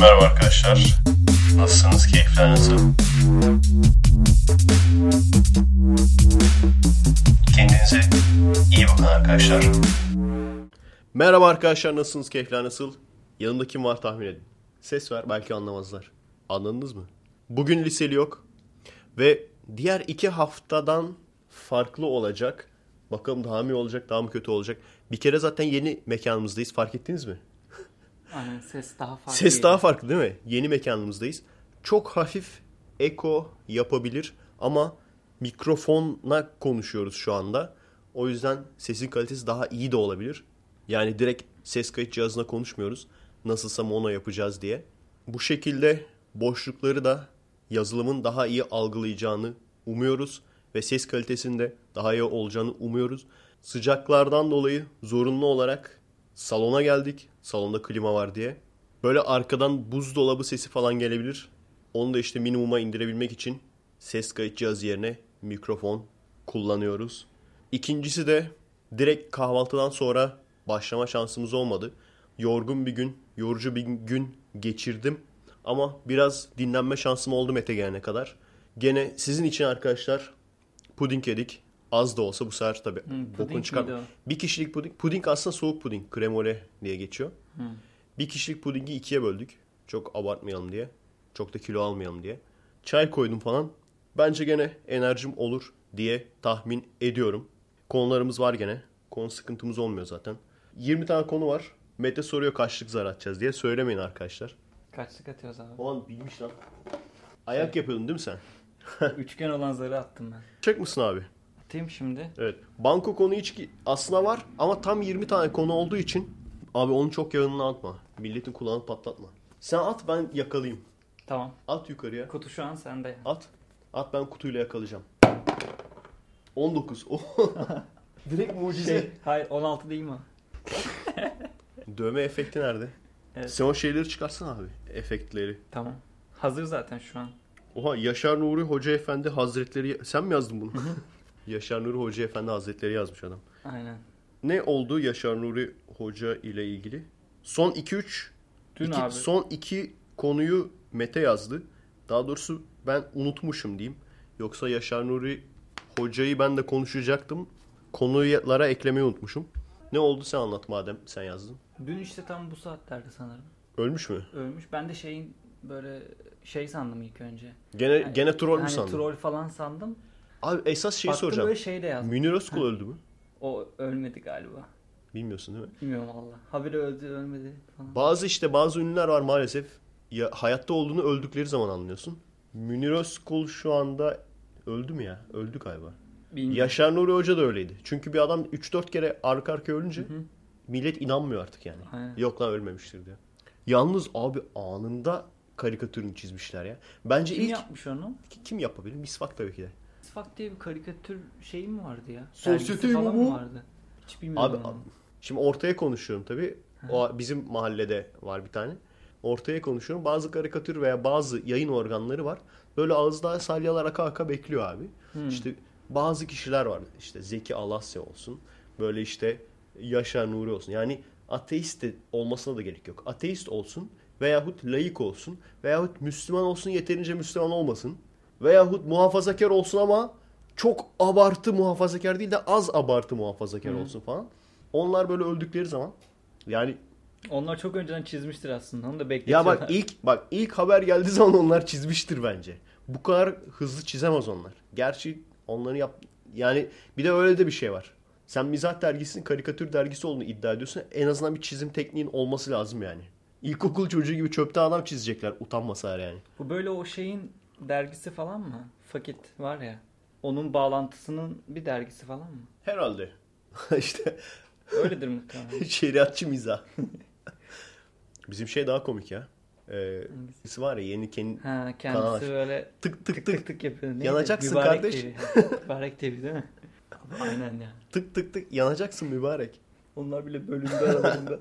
Merhaba arkadaşlar. Nasılsınız? Keyifler nasıl? Kendinize iyi bakın arkadaşlar. Merhaba arkadaşlar nasılsınız? Keyifler nasıl? Yanımda kim var tahmin edin. Ses ver belki anlamazlar. Anladınız mı? Bugün liseli yok. Ve diğer iki haftadan farklı olacak. Bakalım daha mı olacak daha mı kötü olacak. Bir kere zaten yeni mekanımızdayız fark ettiniz mi? Aynen ses daha farklı. Ses geliyor. daha farklı değil mi? Yeni mekanımızdayız. Çok hafif eko yapabilir ama mikrofona konuşuyoruz şu anda. O yüzden sesin kalitesi daha iyi de olabilir. Yani direkt ses kayıt cihazına konuşmuyoruz. Nasılsa mono yapacağız diye. Bu şekilde boşlukları da yazılımın daha iyi algılayacağını umuyoruz ve ses kalitesinin de daha iyi olacağını umuyoruz. Sıcaklardan dolayı zorunlu olarak salona geldik. Salonda klima var diye. Böyle arkadan buzdolabı sesi falan gelebilir. Onu da işte minimuma indirebilmek için ses kayıt cihazı yerine mikrofon kullanıyoruz. İkincisi de direkt kahvaltıdan sonra başlama şansımız olmadı. Yorgun bir gün, yorucu bir gün geçirdim. Ama biraz dinlenme şansım oldu Mete gelene kadar. Gene sizin için arkadaşlar puding yedik. Az da olsa bu sefer tabii puding bokunu çıkar. Bir kişilik puding. Puding aslında soğuk puding. Kremole diye geçiyor. Bir kişilik pudingi ikiye böldük. Çok abartmayalım diye. Çok da kilo almayalım diye. Çay koydum falan. Bence gene enerjim olur diye tahmin ediyorum. Konularımız var gene. Konu sıkıntımız olmuyor zaten. 20 tane konu var. Mete soruyor kaçlık zar atacağız diye. Söylemeyin arkadaşlar. Kaçlık atıyoruz abi? O an bilmiş lan. Ayak yapıyordun değil mi sen? Üçgen olan zarı attım ben. Çek mısın abi? Atayım şimdi. Evet. Banko konu hiç ki- aslında var ama tam 20 tane konu olduğu için abi onu çok yanına atma. Milletin kulağını patlatma. Sen at ben yakalayayım. Tamam. At yukarıya. Kutu şu an sende. At. At ben kutuyla yakalayacağım. 19. Oh. Direkt mucize. Şey, hayır 16 değil mi? Dövme efekti nerede? Evet. Sen o şeyleri çıkarsana abi. Efektleri. Tamam. Hazır zaten şu an. Oha Yaşar Nuri Hoca Efendi Hazretleri. Sen mi yazdın bunu? Yaşar Nuri Hoca Efendi Hazretleri yazmış adam. Aynen. Ne oldu Yaşar Nuri Hoca ile ilgili? Son 2-3 Dün İki- abi. Son iki konuyu Mete yazdı. Daha doğrusu ben unutmuşum diyeyim. Yoksa Yaşar Nuri hocayı ben de konuşacaktım. Konulara eklemeyi unutmuşum. Ne oldu sen anlat madem sen yazdın. Dün işte tam bu saatlerde sanırım. Ölmüş mü? Ölmüş. Ben de şeyin böyle şey sandım ilk önce. Gene Yani- gene troll mü hani sandın? troll falan sandım. Abi esas şeyi Baktım soracağım. böyle şey de yazdım. Münir Özkul öldü mü? O ölmedi galiba. Bilmiyorsun değil mi? Bilmiyorum valla. Haberi öldü ölmedi falan. Bazı işte bazı ünlüler var maalesef. Ya hayatta olduğunu öldükleri zaman anlıyorsun. Münir Özkul şu anda öldü mü ya? Öldü galiba. Bilmiyorum. Yaşar Nuri Hoca da öyleydi. Çünkü bir adam 3-4 kere arka arkaya ölünce millet inanmıyor artık yani. Aynen. Yok lan ölmemiştir diyor. Yalnız abi anında karikatürünü çizmişler ya. Bence Kim ilk yapmış onu? kim yapabilir? Misvak tabii ki de. Misfak diye bir karikatür şeyi mi vardı ya? Sosyete falan mi bu? mı vardı? Hiç bilmiyorum. Abi onu. şimdi ortaya konuşuyorum tabii. O bizim mahallede var bir tane. Ortaya konuşuyorum. Bazı karikatür veya bazı yayın organları var. Böyle ağızda salyalar aka aka bekliyor abi. İşte bazı kişiler var. İşte Zeki Alasya olsun. Böyle işte Yaşar Nuri olsun. Yani ateist de olmasına da gerek yok. Ateist olsun veyahut laik olsun veyahut Müslüman olsun yeterince Müslüman olmasın. Veyahut muhafazakar olsun ama çok abartı muhafazakar değil de az abartı muhafazakar olsun falan. Onlar böyle öldükleri zaman yani Onlar çok önceden çizmiştir aslında. Onu da ya bekletiyorlar. bak ilk bak ilk haber geldiği zaman onlar çizmiştir bence. Bu kadar hızlı çizemez onlar. Gerçi onları yap yani bir de öyle de bir şey var. Sen mizah dergisinin karikatür dergisi olduğunu iddia ediyorsun. En azından bir çizim tekniğin olması lazım yani. İlkokul çocuğu gibi çöpte adam çizecekler utanmasalar yani. Bu böyle o şeyin dergisi falan mı? Fakit var ya. Onun bağlantısının bir dergisi falan mı? Herhalde. işte Öyledir muhtemelen. şeriatçı mizah. Bizim şey daha komik ya. Ee, var ya yeni kendi Ha kendisi Kanal. böyle tık tık tık tık tık tık yapıyor. Neydi? Yanacaksın Mübarek kardeş. TV. Mübarek TV değil mi? Aynen ya. tık tık tık yanacaksın mübarek. Onlar bile bölündü aralarında.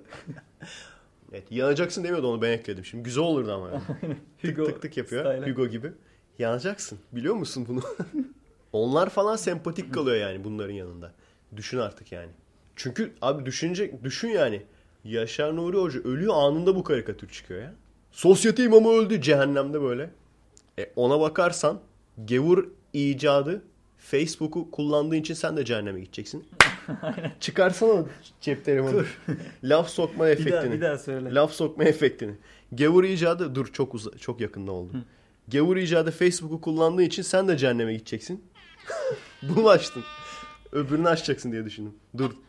Evet yanacaksın demiyordu onu ben ekledim şimdi. Güzel olurdu ama. Yani. tık tık tık yapıyor. style. Hugo gibi. Yanacaksın. Biliyor musun bunu? Onlar falan sempatik kalıyor yani bunların yanında. Düşün artık yani. Çünkü abi düşünecek düşün yani. Yaşar Nuri Hoca ölüyor anında bu karikatür çıkıyor ya. Sosyete imamı öldü cehennemde böyle. E ona bakarsan gevur icadı Facebook'u kullandığın için sen de cehenneme gideceksin. Çıkarsana cep telefonu. Laf sokma Bir efektini. daha, bir daha söyle. Laf sokma efektini. Gevur icadı dur çok uza, çok yakında oldu. Gevur icadı Facebook'u kullandığı için sen de cehenneme gideceksin. Bunu açtın. Öbürünü açacaksın diye düşündüm. Dur.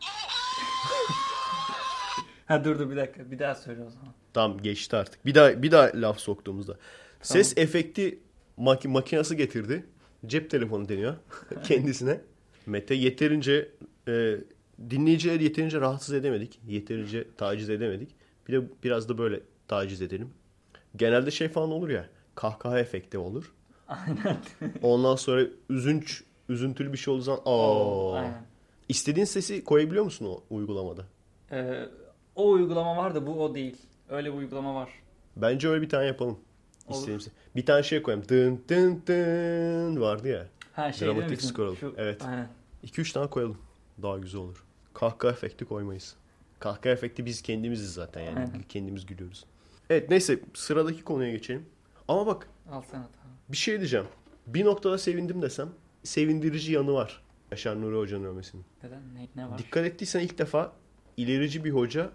Ha dur dur bir dakika. Bir daha söyle o zaman. Tamam geçti artık. Bir daha bir daha laf soktuğumuzda. Ses efekti mak- makinesi getirdi. Cep telefonu deniyor kendisine. Mete yeterince e, dinleyicileri yeterince rahatsız edemedik. Yeterince taciz edemedik. Bir de biraz da böyle taciz edelim. Genelde şey falan olur ya. Kahkaha efekti olur. Aynen. Ondan sonra üzünç, üzüntülü bir şey olduğu zaman aa. Aynen. İstediğin sesi koyabiliyor musun o uygulamada? Ee, o uygulama var da bu o değil. Öyle bir uygulama var. Bence öyle bir tane yapalım. Olur. İstediğimiz. Bir tane şey koyalım. Dın dın dın vardı ya. Ha şey Dramatik scroll. Şu- Evet. Aynen. 2-3 tane koyalım. Daha güzel olur. Kahkaha efekti koymayız. Kahkaha efekti biz kendimiziz zaten yani. Aynen. Kendimiz gülüyoruz. Evet neyse sıradaki konuya geçelim. Ama bak Al sana tamam. bir şey diyeceğim. Bir noktada sevindim desem sevindirici yanı var. Yaşar Nuri Hoca'nın ölmesinin. Neden? Ne, ne var? Dikkat ettiysen ilk defa ilerici bir hoca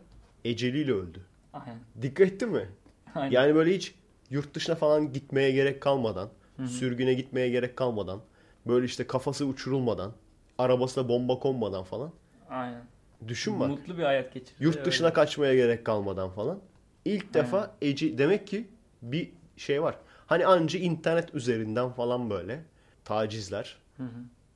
eceliyle öldü. Aynen. Dikkat ettin mi? Aynen. Yani böyle hiç yurt dışına falan gitmeye gerek kalmadan, Hı hı. sürgüne gitmeye gerek kalmadan, böyle işte kafası uçurulmadan, arabasına bomba konmadan falan. Aynen. Düşün bak. Mutlu bir hayat geçirdi. Yurt dışına Öyle. kaçmaya gerek kalmadan falan. İlk defa eci demek ki bir şey var. Hani anca internet üzerinden falan böyle tacizler Hı hı.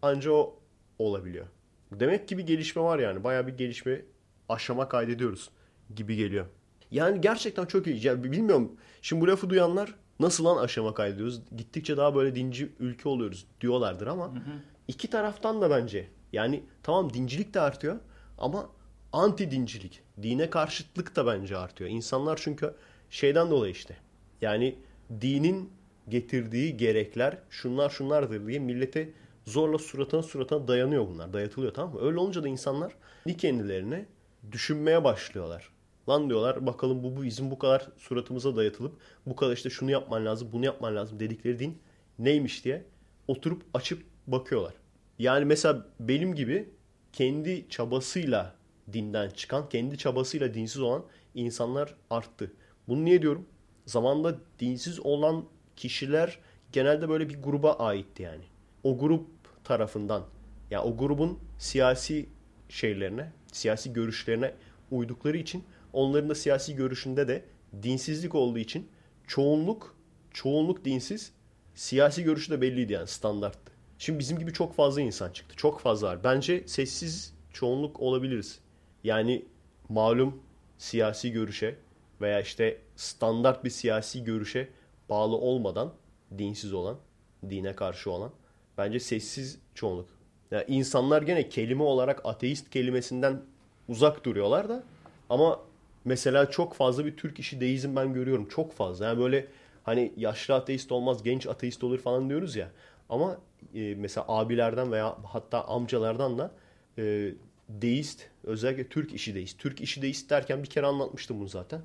anca o olabiliyor. Demek ki bir gelişme var yani. Bayağı bir gelişme aşama kaydediyoruz gibi geliyor. Yani gerçekten çok iyi. Ya bilmiyorum. Şimdi bu lafı duyanlar nasıl lan aşama kaydediyoruz? Gittikçe daha böyle dinci ülke oluyoruz diyorlardır ama Hı hı. iki taraftan da bence. Yani tamam dincilik de artıyor ama anti dincilik, dine karşıtlık da bence artıyor. İnsanlar çünkü şeyden dolayı işte. Yani dinin getirdiği gerekler şunlar şunlardır diye millete zorla suratına suratına dayanıyor bunlar. Dayatılıyor tamam mı? Öyle olunca da insanlar bir kendilerine düşünmeye başlıyorlar. Lan diyorlar bakalım bu, bu bizim bu kadar suratımıza dayatılıp bu kadar işte şunu yapman lazım bunu yapman lazım dedikleri din neymiş diye oturup açıp bakıyorlar. Yani mesela benim gibi kendi çabasıyla dinden çıkan, kendi çabasıyla dinsiz olan insanlar arttı. Bunu niye diyorum? Zamanda dinsiz olan kişiler genelde böyle bir gruba aitti yani. O grup tarafından, yani o grubun siyasi şeylerine, siyasi görüşlerine uydukları için onların da siyasi görüşünde de dinsizlik olduğu için çoğunluk çoğunluk dinsiz siyasi görüşü de belliydi yani standarttı. Şimdi bizim gibi çok fazla insan çıktı. Çok fazla var. Bence sessiz çoğunluk olabiliriz. Yani malum siyasi görüşe veya işte standart bir siyasi görüşe bağlı olmadan dinsiz olan, dine karşı olan bence sessiz çoğunluk. Yani insanlar gene kelime olarak ateist kelimesinden uzak duruyorlar da ama mesela çok fazla bir Türk işi deizm ben görüyorum. Çok fazla. Yani böyle hani yaşlı ateist olmaz, genç ateist olur falan diyoruz ya. Ama e, mesela abilerden veya hatta amcalardan da e, deist, özellikle Türk işi deist. Türk işi deist derken bir kere anlatmıştım bunu zaten.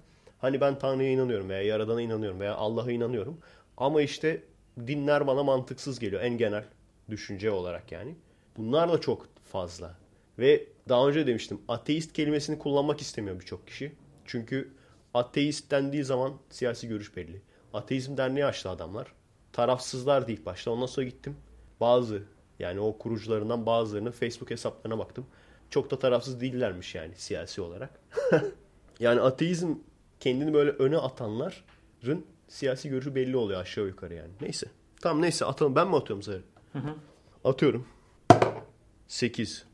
Hani ben Tanrı'ya inanıyorum veya Yaradan'a inanıyorum veya Allah'a inanıyorum. Ama işte dinler bana mantıksız geliyor en genel düşünce olarak yani. Bunlar da çok fazla. Ve daha önce demiştim ateist kelimesini kullanmak istemiyor birçok kişi. Çünkü ateist dendiği zaman siyasi görüş belli. Ateizm derneği açtı adamlar. Tarafsızlar ilk başta. Ondan sonra gittim. Bazı yani o kurucularından bazılarının Facebook hesaplarına baktım. Çok da tarafsız değillermiş yani siyasi olarak. yani ateizm kendini böyle öne atanların siyasi görüşü belli oluyor aşağı yukarı yani. Neyse. Tamam neyse atalım. Ben mi atıyorum Zahir? Atıyorum. 8.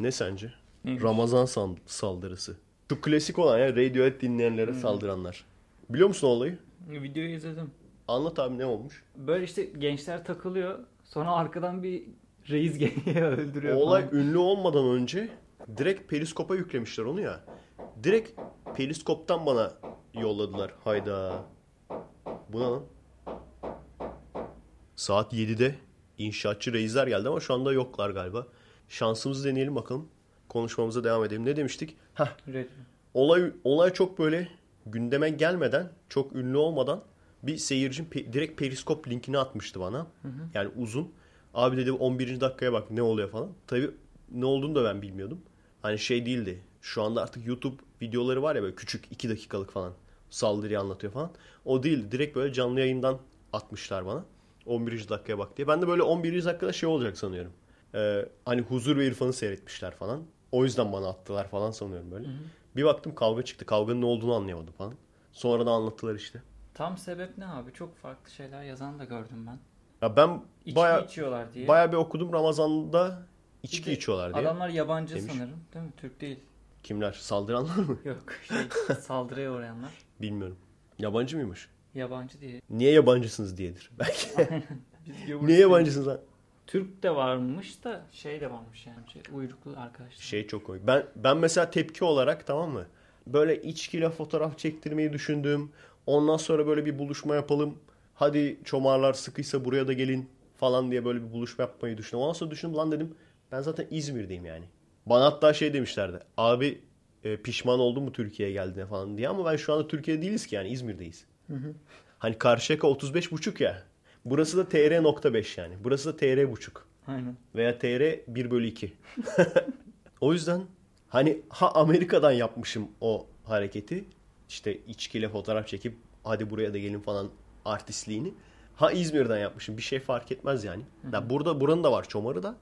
Ne sence? Neymiş? Ramazan sal- saldırısı. Şu klasik olan ya Radiohead dinleyenlere saldıranlar. Biliyor musun olayı? Videoyu izledim. Anlat abi ne olmuş? Böyle işte gençler takılıyor. Sonra arkadan bir reis geliyor öldürüyor O olay falan. ünlü olmadan önce direkt periskopa yüklemişler onu ya. Direkt periskoptan bana yolladılar. Hayda. Bu ne lan? Saat 7'de inşaatçı reisler geldi ama şu anda yoklar galiba. Şansımızı deneyelim bakalım. Konuşmamıza devam edelim. Ne demiştik? Heh, olay olay çok böyle gündeme gelmeden çok ünlü olmadan bir seyircim pe- direkt periskop linkini atmıştı bana. Yani uzun. Abi dedi 11. dakikaya bak ne oluyor falan. Tabii ne olduğunu da ben bilmiyordum. Hani şey değildi. Şu anda artık YouTube videoları var ya böyle küçük 2 dakikalık falan. Saldırıyı anlatıyor falan. O değil. Direkt böyle canlı yayından atmışlar bana. 11. dakikaya bak diye. Ben de böyle 11. dakikada şey olacak sanıyorum. Ee, hani Huzur ve İrfan'ı seyretmişler falan. O yüzden bana attılar falan sanıyorum böyle. Bir baktım kavga çıktı. Kavganın ne olduğunu anlayamadım falan. Sonra da anlattılar işte. Tam sebep ne abi? Çok farklı şeyler yazan da gördüm ben. Ya ben İçki baya içiyorlar diye. baya bir okudum Ramazan'da içki Bir içiyorlar diye. Adamlar yabancı demiş. sanırım. Değil mi? Türk değil. Kimler? Saldıranlar mı? Yok şey saldırıya uğrayanlar. Bilmiyorum. Yabancı mıymış? Yabancı diye. Niye yabancısınız diyedir. Belki. Niye yabancısınız lan? Türk de varmış da şey de varmış yani. Şey, uyruklu arkadaşlar. Şey çok komik. Ben ben mesela tepki olarak tamam mı? Böyle içkiyle fotoğraf çektirmeyi düşündüm. Ondan sonra böyle bir buluşma yapalım. Hadi çomarlar sıkıysa buraya da gelin falan diye böyle bir buluşma yapmayı düşündüm. Ondan sonra düşündüm lan dedim ben zaten İzmir'deyim yani. Bana hatta şey demişlerdi. Abi e, pişman oldun mu Türkiye'ye geldiğine falan diye ama ben şu anda Türkiye'de değiliz ki yani İzmir'deyiz. Hani Karşıyaka 35 buçuk ya. Burası da TR.5 yani. Burası da TR buçuk. Aynen. Veya TR 1 bölü 2. o yüzden hani ha Amerika'dan yapmışım o hareketi. İşte içkiyle fotoğraf çekip hadi buraya da gelin falan artistliğini. Ha İzmir'den yapmışım. Bir şey fark etmez yani. Ya burada buranın da var çomarı da.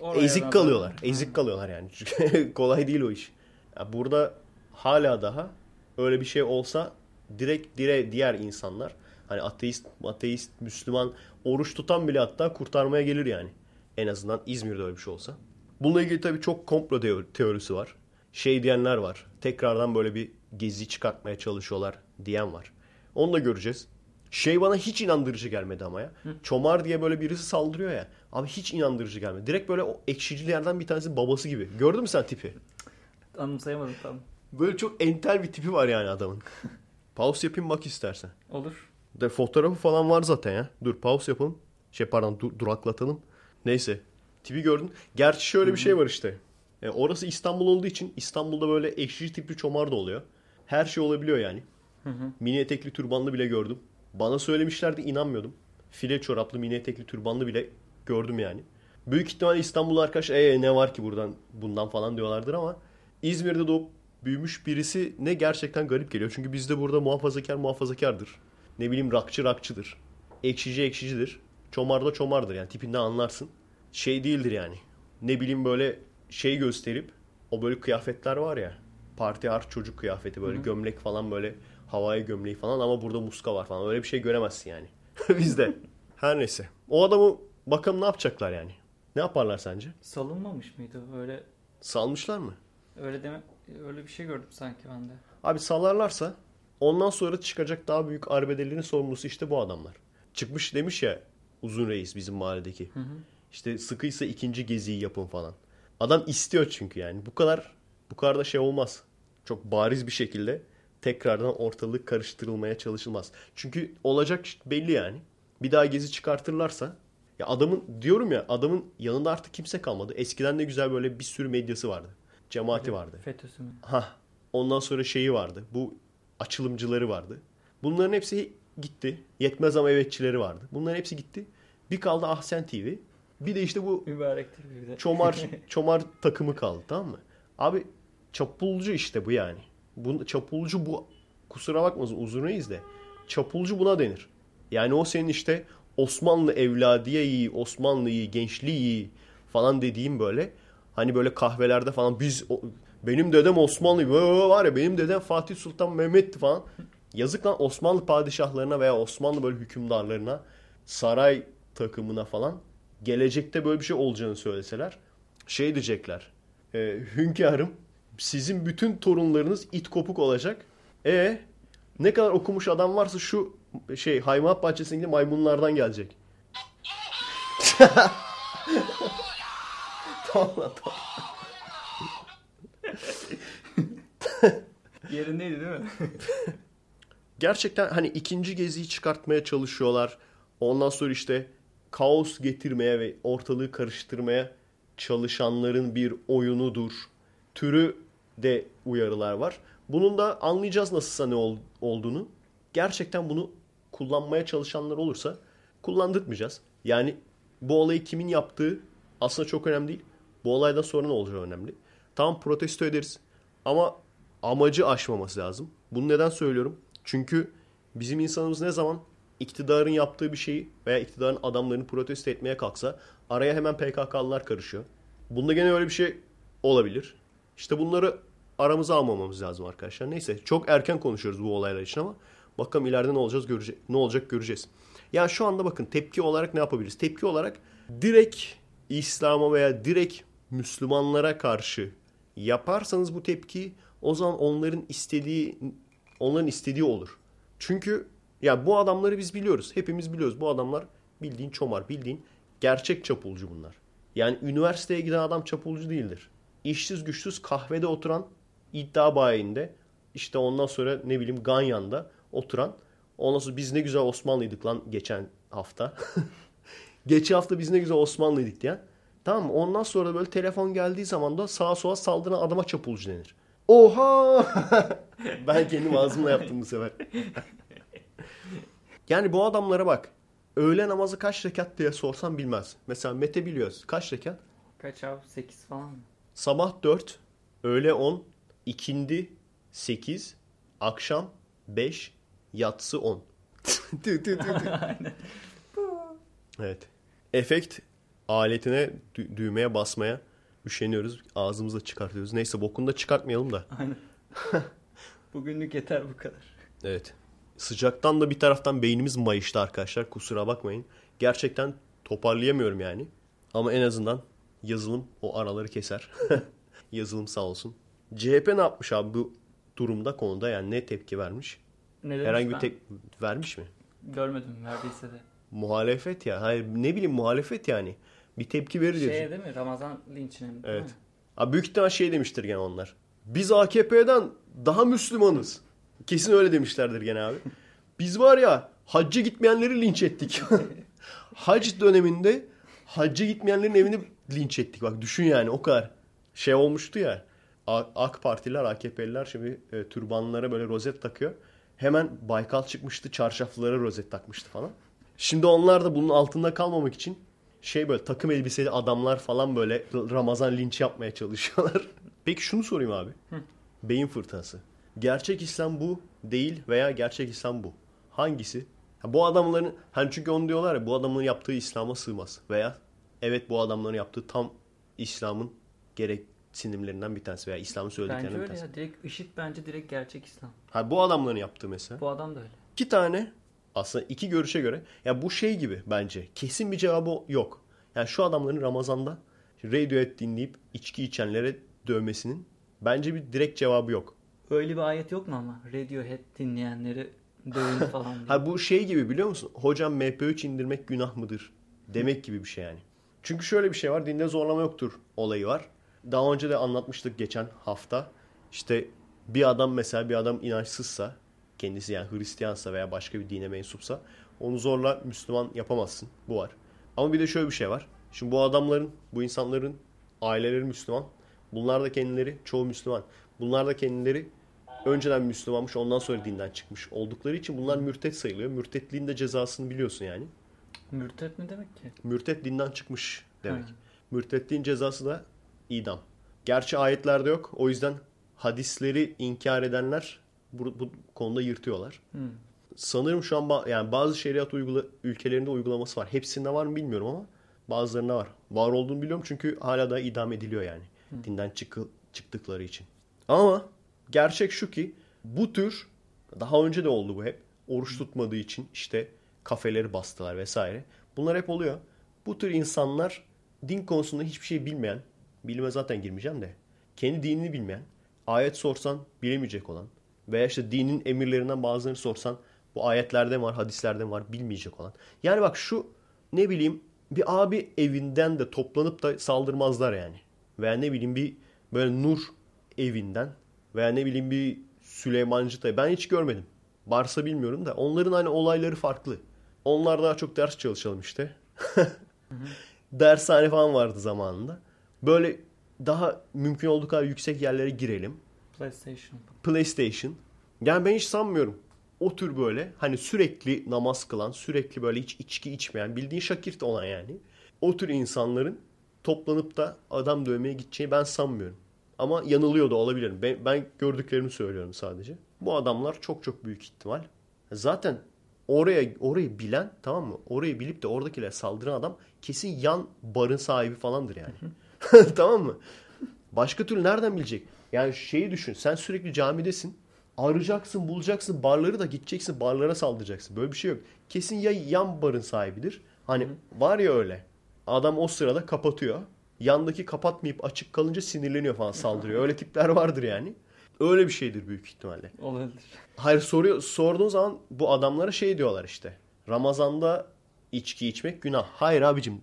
Oraya ezik kalıyorlar. Ezik kalıyorlar yani. Çünkü kolay değil o iş. Ya burada hala daha öyle bir şey olsa direkt dire diğer insanlar hani ateist, ateist, Müslüman oruç tutan bile hatta kurtarmaya gelir yani. En azından İzmir'de öyle bir şey olsa. Bununla ilgili tabii çok komplo teo- teorisi var. Şey diyenler var. Tekrardan böyle bir gezi çıkartmaya çalışıyorlar diyen var. Onu da göreceğiz. Şey bana hiç inandırıcı gelmedi ama ya. Çomar diye böyle birisi saldırıyor ya. Abi hiç inandırıcı gelmedi. Direkt böyle o ekşicilerden bir tanesi babası gibi. Gördün mü sen tipi? Anımsayamadım tam. Böyle çok entel bir tipi var yani adamın. Pause yapayım bak istersen. Olur. De fotoğrafı falan var zaten ya. Dur pause yapalım. Şey pardon dur- duraklatalım. Neyse. Tipi gördün. Gerçi şöyle bir şey var işte. E, orası İstanbul olduğu için İstanbul'da böyle ekşici tipli çomar da oluyor. Her şey olabiliyor yani. Mini etekli türbanlı bile gördüm. Bana söylemişlerdi inanmıyordum. File çoraplı mini etekli türbanlı bile gördüm yani. Büyük ihtimalle İstanbullu arkadaş e, ne var ki buradan bundan falan diyorlardır ama İzmir'de doğup büyümüş birisi ne gerçekten garip geliyor. Çünkü bizde burada muhafazakar muhafazakardır. Ne bileyim rakçı rakçıdır. Ekşici ekşicidir. Çomar da çomardır yani tipinden anlarsın. Şey değildir yani. Ne bileyim böyle şey gösterip o böyle kıyafetler var ya. Parti art çocuk kıyafeti böyle gömlek falan böyle havai gömleği falan ama burada muska var falan. Öyle bir şey göremezsin yani. Bizde. Her neyse. O adamı bakalım ne yapacaklar yani. Ne yaparlar sence? Salınmamış mıydı? Öyle Salmışlar mı? öyle deme öyle bir şey gördüm sanki ben de. Abi salarlarsa ondan sonra çıkacak daha büyük arbedelerin sorumlusu işte bu adamlar. Çıkmış demiş ya uzun reis bizim mahalledeki. İşte sıkıysa ikinci geziyi yapın falan. Adam istiyor çünkü yani. Bu kadar bu kadar da şey olmaz. Çok bariz bir şekilde tekrardan ortalık karıştırılmaya çalışılmaz. Çünkü olacak belli yani. Bir daha gezi çıkartırlarsa ya adamın diyorum ya adamın yanında artık kimse kalmadı. Eskiden ne güzel böyle bir sürü medyası vardı. Cemaati vardı. FETÖ'sü mü? Ha, ondan sonra şeyi vardı. Bu açılımcıları vardı. Bunların hepsi gitti. Yetmez ama evetçileri vardı. Bunların hepsi gitti. Bir kaldı Ahsen TV. Bir de işte bu Mübarektir bir de. çomar çomar takımı kaldı tamam mı? Abi çapulcu işte bu yani. Bu, çapulcu bu kusura bakmasın uzun reis de çapulcu buna denir. Yani o senin işte Osmanlı evladiyeyi, Osmanlı'yı, gençliği falan dediğim böyle hani böyle kahvelerde falan biz benim dedem Osmanlı var ya benim dedem Fatih Sultan Mehmet'ti falan. Yazık lan Osmanlı padişahlarına veya Osmanlı böyle hükümdarlarına saray takımına falan gelecekte böyle bir şey olacağını söyleseler şey diyecekler. E, hünkârım sizin bütün torunlarınız it kopuk olacak. E ne kadar okumuş adam varsa şu şey hayvanat bahçesindeki maymunlardan gelecek. tamam lan tamam. Yerindeydi değil mi? Gerçekten hani ikinci geziyi çıkartmaya çalışıyorlar. Ondan sonra işte kaos getirmeye ve ortalığı karıştırmaya çalışanların bir oyunudur. Türü de uyarılar var. Bunun da anlayacağız nasılsa ne ol- olduğunu. Gerçekten bunu kullanmaya çalışanlar olursa kullandırtmayacağız. Yani bu olayı kimin yaptığı aslında çok önemli değil. Bu olaydan sonra ne olacağı önemli. Tamam protesto ederiz ama amacı aşmaması lazım. Bunu neden söylüyorum? Çünkü bizim insanımız ne zaman iktidarın yaptığı bir şeyi veya iktidarın adamlarını protesto etmeye kalksa araya hemen PKK'lılar karışıyor. Bunda gene öyle bir şey olabilir. İşte bunları aramıza almamamız lazım arkadaşlar. Neyse çok erken konuşuyoruz bu olaylar için ama bakalım ileride ne olacağız görece ne olacak göreceğiz. Yani şu anda bakın tepki olarak ne yapabiliriz? Tepki olarak direkt İslam'a veya direkt Müslümanlara karşı yaparsanız bu tepkiyi o zaman onların istediği onların istediği olur. Çünkü ya bu adamları biz biliyoruz. Hepimiz biliyoruz. Bu adamlar bildiğin çomar, bildiğin gerçek çapulcu bunlar. Yani üniversiteye giden adam çapulcu değildir. İşsiz güçsüz kahvede oturan iddia bayinde işte ondan sonra ne bileyim Ganyan'da oturan ondan sonra biz ne güzel Osmanlıydık lan geçen hafta. geçen hafta biz ne güzel Osmanlıydık diyen. Tamam? Ondan sonra böyle telefon geldiği zaman da sağa sola saldıran adama çapulcu denir. Oha! ben kendim ağzımla yaptım bu sefer. yani bu adamlara bak. Öğle namazı kaç rekat diye sorsam bilmez. Mesela Mete biliyoruz. Kaç rekat? Kaç abi? 8 falan mı? Sabah 4, öğle 10, ikindi 8, akşam 5, yatsı 10. Tü, tü, tü, tü. evet. Efekt aletine dü- düğmeye basmaya üşeniyoruz. Ağzımızla çıkartıyoruz. Neyse bokunu da çıkartmayalım da. Aynen. Bugünlük yeter bu kadar. Evet. Sıcaktan da bir taraftan beynimiz mayıştı arkadaşlar. Kusura bakmayın. Gerçekten toparlayamıyorum yani. Ama en azından yazılım o araları keser. yazılım sağ olsun. CHP ne yapmış abi bu durumda konuda yani ne tepki vermiş? Ne demiş Herhangi bir ben? tek vermiş mi? Görmedim verdiyse de. Muhalefet ya. Hayır ne bileyim muhalefet yani. Bir tepki verir Şey değil mi? Ramazan linçine mi? değil Evet. mi? Abi büyük ihtimal şey demiştir gene onlar. Biz AKP'den daha Müslümanız. Kesin öyle demişlerdir gene abi. Biz var ya hacca gitmeyenleri linç ettik. Hac döneminde hacca gitmeyenlerin evini linç ettik. Bak düşün yani o kadar. Şey olmuştu ya. AK Partiler, AKP'liler şimdi e, türbanlara böyle rozet takıyor. Hemen Baykal çıkmıştı, çarşaflara rozet takmıştı falan. Şimdi onlar da bunun altında kalmamak için şey böyle takım elbiseli adamlar falan böyle Ramazan linç yapmaya çalışıyorlar. Peki şunu sorayım abi. Beyin fırtınası. Gerçek İslam bu değil veya gerçek İslam bu. Hangisi? Ha, bu adamların hani çünkü onu diyorlar ya bu adamların yaptığı İslam'a sığmaz. Veya evet bu adamların yaptığı tam İslam'ın gereksinimlerinden bir tanesi veya İslam'ın Bence söylediklerinden bir öyle tanesi. ya. Direkt IŞİD bence direkt gerçek İslam. Ha, bu adamların yaptığı mesela. Bu adam da öyle. İki tane aslında iki görüşe göre ya bu şey gibi bence kesin bir cevabı yok. Yani şu adamların Ramazan'da Radiohead dinleyip içki içenlere dövmesinin bence bir direkt cevabı yok. Öyle bir ayet yok mu ama? Radiohead dinleyenleri dövün falan diye. Ha bu şey gibi biliyor musun? Hocam MP3 indirmek günah mıdır? Demek gibi bir şey yani. Çünkü şöyle bir şey var. Dinde zorlama yoktur olayı var. Daha önce de anlatmıştık geçen hafta. İşte bir adam mesela bir adam inançsızsa kendisi yani Hristiyansa veya başka bir dine mensupsa onu zorla Müslüman yapamazsın. Bu var. Ama bir de şöyle bir şey var. Şimdi bu adamların, bu insanların aileleri Müslüman. Bunlar da kendileri çoğu Müslüman. Bunlar da kendileri önceden Müslümanmış ondan sonra dinden çıkmış oldukları için bunlar mürtet sayılıyor. Mürtetliğin de cezasını biliyorsun yani. Mürtet ne demek ki? Mürtet dinden çıkmış demek. Ha. Mürtetliğin cezası da idam. Gerçi ayetlerde yok. O yüzden hadisleri inkar edenler bu, bu konuda yırtıyorlar. Hı. Sanırım şu an ba- yani bazı şeriat uygula ülkelerinde uygulaması var. Hepsinde var mı bilmiyorum ama bazılarında var. Var olduğunu biliyorum çünkü hala da idam ediliyor yani. Dinden çıkı- çıktıkları için. Ama gerçek şu ki bu tür daha önce de oldu bu hep. Oruç tutmadığı için işte kafeleri bastılar vesaire. Bunlar hep oluyor. Bu tür insanlar din konusunda hiçbir şey bilmeyen, bilime zaten girmeyeceğim de, kendi dinini bilmeyen, ayet sorsan bilemeyecek olan veya işte dinin emirlerinden bazılarını sorsan bu ayetlerde var, hadislerde var bilmeyecek olan. Yani bak şu ne bileyim bir abi evinden de toplanıp da saldırmazlar yani. Veya ne bileyim bir böyle Nur evinden veya ne bileyim bir Süleymancı da ben hiç görmedim. Varsa bilmiyorum da onların hani olayları farklı. Onlar daha çok ders çalışalım işte. Dershane falan vardı zamanında. Böyle daha mümkün olduğu kadar yüksek yerlere girelim. PlayStation. PlayStation. Yani ben hiç sanmıyorum. O tür böyle hani sürekli namaz kılan, sürekli böyle hiç içki içmeyen, bildiğin şakirt olan yani. O tür insanların toplanıp da adam dövmeye gideceğini ben sanmıyorum. Ama yanılıyor da olabilirim. Ben, ben gördüklerimi söylüyorum sadece. Bu adamlar çok çok büyük ihtimal. Zaten oraya orayı bilen tamam mı? Orayı bilip de oradakilere saldıran adam kesin yan barın sahibi falandır yani. tamam mı? Başka türlü nereden bilecek? Yani şeyi düşün. Sen sürekli camidesin. Arayacaksın, bulacaksın. Barları da gideceksin. Barlara saldıracaksın. Böyle bir şey yok. Kesin ya yan barın sahibidir. Hani var ya öyle. Adam o sırada kapatıyor. Yandaki kapatmayıp açık kalınca sinirleniyor falan saldırıyor. Öyle tipler vardır yani. Öyle bir şeydir büyük ihtimalle. Olabilir. Hayır soruyor, sorduğun zaman bu adamlara şey diyorlar işte. Ramazanda içki içmek günah. Hayır abicim.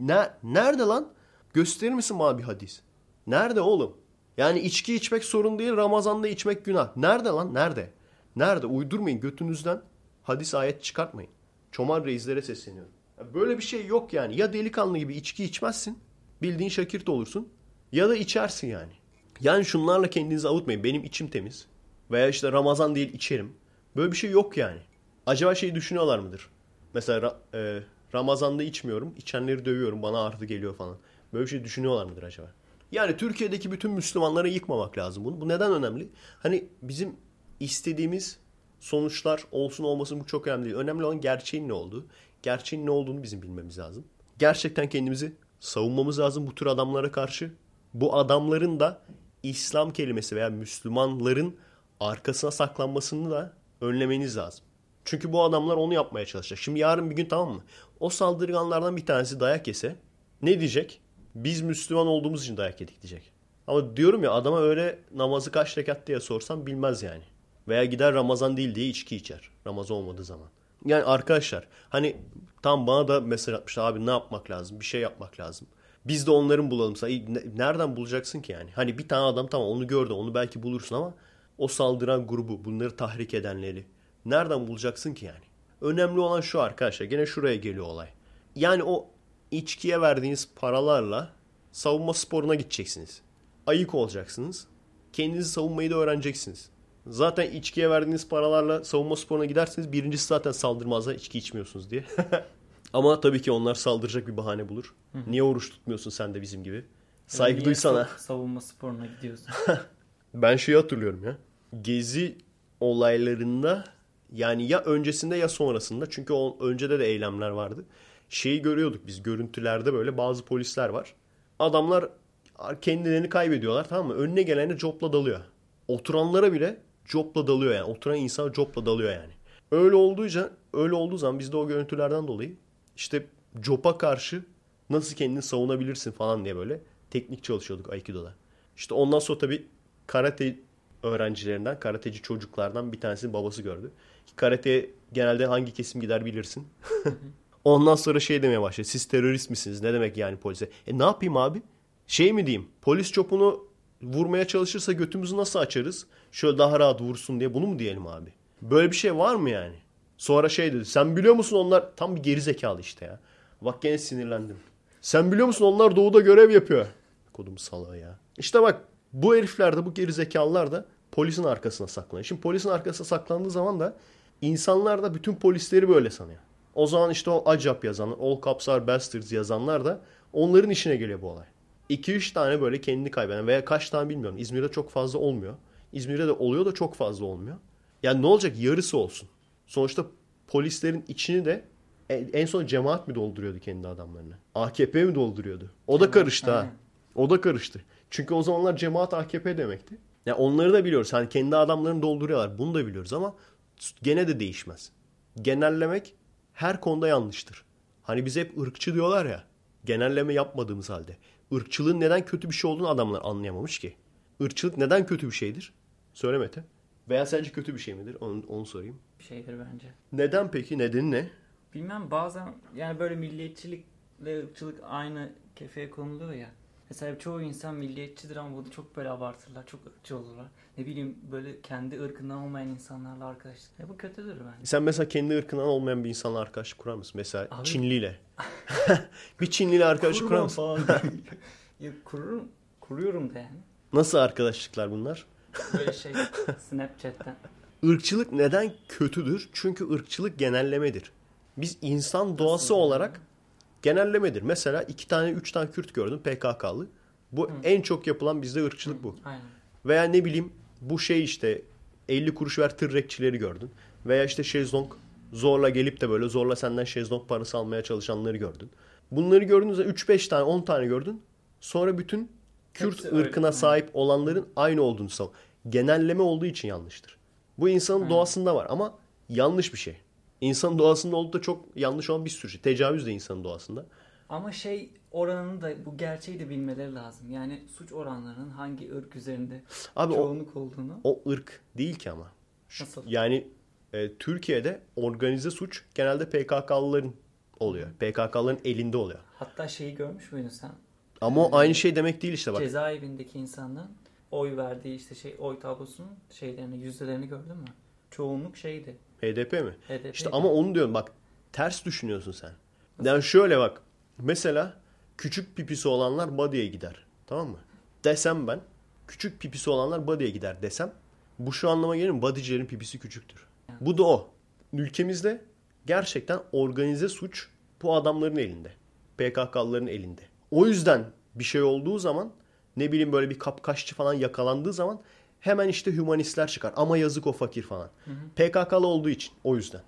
Ne, nerede lan? Gösterir misin bana bir hadis? Nerede oğlum? Yani içki içmek sorun değil, Ramazan'da içmek günah. Nerede lan? Nerede? Nerede? Uydurmayın götünüzden hadis ayet çıkartmayın. Çomar reislere sesleniyorum. Böyle bir şey yok yani. Ya delikanlı gibi içki içmezsin, bildiğin şakirt olursun. Ya da içersin yani. Yani şunlarla kendinizi avutmayın. Benim içim temiz. Veya işte Ramazan değil içerim. Böyle bir şey yok yani. Acaba şey düşünüyorlar mıdır? Mesela e, Ramazan'da içmiyorum. içenleri dövüyorum. Bana artı geliyor falan. Böyle bir şey düşünüyorlar mıdır acaba? Yani Türkiye'deki bütün Müslümanları yıkmamak lazım bunu. Bu neden önemli? Hani bizim istediğimiz sonuçlar olsun olmasın bu çok önemli değil. Önemli olan gerçeğin ne olduğu. Gerçeğin ne olduğunu bizim bilmemiz lazım. Gerçekten kendimizi savunmamız lazım bu tür adamlara karşı. Bu adamların da İslam kelimesi veya Müslümanların arkasına saklanmasını da önlemeniz lazım. Çünkü bu adamlar onu yapmaya çalışacak. Şimdi yarın bir gün tamam mı? O saldırganlardan bir tanesi dayak yese ne diyecek? Biz Müslüman olduğumuz için dayak yedik diyecek. Ama diyorum ya adama öyle namazı kaç rekat diye sorsam bilmez yani. Veya gider Ramazan değil diye içki içer. Ramazan olmadığı zaman. Yani arkadaşlar hani tam bana da mesaj atmışlar abi ne yapmak lazım? Bir şey yapmak lazım. Biz de onların bulalım. Nereden bulacaksın ki yani? Hani bir tane adam tamam onu gördü onu belki bulursun ama o saldıran grubu bunları tahrik edenleri nereden bulacaksın ki yani? Önemli olan şu arkadaşlar gene şuraya geliyor olay. Yani o içkiye verdiğiniz paralarla savunma sporuna gideceksiniz. Ayık olacaksınız. Kendinizi savunmayı da öğreneceksiniz. Zaten içkiye verdiğiniz paralarla savunma sporuna giderseniz birincisi zaten saldırmazlar içki içmiyorsunuz diye. Ama tabii ki onlar saldıracak bir bahane bulur. Niye oruç tutmuyorsun sen de bizim gibi? Saygı Niye duysana. sav- Savunma sporuna gidiyorsun. Ben şeyi hatırlıyorum ya. Gezi olaylarında yani ya öncesinde ya sonrasında çünkü o öncede de eylemler vardı. Şeyi görüyorduk biz görüntülerde böyle bazı polisler var. Adamlar kendilerini kaybediyorlar tamam mı? Önüne gelene copla dalıyor. Oturanlara bile copla dalıyor yani. Oturan insan copla dalıyor yani. Öyle olduğunca öyle olduğu zaman biz de o görüntülerden dolayı işte copa karşı nasıl kendini savunabilirsin falan diye böyle teknik çalışıyorduk Aikido'da. İşte ondan sonra tabii karate öğrencilerinden, karateci çocuklardan bir tanesinin babası gördü. Karate genelde hangi kesim gider bilirsin. Ondan sonra şey demeye başladı. Siz terörist misiniz? Ne demek yani polise? E ne yapayım abi? Şey mi diyeyim? Polis çopunu vurmaya çalışırsa götümüzü nasıl açarız? Şöyle daha rahat vursun diye bunu mu diyelim abi? Böyle bir şey var mı yani? Sonra şey dedi. Sen biliyor musun onlar tam bir geri zekalı işte ya. Bak gene sinirlendim. Sen biliyor musun onlar doğuda görev yapıyor. Kodum salağı ya. İşte bak bu herifler de bu geri zekalılar da polisin arkasına saklanıyor. Şimdi polisin arkasına saklandığı zaman da insanlar da bütün polisleri böyle sanıyor. O zaman işte o acap yazan, all cops are bastards yazanlar da onların işine geliyor bu olay. 2-3 tane böyle kendini kaybeden veya kaç tane bilmiyorum. İzmir'de çok fazla olmuyor. İzmir'de de oluyor da çok fazla olmuyor. Yani ne olacak yarısı olsun. Sonuçta polislerin içini de en en son cemaat mi dolduruyordu kendi adamlarını? AKP mi dolduruyordu? O da karıştı ha. O da karıştı. Çünkü o zamanlar cemaat AKP demekti. Ya onları da biliyoruz. Hani kendi adamlarını dolduruyorlar. Bunu da biliyoruz ama gene de değişmez. Genellemek her konuda yanlıştır. Hani biz hep ırkçı diyorlar ya. Genelleme yapmadığımız halde. Irkçılığın neden kötü bir şey olduğunu adamlar anlayamamış ki. Irkçılık neden kötü bir şeydir? Söyle Mete. Veya sence kötü bir şey midir? Onu, onu sorayım. Bir şeydir bence. Neden peki? Nedeni ne? Bilmem bazen yani böyle milliyetçilikle ırkçılık aynı kefeye konuluyor ya. Mesela çoğu insan milliyetçidir ama bunu çok böyle abartırlar. Çok ırkçı olurlar. Ne bileyim böyle kendi ırkından olmayan insanlarla arkadaşlık. Ya bu kötüdür bence. Sen mesela kendi ırkından olmayan bir insanla arkadaşlık kurar mısın? Mesela Abi- Çinliyle. bir Çinliyle arkadaşlık kurar mısın? falan. ya kururum, kuruyorum da yani. Nasıl arkadaşlıklar bunlar? Böyle şey Snapchat'ten. Irkçılık neden kötüdür? Çünkü ırkçılık genellemedir. Biz insan doğası olarak genellemedir. Mesela iki tane, üç tane Kürt gördün PKK'lı. Bu en çok yapılan bizde ırkçılık bu. Aynen. Veya ne bileyim bu şey işte 50 kuruş ver tırrekçileri gördün. Veya işte şezlong zorla gelip de böyle zorla senden şezlong parası almaya çalışanları gördün. Bunları gördüğünüzde 3-5 tane 10 tane gördün. Sonra bütün Kürt Hepsi öyle. ırkına Hı. sahip olanların aynı olduğunu savun. Genelleme olduğu için yanlıştır. Bu insanın doğasında var ama yanlış bir şey. İnsanın doğasında olup da çok yanlış olan bir sürü şey. Tecavüz de insanın doğasında. Ama şey oranını da bu gerçeği de bilmeleri lazım. Yani suç oranlarının hangi ırk üzerinde Abi o, çoğunluk olduğunu. o ırk değil ki ama. Şu- Nasıl? Yani e, Türkiye'de organize suç genelde PKK'lıların oluyor. PKK'ların elinde oluyor. Hatta şeyi görmüş müydün sen? Ama o aynı şey demek değil işte bak. Cezaevindeki insanların oy verdiği işte şey oy tablosunun şeylerini, yüzdelerini gördün mü? Çoğunluk şeydi. HDP mi? HDP. İşte ama onu diyorum bak ters düşünüyorsun sen. Yani şöyle bak. Mesela küçük pipisi olanlar body'ye gider. Tamam mı? Desem ben küçük pipisi olanlar body'ye gider desem bu şu anlama gelir mi? Bodycilerin pipisi küçüktür. Bu da o. Ülkemizde gerçekten organize suç bu adamların elinde. PKK'lıların elinde. O yüzden bir şey olduğu zaman ne bileyim böyle bir kapkaççı falan yakalandığı zaman hemen işte hümanistler çıkar. Ama yazık o fakir falan. PKK'lı olduğu için o yüzden.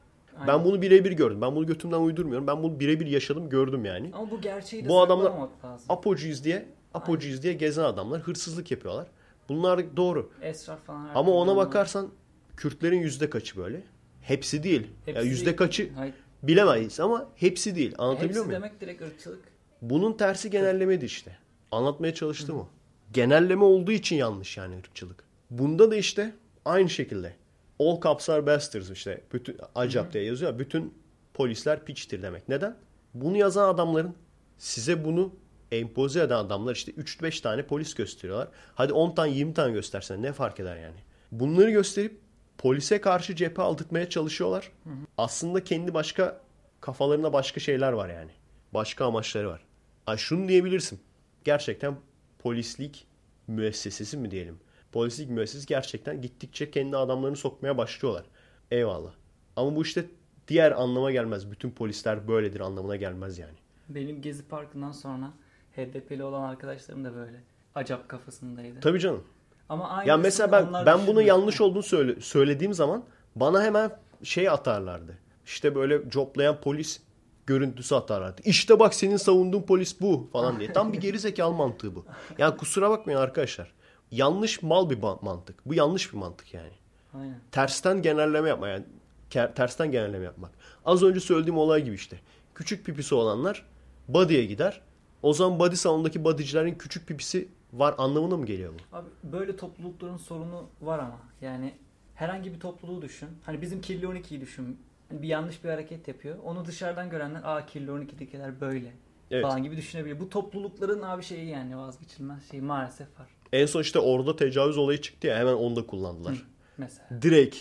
Ben Aynen. bunu birebir gördüm. Ben bunu götümden uydurmuyorum. Ben bunu birebir yaşadım, gördüm yani. Ama bu gerçeği de Bu adamlar- lazım. Apocuyuz diye, apocuyuz diye gezen adamlar hırsızlık yapıyorlar. Bunlar doğru. Esrar falan. Ama ona onlar- bakarsan Kürtlerin yüzde kaçı böyle? Hepsi değil. Hepsi Ya yüzde değil. kaçı Hayır, bilemeyiz ama hepsi değil. Anlatabiliyor hepsi muyum? demek direkt ırkçılık. Bunun tersi genellemedi işte. Anlatmaya çalıştım o. Genelleme olduğu için yanlış yani ırkçılık. Bunda da işte aynı şekilde. All cops are bastards işte. Bütün acap diye yazıyor. ya, Bütün polisler piçtir demek. Neden? Bunu yazan adamların size bunu empoze eden adamlar işte 3-5 tane polis gösteriyorlar. Hadi 10 tane 20 tane göstersen ne fark eder yani? Bunları gösterip polise karşı cephe aldırtmaya çalışıyorlar. Aslında kendi başka kafalarında başka şeyler var yani. Başka amaçları var. Ay şunu diyebilirsin. Gerçekten polislik müessesesi mi diyelim? Polislik müessesesi gerçekten gittikçe kendi adamlarını sokmaya başlıyorlar. Eyvallah. Ama bu işte diğer anlama gelmez. Bütün polisler böyledir anlamına gelmez yani. Benim Gezi Parkı'ndan sonra HDP'li olan arkadaşlarım da böyle acap kafasındaydı. Tabii canım. Ama aynı Ya mesela ben ben bunu yanlış olduğunu söyle, söylediğim zaman bana hemen şey atarlardı. İşte böyle coplayan polis görüntüsü atarlardı. İşte bak senin savunduğun polis bu falan diye. Tam bir gerizekalı mantığı bu. Yani kusura bakmayın arkadaşlar. Yanlış mal bir mantık. Bu yanlış bir mantık yani. Aynen. Tersten genelleme yapma yani. Tersten genelleme yapmak. Az önce söylediğim olay gibi işte. Küçük pipisi olanlar body'ye gider. O zaman body salonundaki bodycilerin küçük pipisi var anlamına mı geliyor bu? Abi böyle toplulukların sorunu var ama yani herhangi bir topluluğu düşün. Hani bizim Kirli 12'yi düşün. Bir yanlış bir hareket yapıyor. Onu dışarıdan görenler aa Kirli 12'dekiler böyle Evet. falan gibi düşünebilir. Bu toplulukların abi şeyi yani vazgeçilmez şey maalesef var. En son işte orada tecavüz olayı çıktı ya hemen onu da kullandılar. Mesela Direkt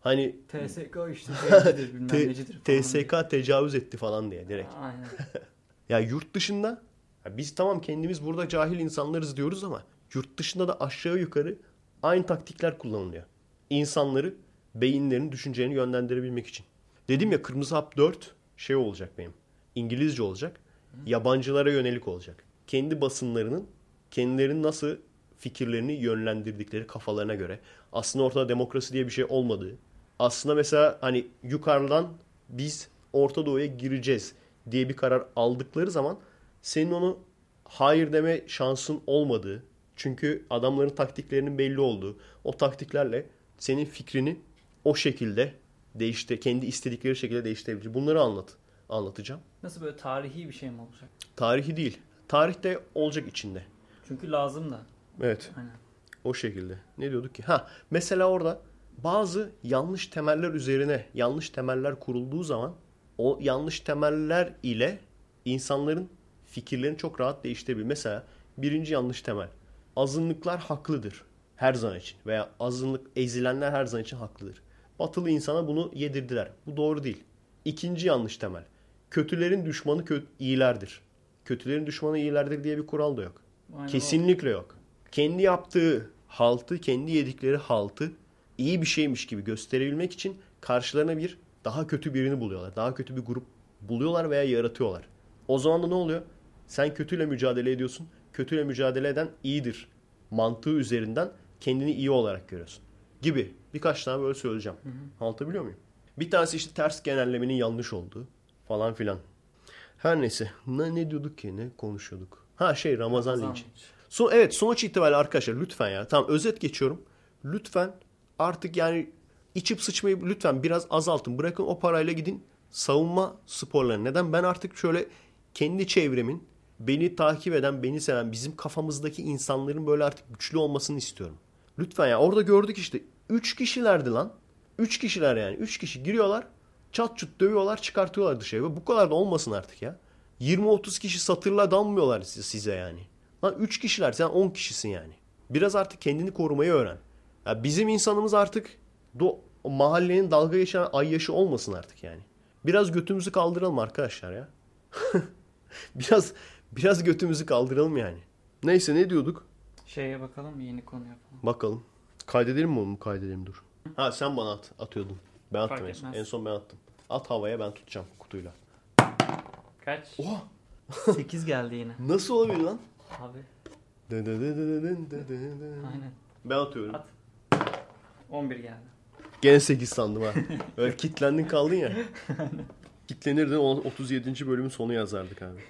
hani TSK işte bilmem T- necidir falan. TSK tecavüz etti falan diye direkt. Aynen. Ya yurt dışında ya biz tamam kendimiz burada cahil insanlarız diyoruz ama yurt dışında da aşağı yukarı aynı taktikler kullanılıyor. İnsanları beyinlerini, düşüncelerini yönlendirebilmek için. Dedim ya Kırmızı Hap 4 şey olacak benim. İngilizce olacak. Yabancılara yönelik olacak. Kendi basınlarının kendilerinin nasıl fikirlerini yönlendirdikleri kafalarına göre. Aslında ortada demokrasi diye bir şey olmadığı. Aslında mesela hani yukarıdan biz Orta Doğu'ya gireceğiz diye bir karar aldıkları zaman senin onu hayır deme şansın olmadığı. Çünkü adamların taktiklerinin belli olduğu. O taktiklerle senin fikrini o şekilde değişti kendi istedikleri şekilde değiştirebilir. Bunları anlat anlatacağım. Nasıl böyle tarihi bir şey mi olacak? Tarihi değil. Tarih de olacak içinde. Çünkü lazım da. Evet. Aynen. O şekilde. Ne diyorduk ki? Ha, mesela orada bazı yanlış temeller üzerine yanlış temeller kurulduğu zaman o yanlış temeller ile insanların fikirlerini çok rahat değiştirebilir. Mesela birinci yanlış temel. Azınlıklar haklıdır her zaman için veya azınlık ezilenler her zaman için haklıdır. Batılı insana bunu yedirdiler. Bu doğru değil. İkinci yanlış temel. Kötülerin düşmanı kö- iyilerdir. Kötülerin düşmanı iyilerdir diye bir kural da yok. Aynen. Kesinlikle yok. Kendi yaptığı haltı, kendi yedikleri haltı iyi bir şeymiş gibi gösterebilmek için karşılarına bir daha kötü birini buluyorlar. Daha kötü bir grup buluyorlar veya yaratıyorlar. O zaman da ne oluyor? Sen kötüyle mücadele ediyorsun. Kötüyle mücadele eden iyidir. Mantığı üzerinden kendini iyi olarak görüyorsun. Gibi. Birkaç tane böyle söyleyeceğim. Anlatabiliyor muyum? Bir tanesi işte ters genellemenin yanlış olduğu falan filan. Her neyse. Ne, ne diyorduk ki? Ne konuşuyorduk? Ha şey Ramazan, Ramazan linci. Son, evet sonuç itibariyle arkadaşlar lütfen ya. Tamam özet geçiyorum. Lütfen artık yani içip sıçmayı lütfen biraz azaltın. Bırakın o parayla gidin savunma sporlarına. Neden? Ben artık şöyle kendi çevremin beni takip eden, beni seven, bizim kafamızdaki insanların böyle artık güçlü olmasını istiyorum. Lütfen ya orada gördük işte 3 kişilerdi lan. 3 kişiler yani. 3 kişi giriyorlar. Çat çut dövüyorlar çıkartıyorlar dışarı. Ve bu kadar da olmasın artık ya. 20-30 kişi satırla damlıyorlar size, yani. Lan 3 kişiler sen 10 kişisin yani. Biraz artık kendini korumayı öğren. Ya bizim insanımız artık do, mahallenin dalga geçen ay yaşı olmasın artık yani. Biraz götümüzü kaldıralım arkadaşlar ya. biraz biraz götümüzü kaldıralım yani. Neyse ne diyorduk? Şeye bakalım yeni konu yapalım. Bakalım. Kaydedelim mi onu kaydedelim dur. Ha sen bana at, atıyordun. Ben attım Fark en son. etmez. En son ben attım. At havaya ben tutacağım kutuyla. Kaç? Oha! 8 geldi yine. Nasıl olabilir lan? Abi Dın dın dın dın dın dın dın dın. aynen. Ben atıyorum. At. 11 geldi. Gene 8 sandım ha. Öyle kitlendin kaldın ya. Kitlenirdin o 37. bölümün sonu yazardık abi.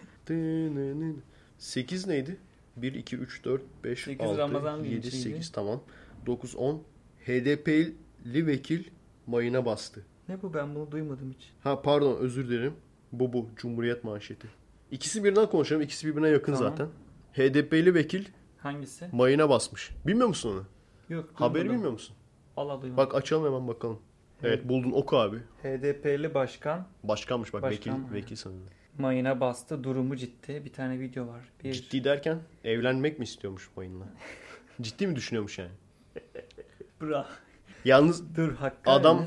8 neydi? 1, 2, 3, 4, 5, Sekiz 6, Ramazan 7, linçiydi. 8 tamam. 9, 10. HDP'li vekil mayına bastı. Ne bu ben bunu duymadım hiç. Ha pardon özür dilerim. Bu bu Cumhuriyet manşeti. İkisi birden konuşalım. İkisi birbirine yakın Tamam. zaten. HDP'li vekil Hangisi? mayına basmış. Bilmiyor musun onu? Yok. Haberi duymadım. bilmiyor musun? Vallahi duymadım. Bak açalım hemen bakalım. Evet buldun oku abi. HDP'li başkan Başkanmış bak Başkan vekil vekil sanırım. mayına bastı. Durumu ciddi. Bir tane video var. Bir... Ciddi derken evlenmek mi istiyormuş mayınla? Ciddi mi düşünüyormuş yani? Bra. Yalnız Dur Hakkı. Adam-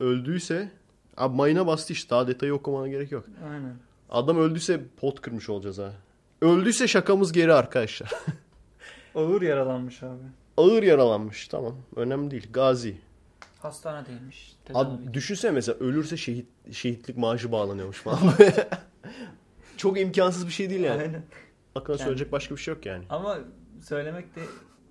öldüyse abi mayına bastı işte daha detayı okumana gerek yok. Aynen. Adam öldüyse pot kırmış olacağız ha. Öldüyse şakamız geri arkadaşlar. Ağır yaralanmış abi. Ağır yaralanmış tamam önemli değil. Gazi. Hastanedeymiş. Tedavi. Abi düşünsene mesela ölürse şehit şehitlik maaşı bağlanıyormuş falan. Çok imkansız bir şey değil yani. Aynen. Aklına Yani- söyleyecek başka bir şey yok yani. Ama söylemek de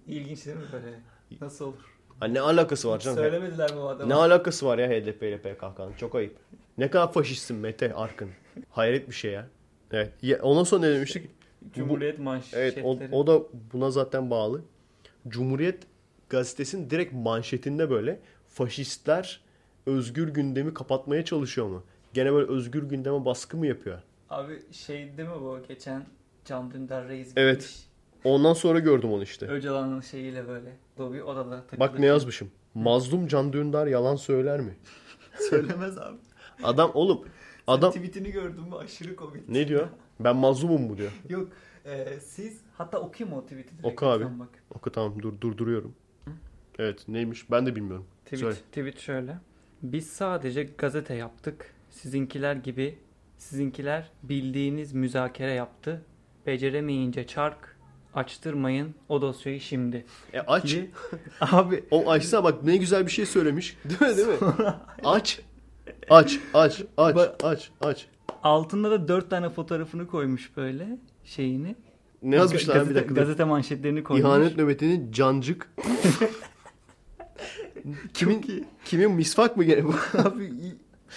ilginç değil mi böyle? Nasıl olur? Ha, ne alakası var canım? Söylemediler mi o adama? Ne alakası var ya HDP ile PKK'nın? Çok ayıp. Ne kadar faşistsin Mete Arkın. Hayret bir şey ya. Evet. Ya, ondan sonra ne demiştik? Cumhuriyet manşetleri. Evet o, o da buna zaten bağlı. Cumhuriyet gazetesinin direkt manşetinde böyle faşistler özgür gündemi kapatmaya çalışıyor mu? Gene böyle özgür gündeme baskı mı yapıyor? Abi şey değil mi bu geçen Can Dündar Reis Evet. Ondan sonra gördüm onu işte. Öcalan'ın şeyiyle böyle. Lobi odada takılırken. Bak ne yazmışım. Mazlum Can Dündar yalan söyler mi? Söylemez abi. Adam oğlum adam Sen tweetini gördün mü aşırı komik. ne diyor? Ben mazlumum mu diyor. Yok e, siz hatta okuyayım o tweet'i. Oku abi. Bak. Oku tamam dur durduruyorum. Evet neymiş ben de bilmiyorum. Tweet, Söyle. tweet şöyle. Biz sadece gazete yaptık. Sizinkiler gibi sizinkiler bildiğiniz müzakere yaptı. Beceremeyince çark açtırmayın o dosyayı şimdi. E aç. Diye- Abi O açsa bak ne güzel bir şey söylemiş. Değil mi değil mi? aç. Aç aç aç Bak- aç aç. altında da dört tane fotoğrafını koymuş böyle şeyini. Ne yazmışlar Gazete, bir dakika. Gazete manşetlerini koymuş. İhanet nöbetinin cancık. kimin kimin misvak mı gene bu? Abi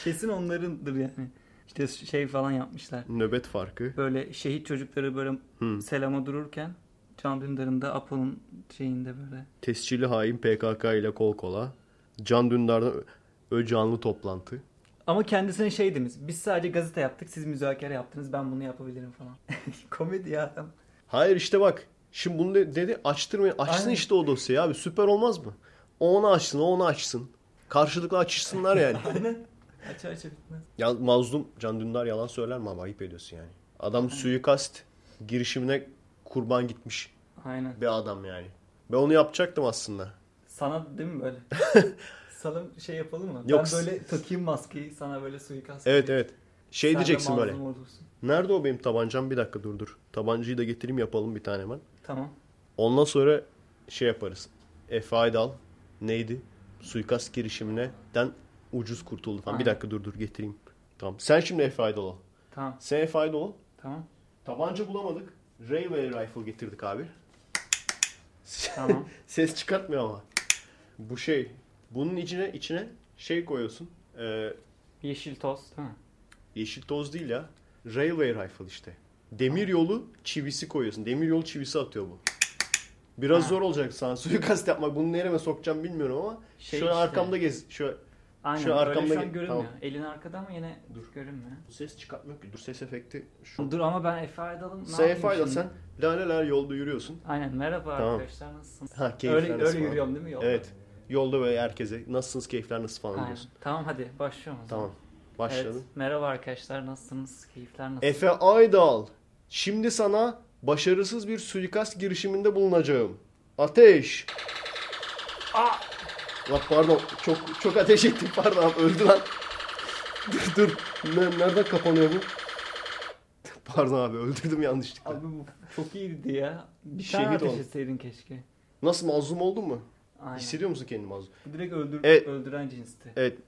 kesin onlarındır yani. İşte şey falan yapmışlar. Nöbet farkı. Böyle şehit çocukları böyle Hı. selama dururken Can Dündar'ın da Apo'nun şeyinde böyle. Tescilli hain PKK ile kol kola. Can Dündar'dan ö- Öcanlı toplantı. Ama kendisine şey demiş. Biz sadece gazete yaptık. Siz müzakere yaptınız. Ben bunu yapabilirim falan. Komedi ya adam. Hayır işte bak. Şimdi bunu de- dedi açtırmayın. Açsın Aynen. işte o dosyayı abi. Süper olmaz mı? O onu açsın, o onu açsın. Karşılıklı açışsınlar yani. Aynen. Aç aç bitmez. Ya mazlum Can Dündar yalan söyler mi abi? Ayıp ediyorsun yani. Adam suikast girişimine kurban gitmiş Aynen. bir adam yani. Ben onu yapacaktım aslında. Sana değil mi böyle? sana şey yapalım mı? Yok. Ben böyle takayım maskeyi sana böyle suikast Evet edeyim. evet. Şey Sen diyeceksin böyle. olursun. Nerede o benim tabancam? Bir dakika dur dur. Tabancayı da getireyim yapalım bir tane hemen. Tamam. Ondan sonra şey yaparız. Efe Aydal neydi? Suikast girişiminden ucuz kurtuldu falan. Bir Aynen. dakika dur dur getireyim. Tamam. Sen şimdi Aydal ol. Tamam. Sen Aydal ol. Tamam. Tabanca bulamadık. Railway Rifle getirdik abi. Tamam. Ses çıkartmıyor ama. Bu şey. Bunun içine içine şey koyuyorsun. Ee, Yeşil toz değil mi? yeşil toz değil ya. Railway Rifle işte. Demir yolu çivisi koyuyorsun. Demir yolu çivisi atıyor bu. Biraz Ha. zor olacak sana suikast yapmak. Bunu nereme sokacağım bilmiyorum ama Şey şöyle işte. arkamda gez. Şöyle Aynen. Şu arkamda şu an görünmüyor. tamam. Elin arkada ama yine Dur. görünmüyor. Bu ses çıkartmıyor ki. Dur ses efekti. Şu. Dur ama ben Efe Aydal'ım. ne Sen Efe Aydal sen laleler yolda yürüyorsun. Aynen merhaba Tamam. arkadaşlar nasılsınız? Ha keyifler öyle nasıl öyle falan. yürüyorum değil mi yolda? Evet. Yolda böyle herkese nasılsınız keyifler nasıl falan Aynen. diyorsun. Tamam hadi başlıyorum o zaman. Tamam. Başladım. Evet, merhaba arkadaşlar nasılsınız? Keyifler nasıl? Efe Aydal. Şimdi sana başarısız bir suikast girişiminde bulunacağım. Ateş. Aa! Bak pardon çok çok ateş ettim pardon abi öldü lan. dur dur. Ne- nereden kapanıyor bu? Pardon abi öldürdüm yanlışlıkla. Abi bu çok iyiydi ya. Bir Şehit tane ateş etseydin keşke. Nasıl mazlum oldun mu? Aynen. Hissediyor musun kendini mazlum? Direkt öldür Evet. öldüren cinsti. Evet,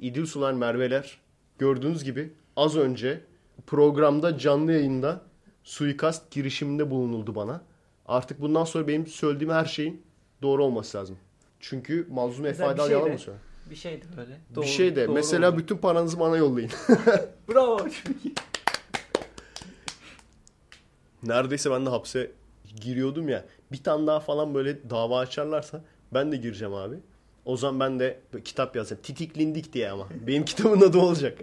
İdil Sular Merveler gördüğünüz gibi az önce programda canlı yayında suikast girişiminde bulunuldu bana. Artık bundan sonra benim söylediğim her şeyin doğru olması lazım. Çünkü Mazlum Mesela bir Efe Aydal şey yalan de- mı söylüyor? Bir şeydi böyle. Bir şey de mesela oldu. bütün paranızı bana yollayın. Bravo iyi. Neredeyse ben de hapse giriyordum ya. Bir tane daha falan böyle dava açarlarsa ben de gireceğim abi. O zaman ben de kitap yazacağım. Titiklindik diye ama. Benim kitabın adı olacak.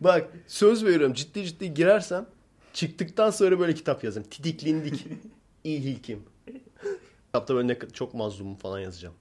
Bak söz veriyorum ciddi ciddi girersem çıktıktan sonra böyle kitap yazarım. Titiklindik. İyi hilkim. Kitapta böyle ne- çok mazlumum falan yazacağım.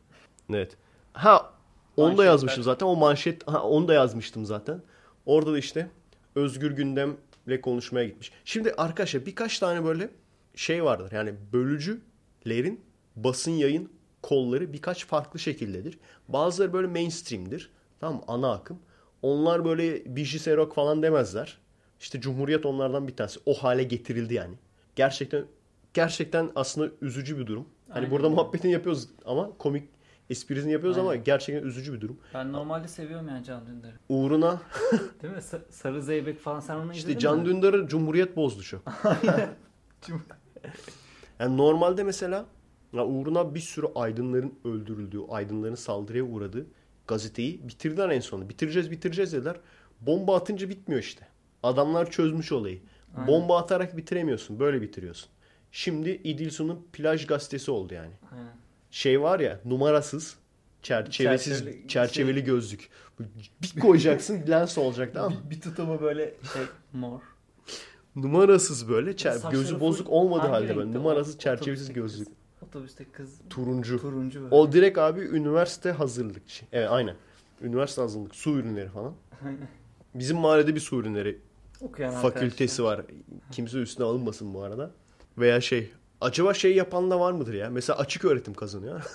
Evet. Ha onu da yazmışım zaten. O manşet ha, onu da yazmıştım zaten. Orada da işte Özgür Gündem'le konuşmaya gitmiş. Şimdi arkadaşlar birkaç tane böyle şey vardır. Yani bölücülerin basın yayın kolları birkaç farklı şekildedir. Bazıları böyle mainstream'dir. Tamam mı? Ana akım. Onlar böyle Biji Serok falan demezler. İşte Cumhuriyet onlardan bir tanesi. O hale getirildi yani. Gerçekten gerçekten aslında üzücü bir durum. Hani Aynen burada muhabbetini yapıyoruz ama komik esprisini yapıyoruz ama Aynen. gerçekten üzücü bir durum. Ben normalde seviyorum yani Can Dündar'ı. Uğruna Değil mi? Sa- Sarı Zeybek falan sen onu işte Can mi? Dündar'ı Cumhuriyet bozdu çok. Yani normalde mesela ya uğruna bir sürü aydınların öldürüldüğü, aydınların saldırıya uğradığı gazeteyi bitirdiler en sonunda. Bitireceğiz bitireceğiz dediler. Bomba atınca bitmiyor işte. Adamlar çözmüş olayı. Aynen. Bomba atarak bitiremiyorsun. Böyle bitiriyorsun. Şimdi İdilsu'nun plaj gazetesi oldu yani. Aynen. Şey var ya numarasız çerçevesiz Çerçeveli- çerçeveli gözlük. Bir koyacaksın lens olacak tamam mı? Bir, bir tutumu böyle şey mor. Numarasız böyle çer- Saçları gözü bozuk olmadığı halde böyle numarasız O- çerçevesiz gözlük. kız. Otobüste kız Turuncu. turuncu böyle. O direkt abi üniversite hazırlıkçı. Evet aynen. Üniversite hazırlık. Su ürünleri falan. Aynen. Bizim mahallede bir su ürünleri Okuyan fakültesi var. Kimse üstüne alınmasın bu arada. Veya şey acaba şey yapan da var mıdır ya? Mesela açık öğretim kazanıyor.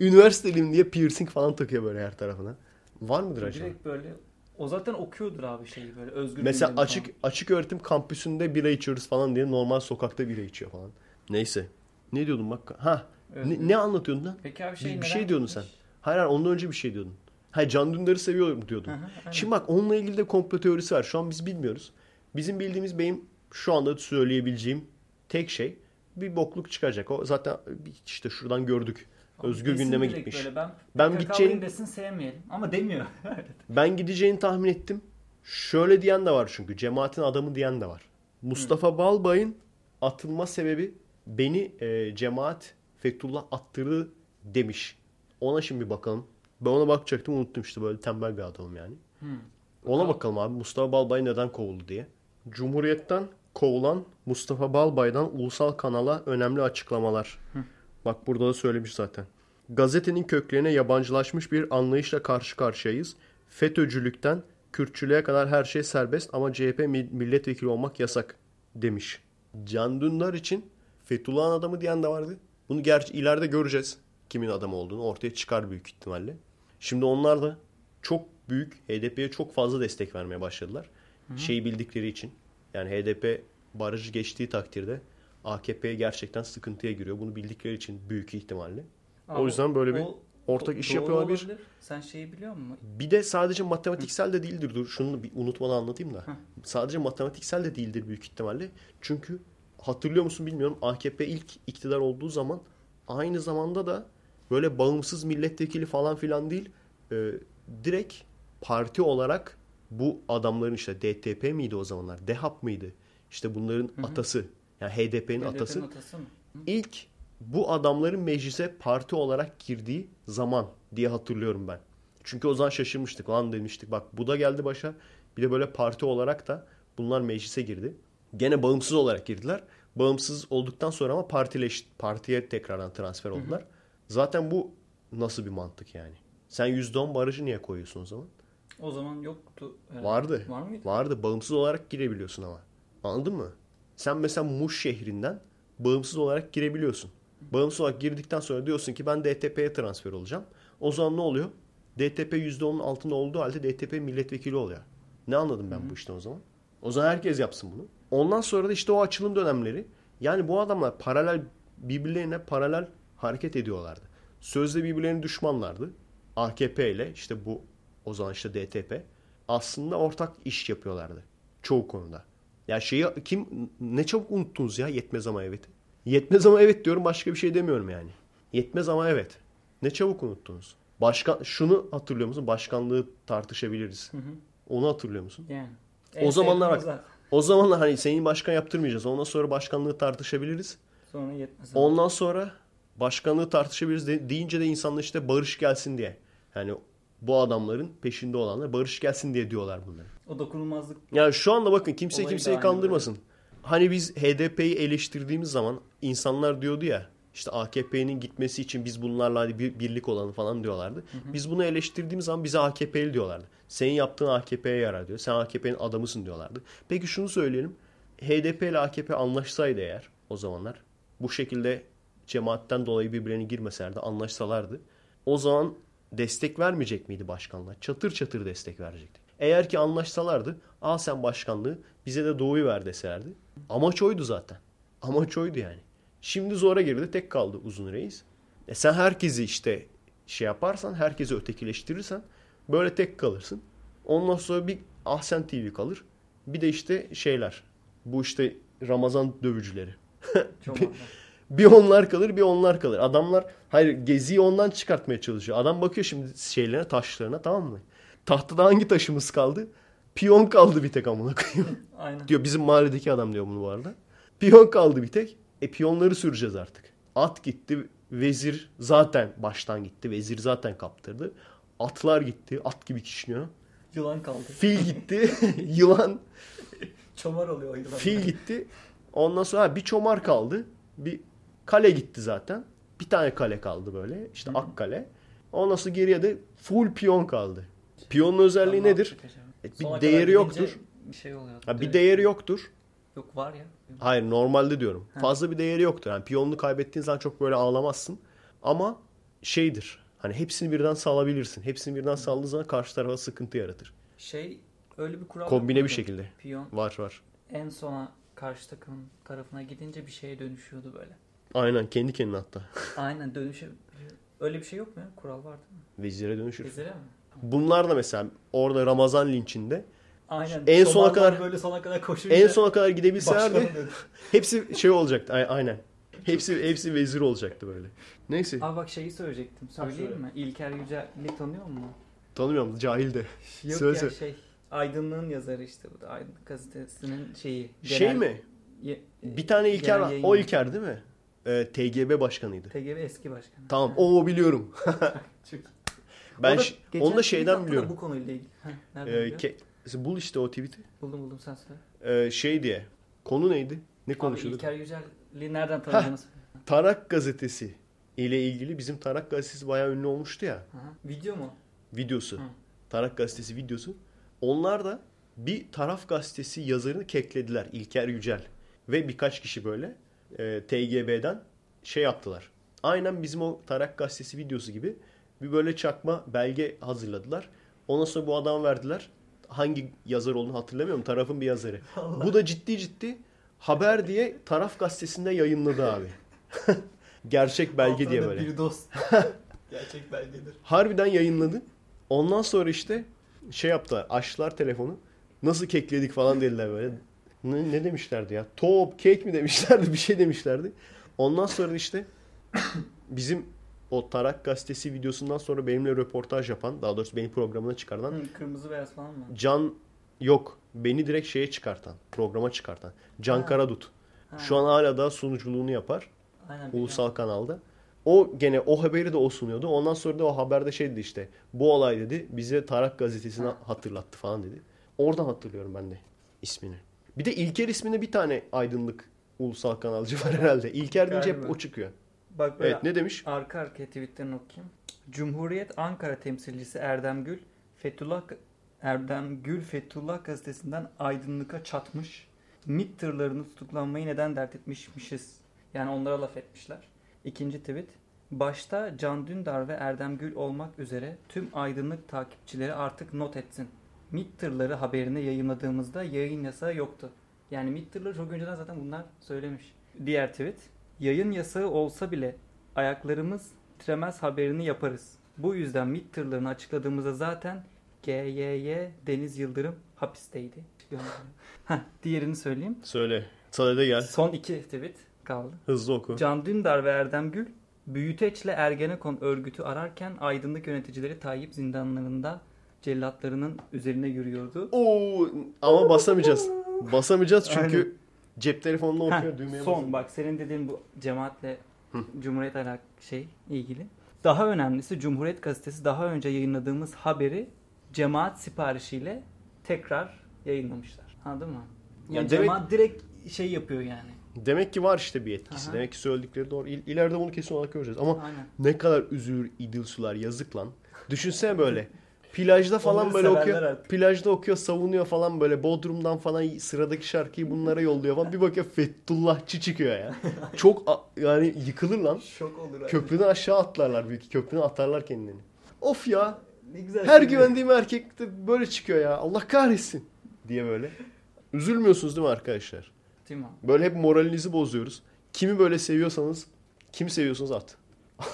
Üniversiteliyim diye piercing falan takıyor böyle her tarafına. Var mıdır acaba? Direkt böyle o zaten okuyordur abi şeyi böyle özgür Mesela açık falan. açık öğretim kampüsünde bira içiyoruz falan diye normal sokakta bira içiyor falan. Neyse. Ne diyordun bak? Ha. Ne, ne anlatıyordun lan? Peki abi Bir, şey bir neden şey diyordun gitmiş? sen. Hayır hayır ondan önce bir şey diyordun. Hayır Can Dündar'ı seviyorum diyordun. Aynen. Şimdi bak onunla ilgili de komplo teorisi var. Şu an biz bilmiyoruz. Bizim bildiğimiz benim şu anda söyleyebileceğim tek şey bir bokluk çıkacak. O zaten işte şuradan gördük. Özgür desin gündeme gitmiş. Böyle, ben Ben gideceğini- desin sevmeyelim ama demiyor. Ben gideceğini tahmin ettim. Şöyle diyen de var çünkü. Cemaatin adamı diyen de var. Mustafa Balbay'ın atılma sebebi beni e, cemaat Fethullah attırdı demiş. Ona şimdi bir bakalım. Ben ona bakacaktım unuttum işte böyle tembel bir adamım yani. Hı. Ona bakalım abi Mustafa Balbay neden kovuldu diye. Cumhuriyet'ten kovulan Mustafa Balbay'dan ulusal kanala önemli açıklamalar. Bak burada da söylemiş zaten. Gazetenin köklerine yabancılaşmış bir anlayışla karşı karşıyayız. FETÖ'cülükten Kürtçülüğe kadar her şey serbest ama CHP mi- milletvekili olmak yasak demiş. Can Dündar için Fethullah'ın adamı diyen de vardı. Bunu gerçi ileride göreceğiz kimin adamı olduğunu. Ortaya çıkar büyük ihtimalle. Şimdi onlar da çok büyük HDP'ye çok fazla destek vermeye başladılar. Şeyi bildikleri için. Yani HDP barajı geçtiği takdirde AKP gerçekten sıkıntıya giriyor. Bunu bildikleri için büyük ihtimalle. Abi, o yüzden böyle bir o- ortak o iş yapıyorlar bir. Sen şeyi biliyor musun? Bir de sadece matematiksel de değildir. Dur şunu bir unutmadan anlatayım da. Sadece matematiksel de değildir büyük ihtimalle. Çünkü hatırlıyor musun bilmiyorum AKP ilk iktidar olduğu zaman aynı zamanda da böyle bağımsız milletvekili falan filan değil e, direkt parti olarak bu adamların işte DTP miydi o zamanlar? DEHAP mıydı? İşte bunların atası. Yani HDP'nin HDP'nin atası. atası mı? İlk bu adamların meclise parti olarak girdiği zaman diye hatırlıyorum ben. Çünkü o zaman şaşırmıştık. Lan demiştik bak bu da geldi başa. Bir de böyle parti olarak da bunlar meclise girdi. Gene bağımsız olarak girdiler. Bağımsız olduktan sonra ama partileş, partiye tekrardan transfer oldular. Zaten bu nasıl bir mantık yani? Sen %10 barajı niye koyuyorsun o zaman? O zaman yoktu. herhalde. Vardı. Var mıydı? Vardı. Bağımsız olarak girebiliyorsun ama. Anladın mı? Sen mesela Muş şehrinden bağımsız olarak girebiliyorsun. Bağımsız olarak girdikten sonra diyorsun ki ben DTP'ye transfer olacağım. O zaman ne oluyor? DTP %10'un altında olduğu halde DTP milletvekili oluyor. Ne anladım ben bu işten o zaman? O zaman herkes yapsın bunu. Ondan sonra da işte o açılım dönemleri. Yani bu adamlar paralel birbirlerine paralel hareket ediyorlardı. Sözde birbirlerinin düşmanlardı. AKP ile işte bu o zaman işte DTP aslında ortak iş yapıyorlardı. Çoğu konuda. Ya şeyi kim ne çabuk unuttunuz ya yetmez ama evet. Yetmez ama evet diyorum başka bir şey demiyorum yani. Yetmez ama evet. Ne çabuk unuttunuz. Başkan şunu hatırlıyor musun? Başkanlığı tartışabiliriz. Onu hatırlıyor musun? Yani. O zamanlar bak- zaten. O zamanlar hani senin başkan yaptırmayacağız. Ondan sonra başkanlığı tartışabiliriz. Sonra yetmez. Ondan sonra başkanlığı tartışabiliriz de, deyince de insanlar işte barış gelsin diye. Yani bu adamların peşinde olanlar barış gelsin diye diyorlar bunları. O dokunulmazlık Yani şu anda bakın kimse kimseyi kandırmasın. Hani biz HDP'yi eleştirdiğimiz zaman insanlar diyordu ya işte AKP'nin gitmesi için biz bunlarla hadi bir birlik olalım falan diyorlardı. Biz bunu eleştirdiğimiz zaman bize AKP'li diyorlardı. Senin yaptığın AKP'ye yarar diyor. Sen AKP'nin adamısın diyorlardı. Peki şunu söyleyelim. HDP ile AKP anlaşsaydı eğer o zamanlar bu şekilde cemaatten dolayı birbirlerine girmeselerdi anlaşsalardı. O zaman destek vermeyecek miydi başkanlar? Çatır çatır destek verecekti. Eğer ki anlaşsalardı al sen başkanlığı bize de doğuyu ver deselerdi. Amaç oydu zaten. Amaç oydu yani. Şimdi zora girdi tek kaldı uzun reis. E sen herkesi işte şey yaparsan herkesi ötekileştirirsen böyle tek kalırsın. Ondan sonra bir Ahsen TV kalır. Bir de işte şeyler. Bu işte Ramazan dövücüleri. çoğaldı. Bir onlar kalır bir onlar kalır. Adamlar hayır geziyi ondan çıkartmaya çalışıyor. Adam bakıyor şimdi şeylerine taşlarına tamam mı? Tahtada hangi taşımız kaldı? Piyon kaldı bir tek amına koyayım. Aynen. diyor bizim mahalledeki adam diyor bunu bu arada. Piyon kaldı bir tek. E piyonları süreceğiz artık. At gitti. Vezir zaten baştan gitti. Vezir zaten kaptırdı. Atlar gitti. At gibi kişniyor. Yılan kaldı. Fil gitti. Yılan. Çomar oluyor o yılan. Fil gitti. Ondan sonra ha, bir çomar kaldı. Bir kale gitti zaten. Bir tane kale kaldı böyle. İşte ak kale. Ondan sonra geriye de full piyon kaldı. Piyonun özelliği Ama nedir? E, Sona bir kadar değeri yoktur. Bir şey oluyor. Ha, bir değeri yoktur. Yok var ya. Hayır normalde diyorum. Fazla bir değeri yoktur. Yani piyonunu kaybettiğin zaman çok böyle ağlamazsın. Ama şeydir. Hani hepsini birden salabilirsin. Hepsini birden saldığın zaman karşı tarafa sıkıntı yaratır. Şey öyle bir kural Kombine bir şekilde. Piyon Var var. en sona karşı takımın tarafına gidince bir şeye dönüşüyordu böyle. Aynen kendi kendine hatta. Aynen dönüşebiliyor. Öyle bir şey yok mu ya? Kural var değil mi? Vezire dönüşür. Vezire mi? Bunlar da mesela orada Ramazan linçinde Aynen. En sona kadar- böyle sona kadar koşunca en sona kadar gidebilselerdi hepsi şey olacaktı. Aynen. Hepsi hepsi vezir olacaktı böyle. Neyse. Abi bak şeyi söyleyecektim. Söyleyeyim söyle. mi? İlker Yücel'i tanıyor musun? Tanımıyorum cahil de. Yok Söyle ya söyle. şey. Aydınlığın yazarı işte bu da Aydınlık gazetesinin şeyi. Şey genel- mi? Ye- Bir tane İlker var. O. İlker değil mi? Ee, TGB başkanıydı. TGV eski başkanı. Tamam o biliyorum. çok. Ben da onu da şeyden da biliyorum. Bu konuyla ilgili. Heh, nereden Ee, ke- bul işte o tweet'i. Buldum buldum sen söyle. Ee, şey diye. Konu neydi? Ne konuşuyorduk? İlker Yücel'i nereden tanıdınız? Tarak gazetesi ile ilgili bizim Tarak gazetesi bayağı ünlü olmuştu ya. Aha. Video mu? Videosu. Hı. Tarak gazetesi videosu. Onlar da bir taraf gazetesi yazarını keklediler. İlker Yücel. Ve birkaç kişi böyle e, TGB'den şey yaptılar. Aynen bizim o Tarak gazetesi videosu gibi bir böyle çakma belge hazırladılar. Ondan sonra bu adamı verdiler. Hangi yazar olduğunu hatırlamıyorum. Tarafın bir yazarı. Bu da ciddi ciddi Haber diye taraf gazetesinde yayınladı abi. Gerçek belge diye böyle. Bir dost. Gerçek belgedir. Harbiden yayınladı. Ondan sonra işte şey yaptılar. Açtılar telefonu. Nasıl kekledik falan dediler böyle. Ne, ne demişlerdi ya? Top, kek mi demişlerdi? Bir şey demişlerdi. Ondan sonra işte bizim o Tarak gazetesi videosundan sonra benimle röportaj yapan, daha doğrusu beni programına çıkartan Hı, kırmızı beyaz falan mı? Can yok. Beni direkt şeye çıkartan, programa çıkartan. Can Ha. Karadut. Ha, Şu an hala da sunuculuğunu yapar aynen biliyorum. ulusal kanalda. O gene o haberi de o sunuyordu. Ondan sonra da o haberde şey dedi işte. Bu olay dedi bize Tarak gazetesini hatırlattı falan dedi. Oradan hatırlıyorum ben de ismini. Bir de İlker isminde bir tane aydınlık ulusal kanalcı var herhalde. İlker deyince hep o çıkıyor. Bak böyle Evet ne demiş? arka arkaya tweetlerini okuyayım. Cumhuriyet Ankara temsilcisi Erdem Gül, Fethullah Erdem Gül Fethullah gazetesinden aydınlıka çatmış. MİT tırlarını tutuklanmayı neden dert etmişmişiz? Yani onlara laf etmişler. İkinci tweet. Başta Can Dündar ve Erdem Gül olmak üzere tüm aydınlık takipçileri artık not etsin. MİT tırları haberini yayınladığımızda yayın yasağı yoktu. Yani MİT tırları çok önceden zaten bunlar söylemiş. Diğer tweet. Yayın yasağı olsa bile ayaklarımız titremez haberini yaparız. Bu yüzden MİT tırlarını açıkladığımızda zaten GYY Deniz Yıldırım hapisteydi. Heh, diğerini söyleyeyim. Söyle. Sadede gel. Son iki tweet kaldı. Hızlı oku. Can Dündar ve Erdem Gül Büyüteç'le Ergenekon örgütü ararken aydınlık yöneticileri Tayyip zindanlarında cellatlarının üzerine yürüyordu. Oo, ama basamayacağız. Basamayacağız çünkü Aynen. cep telefonunda Heh, okuyor. düğmeye son basın. bak senin dediğin bu cemaatle Cumhuriyet alak şey ilgili. Daha önemlisi Cumhuriyet gazetesi daha önce yayınladığımız haberi cemaat siparişiyle tekrar yayınlamışlar. Anladın mı? Yani Ya demek- cemaat direkt şey yapıyor yani. Demek ki var işte bir etkisi. Aha. Demek ki söyledikleri doğru. İl, ileride bunu kesin olarak göreceğiz. Ama Aynen. Ne kadar üzülür idil sular yazık lan. Düşünsene böyle. Plajda falan Onları böyle okuyor. artık. Plajda okuyor, savunuyor falan böyle. Bodrum'dan falan sıradaki şarkıyı bunlara yolluyor falan. Bir bakıyor Fethullahçı çıkıyor ya. Çok a- yani yıkılır lan. Şok olur. Köprüden aşağı atlarlar büyük. Köprüden atarlar kendilerini. Of ya. Ne güzel. Her şey. güvendiğim erkek de böyle çıkıyor ya. Allah kahretsin. Diye böyle. Üzülmüyorsunuz değil mi arkadaşlar? Değil mi? Böyle hep moralinizi bozuyoruz. Kimi böyle seviyorsanız, kimi seviyorsanız at.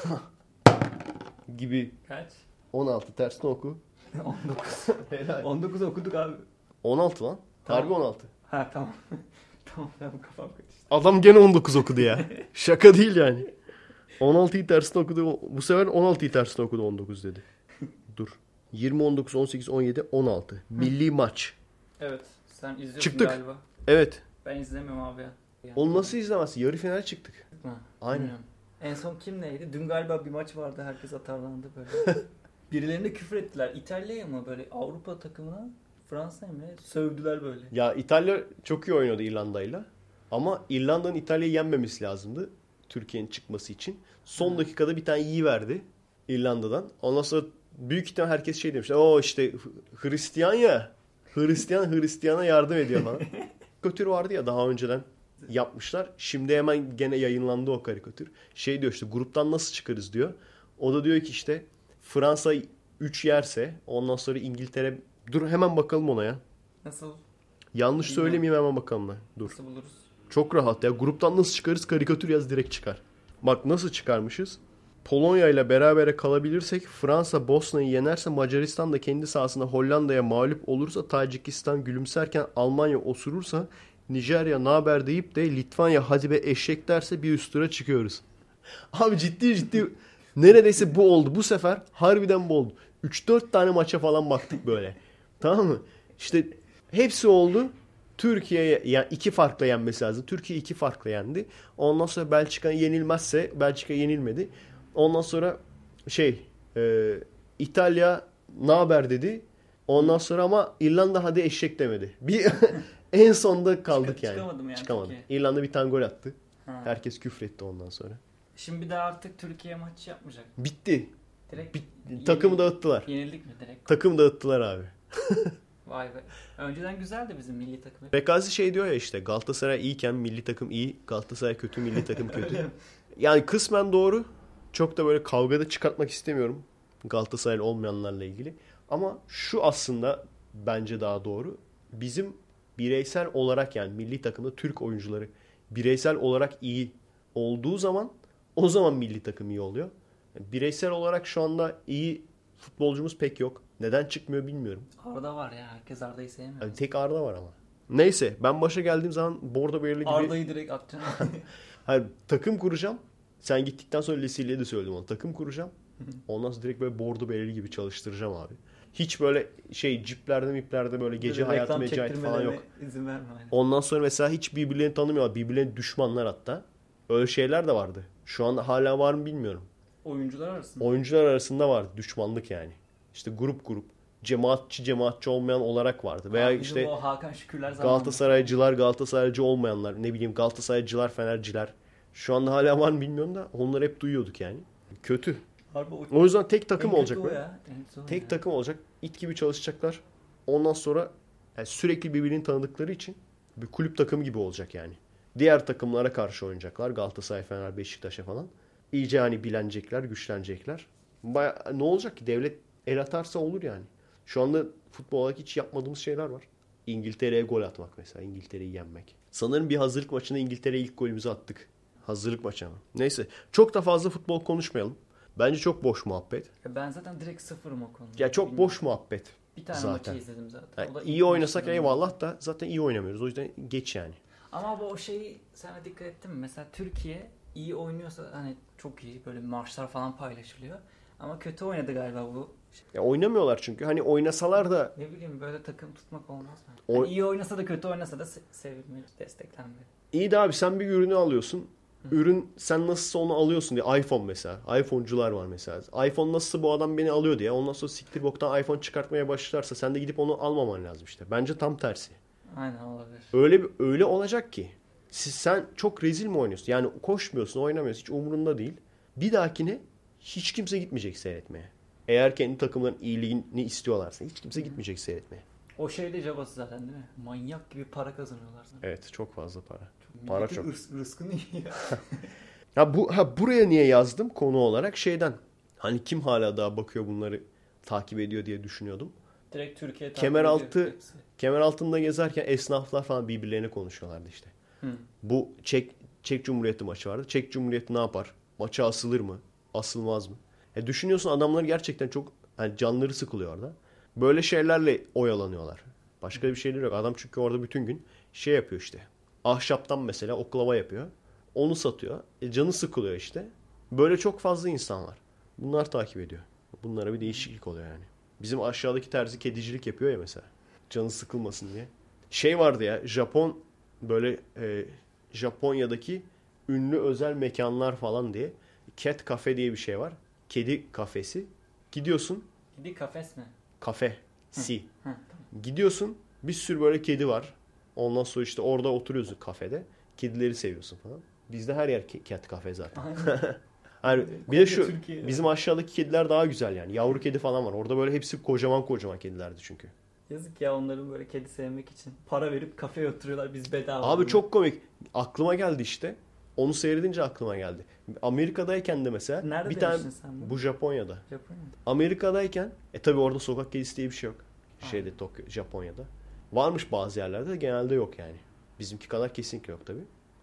gibi Kaç? 16 tersine oku. 19. 19 okuduk abi. 16 lan. Tamam. Harbi 16. Ha tamam. tamam tamam kafam karıştı. Adam gene 19 okudu ya. Şaka değil yani. 16'yı tersine okudu. Bu sefer 16'yı tersine okudu 19 dedi. Dur. 20, 19, 18, 17, 16. Milli maç. Evet. Sen izliyorsun Çıktık. galiba. Evet. Ben izlemiyorum abi ya. Yani. Onu nasıl izlemezsin? Yarı final çıktık. Ha, Aynen. bilmiyorum. En son kim neydi? Dün galiba bir maç vardı. Herkes atarlandı böyle. Birilerine küfür ettiler. İtalya'ya mı böyle Avrupa takımına Fransa'ya mı? Sövdüler böyle. Ya İtalya çok iyi oynadı İrlanda'yla. Ama İrlanda'nın İtalya'yı yenmemesi lazımdı. Türkiye'nin çıkması için. Son Hı. dakikada bir tane iyi verdi İrlanda'dan. Ondan sonra büyük ihtimal herkes şey demiş. O işte Hristiyan ya. Hristiyan Hristiyan'a yardım ediyor falan. Karikatür vardı ya daha önceden yapmışlar. Şimdi hemen gene yayınlandı o karikatür. Şey diyor işte gruptan nasıl çıkarız diyor. O da diyor ki işte Fransa 3 yerse ondan sonra İngiltere dur hemen bakalım ona ya. Nasıl? Yanlış Bilmiyorum. söylemeyeyim hemen bakalım da. Dur. Nasıl buluruz? Çok rahat ya. Gruptan nasıl çıkarız? Karikatür yaz direkt çıkar. Bak nasıl çıkarmışız? Polonya ile berabere kalabilirsek Fransa Bosna'yı yenerse Macaristan da kendi sahasında Hollanda'ya mağlup olursa Tacikistan gülümserken Almanya osurursa Nijerya naber deyip de Litvanya hadi be eşek derse bir üst tura çıkıyoruz. Abi ciddi ciddi neredeyse bu oldu. Bu sefer harbiden bu oldu. 3-4 tane maça falan baktık böyle. tamam mı? İşte hepsi oldu. Türkiye'ye yani iki farkla yenmesi lazım. Türkiye iki farkla yendi. Ondan sonra Belçika yenilmezse Belçika yenilmedi. Ondan sonra şey e, İtalya ne haber dedi. Ondan sonra ama İrlanda hadi eşek demedi. Bir en sonda kaldık Çık- yani. çıkamadım yani Çıkamadı. Türkiye. İrlanda bir tane gol attı. Ha. Herkes küfretti ondan sonra. Şimdi bir daha artık Türkiye maçı yapmayacak. Bitti. Direkt Bit- Yenil- takımı dağıttılar. Yenildik mi direkt? Takım dağıttılar abi. Vay be. Önceden güzeldi bizim milli takım. Bekazi şey diyor ya işte Galatasaray iyiyken milli takım iyi, Galatasaray kötü, milli takım kötü. Yani kısmen doğru. Çok da böyle kavgada çıkartmak istemiyorum Galatasaraylı olmayanlarla ilgili. Ama şu aslında bence daha doğru. Bizim bireysel olarak yani milli takımda Türk oyuncuları bireysel olarak iyi olduğu zaman o zaman milli takım iyi oluyor. Bireysel olarak şu anda iyi futbolcumuz pek yok. Neden çıkmıyor bilmiyorum. Arda var ya. Herkes Arda'yı sevmiyor. Yani tek Arda var ama. Neyse ben başa geldiğim zaman Bordo Belirli gibi Arda'yı direkt atacaksın. Hayır, takım kuracağım. Sen gittikten sonra Leslie'ye de söyledim onu. Takım kuracağım. Ondan sonra direkt böyle bordo belirli gibi çalıştıracağım abi. Hiç böyle şey ciplerde miplerde böyle gece Böyle hayatı reklam mecayet falan yok. izin verme. aynen. Ondan sonra mesela hiç birbirlerini tanımıyorlar. Birbirlerine düşmanlar hatta. Öyle şeyler de vardı. Şu anda hala var mı bilmiyorum. Oyuncular arasında. Oyuncular arasında vardı düşmanlık yani. İşte grup grup. Cemaatçi cemaatçi olmayan olarak vardı. Veya Bizim işte Hakan Şükürler zamanında. Galatasaraycılar Galatasaraycı olmayanlar. Ne bileyim Galatasaraycılar Fenerciler. Şu anda hala var mı bilmiyorum da onları hep duyuyorduk yani. Kötü. Harbi o, O yüzden tek takım olacak ya. Tek ya. takım olacak. it gibi çalışacaklar. Ondan sonra yani sürekli birbirini tanıdıkları için bir kulüp takımı gibi olacak yani. Diğer takımlara karşı oynayacaklar. Galatasaray, Fener, Beşiktaş'a falan. İyice hani bilenecekler, güçlenecekler. Baya, ne olacak ki? Devlet el atarsa olur yani. Şu anda futbol olarak hiç yapmadığımız şeyler var. İngiltere'ye gol atmak mesela. İngiltere'yi yenmek. Sanırım bir hazırlık maçında İngiltere'ye ilk golümüzü attık. Hazırlık maçı ama. Neyse. Çok da fazla futbol konuşmayalım. Bence çok boş muhabbet. Ben zaten direkt sıfırım o konuda. Ya çok Bilmiyorum. boş muhabbet. Bir tane zaten. maçı izledim zaten. Yani iyi oynasak eyvallah da zaten iyi oynamıyoruz. O yüzden geç yani. Ama bu o şeyi sana dikkat ettin mi? Mesela Türkiye iyi oynuyorsa hani çok iyi böyle maçlar falan paylaşılıyor. Ama kötü oynadı galiba bu. Ya oynamıyorlar çünkü. Hani oynasalar da Ne bileyim böyle takım tutmak olmaz mı? O- Hani iyi oynasa da kötü oynasa da se- sevilmeli, desteklenmeli. iyi de abi sen bir ürünü alıyorsun. Ürün sen nasılsa onu alıyorsun diye. iPhone mesela. iPhone'cular var mesela. iPhone nasılsa bu adam beni alıyor diye. Ondan sonra siktir boktan iPhone çıkartmaya başlarsa sen de gidip onu almaman lazım işte. Bence tam tersi. Aynen olabilir. Öyle öyle olacak ki. Siz, sen çok rezil mi oynuyorsun? Yani koşmuyorsun, oynamıyorsun. Hiç umurunda değil. Bir dahakine hiç kimse gitmeyecek seyretmeye. Eğer kendi takımların iyiliğini istiyorlarsa hiç kimse gitmeyecek seyretmeye. O şey de cabası zaten değil mi? Manyak gibi para kazanıyorlar zaten. Evet çok fazla para. Para Milletin çok. ırs- rızkını yiyor. Ha bu ha buraya niye yazdım konu olarak şeyden. Hani kim hala daha bakıyor bunları takip ediyor diye düşünüyordum. Direkt Türkiye Kemer altı-. Kemer altında gezerken esnaflar falan birbirlerine konuşuyorlardı işte. Hı. Bu Çek Çek Cumhuriyeti maçı vardı. Çek Cumhuriyeti ne yapar? Maça asılır mı? Asılmaz mı? E düşünüyorsun adamlar gerçekten çok hani canları sıkılıyor orada. Böyle şeylerle oyalanıyorlar. Başka bir şeyler yok. Adam çünkü orada bütün gün şey yapıyor işte. Ahşaptan mesela oklava yapıyor. Onu satıyor. E canı sıkılıyor işte. Böyle çok fazla insan var. Bunlar takip ediyor. Bunlara bir değişiklik oluyor yani. Bizim aşağıdaki terzi kedicilik yapıyor ya mesela. Canı sıkılmasın diye. Şey vardı ya Japon böyle e, Japonya'daki ünlü özel mekanlar falan diye Cat Cafe diye bir şey var. Kedi kafesi. Gidiyorsun Bir kafes mi? kafe si. Tamam. Gidiyorsun bir sürü böyle kedi var. Ondan sonra işte orada oturuyorsun kafede. Kedileri seviyorsun falan. Bizde her yer cat kafe zaten. Aynen. Hani bir de şu Türkiye. bizim aşağıdaki kediler daha güzel yani. Yavru kedi falan var. Orada böyle hepsi kocaman kocaman kedilerdi çünkü. Yazık ya onların böyle kedi sevmek için. Para verip kafeye oturuyorlar biz bedava. Abi Bunu- çok komik. Aklıma geldi işte. Onu seyredince aklıma geldi. Amerika'dayken de mesela Nerede bir tane sen bu Japonya'da. Japonya'da. Amerika'dayken e tabi orada sokak kedisi diye bir şey yok. Şeyde Tokyo, Japonya'da. Varmış bazı yerlerde de genelde yok yani. Bizimki kadar kesinlikle yok tabi.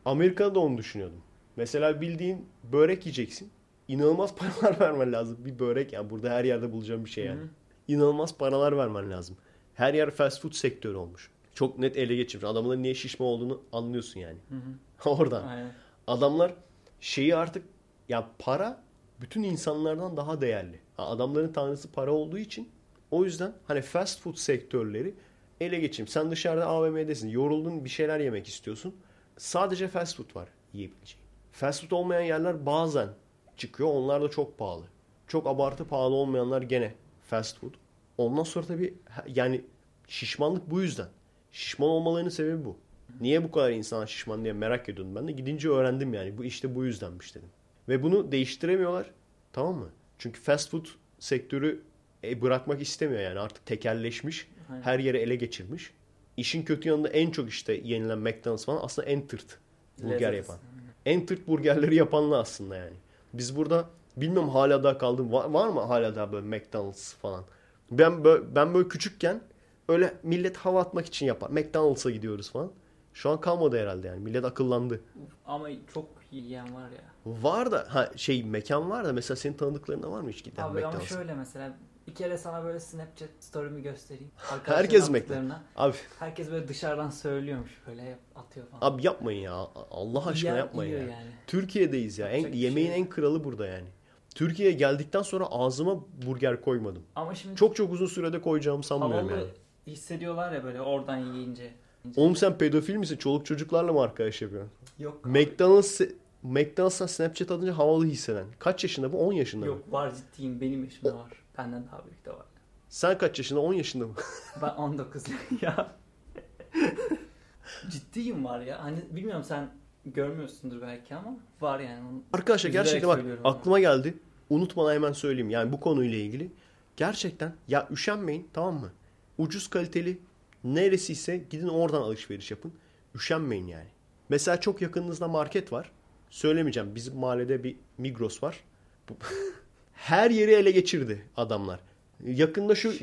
Amerika'da da onu düşünüyordum. Mesela bildiğin börek yiyeceksin. İnanılmaz paralar vermen lazım. Bir börek yani burada her yerde bulacağım bir şey yani. Hı hı. İnanılmaz paralar vermen lazım. Her yer fast food sektörü olmuş. Çok net ele geçirmiş. Adamların niye şişme olduğunu anlıyorsun yani. Hı hı. Oradan. Aynen. Adamlar şeyi artık ya para bütün insanlardan daha değerli. Adamların tanrısı para olduğu için o yüzden hani fast food sektörleri ele geçim. Sen dışarıda AVM'desin. Yoruldun bir şeyler yemek istiyorsun. Sadece fast food var yiyebileceğin. Fast food olmayan yerler bazen çıkıyor. Onlar da çok pahalı. Çok abartı pahalı olmayanlar gene fast food. Ondan sonra tabii yani şişmanlık bu yüzden. Şişman olmalarının sebebi bu. Niye bu kadar insan şişman diye merak ediyordum ben de. Gidince öğrendim yani. Bu işte bu yüzdenmiş dedim. Ve bunu değiştiremiyorlar. Tamam mı? Çünkü fast food sektörü e, bırakmak istemiyor yani. Artık tekelleşmiş. Aynen. Her yere ele geçirmiş. İşin kötü yanında en çok işte yenilen McDonald's falan aslında en tırt burger yapan. En tırt burgerleri yapanlar aslında yani. Biz burada bilmiyorum hala daha kaldım. Var, var mı hala daha böyle McDonald's falan? Ben böyle, ben böyle küçükken Öyle millet hava atmak için yapar. McDonald's'a gidiyoruz falan. Şu an kalmadı herhalde yani. Millet akıllandı. Ama çok yiyen var ya. Var da ha şey mekan var da mesela senin tanıdıklarında var mı hiç giden Abi ama McDonald's'a? şöyle mesela bir kere sana böyle Snapchat story'mi göstereyim. Herkes yaptıklarına. Abi Herkes böyle dışarıdan söylüyormuş böyle atıyor falan. abi yapmayın ya. Allah aşkına Yiyen yapmayın ya. yani. Türkiye'deyiz ya. En, Yapacak bir yemeğin şey en kralı burada yani. Türkiye'ye geldikten sonra ağzıma burger koymadım. Ama şimdi Çok çok uzun sürede koyacağımı sanmıyorum yani. hissediyorlar ya böyle oradan yiyince. Oğlum sen pedofil misin? Çoluk çocuklarla mı arkadaş yapıyorsun? Yok. McDonald's McDonald's'tan Snapchat atınca havalı hisseden. Kaç yaşında bu? 10 yaşında mı? Yok var ciddiyim benim yaşımda var. Benden daha büyük de var. Sen kaç yaşında? 10 yaşında mı? Ben 19 ya. Ciddiyim var ya. Hani bilmiyorum sen görmüyorsundur belki ama var yani. Arkadaşlar Üzülerek gerçekten bak söylüyorum ama. aklıma geldi. Unutmadan hemen söyleyeyim. Yani bu konuyla ilgili. Gerçekten ya üşenmeyin tamam mı? Ucuz kaliteli neresiyse gidin oradan alışveriş yapın. Üşenmeyin yani. Mesela çok yakınınızda market var. Söylemeyeceğim. Bizim mahallede bir Migros var. Bu- Her yeri ele geçirdi adamlar. Yakında şu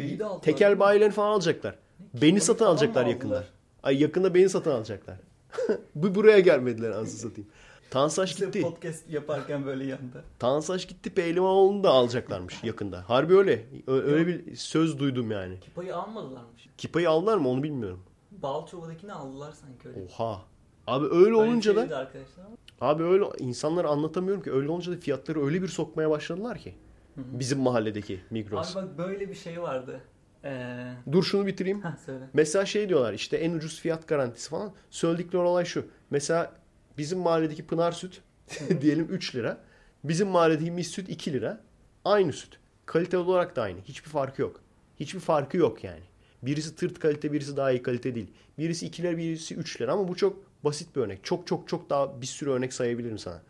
tekel bayilerini falan alacaklar. Beni satın alacaklar aldılar? yakında. Ay yakında beni satın alacaklar. Bu buraya gelmediler anasını satayım. Tansaç gitti. podcast yaparken böyle yanında. Tansaç gitti Pehlivanoğlu'nu da alacaklarmış yakında. Harbi öyle. Öyle bir söz duydum yani. Kipayı almadılarmış. Kipayı aldılar mı onu bilmiyorum. Balçova'dakini aldılar sanki öyle. Oha. Abi öyle bir olunca şeydi da arkadaşlar. Abi öyle insanlara anlatamıyorum ki öyle olunca da fiyatları öyle bir sokmaya başladılar ki. Bizim mahalledeki Migros. Abi bak böyle bir şey vardı. Ee... Dur şunu bitireyim. Ha söyle. Mesela şey diyorlar işte en ucuz fiyat garantisi falan. Söyledikleri olay şu. Mesela bizim mahalledeki Pınar süt diyelim 3 lira. Bizim mahalledeki mis süt 2 lira. Aynı süt. Kalite olarak da aynı. Hiçbir farkı yok. Hiçbir farkı yok yani. Birisi tırt kalite birisi daha iyi kalite değil. Birisi 2 lira birisi 3 lira ama bu çok basit bir örnek. Çok çok çok daha bir sürü örnek sayabilirim sana.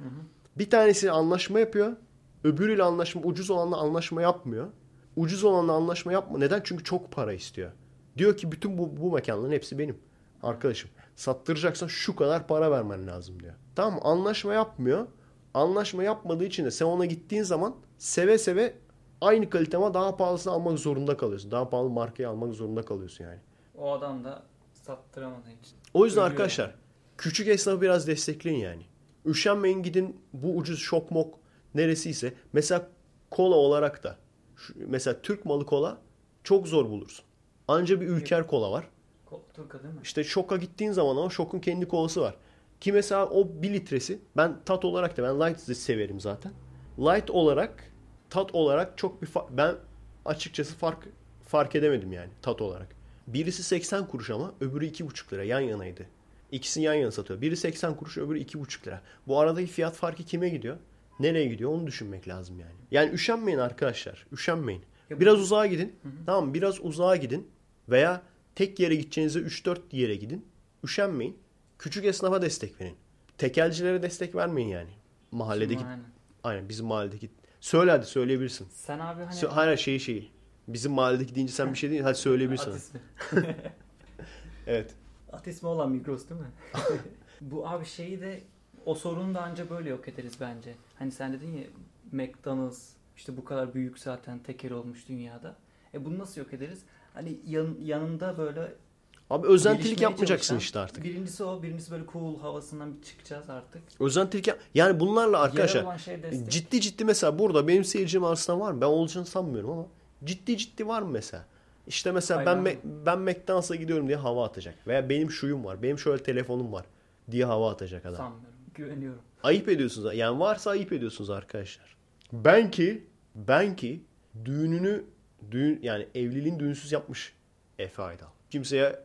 Bir tanesi anlaşma yapıyor. Öbürüyle anlaşma ucuz olanla anlaşma yapmıyor. Ucuz olanla anlaşma yapma. Neden? Çünkü çok para istiyor. Diyor ki bütün bu, bu mekanların hepsi benim. Arkadaşım sattıracaksan şu kadar para vermen lazım diyor. Tamam anlaşma yapmıyor. Anlaşma yapmadığı için de sen ona gittiğin zaman seve seve aynı kalite ama daha pahalısını almak zorunda kalıyorsun. Daha pahalı markayı almak zorunda kalıyorsun yani. O adam da sattıramadığı için. O yüzden Ölüyor arkadaşlar küçük esnafı biraz destekleyin yani. Üşenmeyin gidin bu ucuz şok mok neresiyse. Mesela kola olarak da mesela Türk malı kola çok zor bulursun. Anca bir ülker kola var. Turka değil mi? İşte şoka gittiğin zaman ama şokun kendi kolası var. Ki mesela o bir litresi ben tat olarak da ben light severim zaten. Light olarak tat olarak çok bir fa- ben açıkçası fark fark edemedim yani tat olarak. Birisi 80 kuruş ama öbürü 2,5 lira yan yanaydı. İkisini yan yana satıyor. Biri 80 kuruş öbürü 2,5 lira. Bu aradaki fiyat farkı kime gidiyor? Nereye gidiyor onu düşünmek lazım yani. Yani üşenmeyin arkadaşlar. Üşenmeyin. Biraz uzağa gidin. Tamam? Biraz uzağa gidin. Veya tek yere gideceğinize 3-4 yere gidin. Üşenmeyin. Küçük esnafa destek verin. Tekelcilere destek vermeyin yani. Mahalledeki Aynen. aynen bizim mahalledeki. Söyle hadi söyleyebilirsin. Sen abi hani... Sö- hayır şeyi şeyi. Bizim mahalledeki deyince sen bir şey değil. Hadi söyleyebilirsin. Evet. At ismi olan Migros değil mi? Bu abi şeyi de o sorunu da anca böyle yok ederiz bence. Hani sen dedin ya McDonald's işte bu kadar büyük zaten teker olmuş dünyada. E bunu nasıl yok ederiz? Hani yan, yanında böyle Abi özentilik yapmayacaksın çalışan- işte artık. Birincisi o, birincisi böyle cool havasından bir çıkacağız artık. Özentilik yap- Yani bunlarla arkadaşlar şey ciddi ciddi mesela burada benim seyircim arasında var mı? Ben olacağını sanmıyorum ama ciddi ciddi var mı mesela? İşte mesela ben Aynen. Me- ben McDonald's'a gidiyorum diye hava atacak. Veya benim şuyum var. Benim şöyle telefonum var diye hava atacak adam. Sanmıyorum. Güveniyorum. Ayıp ediyorsunuz. Yani varsa ayıp ediyorsunuz arkadaşlar. Ben ki ben ki düğününü düğün yani evliliğin düğünsüz yapmış Efe Aydal. Kimseye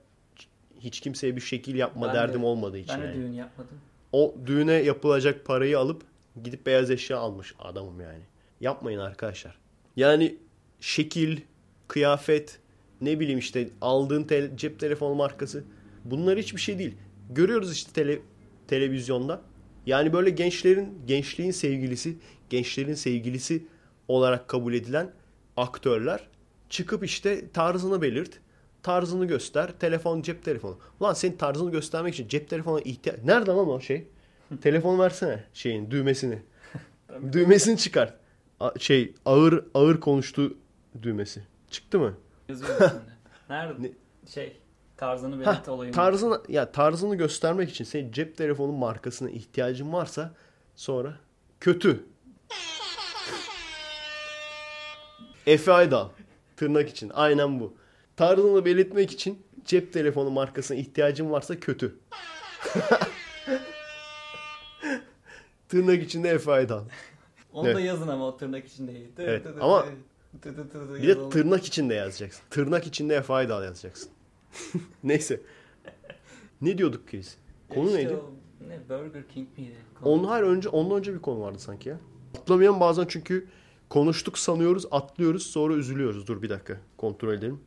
hiç kimseye bir şekil yapma Ben de- derdim olmadığı için Ben de yani. düğün yapmadım. O düğüne yapılacak parayı alıp gidip beyaz eşya almış adamım yani. Yapmayın arkadaşlar. Yani şekil, kıyafet, ne bileyim işte aldığın tel- cep telefonu markası bunlar hiçbir şey değil. Görüyoruz işte tele- televizyonda. Yani böyle gençlerin, gençliğin sevgilisi, gençlerin sevgilisi olarak kabul edilen aktörler çıkıp işte tarzını belirt, tarzını göster, telefon, cep telefonu. Ulan senin tarzını göstermek için cep telefonu ihtiyaç... Nerede lan o şey? Telefon versene şeyin düğmesini. düğmesini çıkart. A- şey ağır ağır konuştu düğmesi. Çıktı mı? Şimdi. Nerede? Ne- Şey tarzını Heh, belirt olayını. tarzını ya tarzını göstermek için senin cep telefonu markasına ihtiyacın varsa sonra kötü. Efe Aydal tırnak için aynen bu. Tarzını belirtmek için cep telefonu markasına ihtiyacın varsa kötü. tırnak içinde Efe Aydal. Onu Evet. da yazın ama o tırnak içinde Evet, ama Bir de tırnak içinde yazacaksın. Tırnak içinde Efe Aydal yazacaksın. Neyse. Ne diyorduk Chris? Konu İşte neydi? o ne Burger King miydi? Konu- Onun hayır önce ondan önce bir konu vardı sanki ya. Atlamayalım bazen çünkü konuştuk sanıyoruz, atlıyoruz, sonra üzülüyoruz. Dur bir dakika kontrol edelim.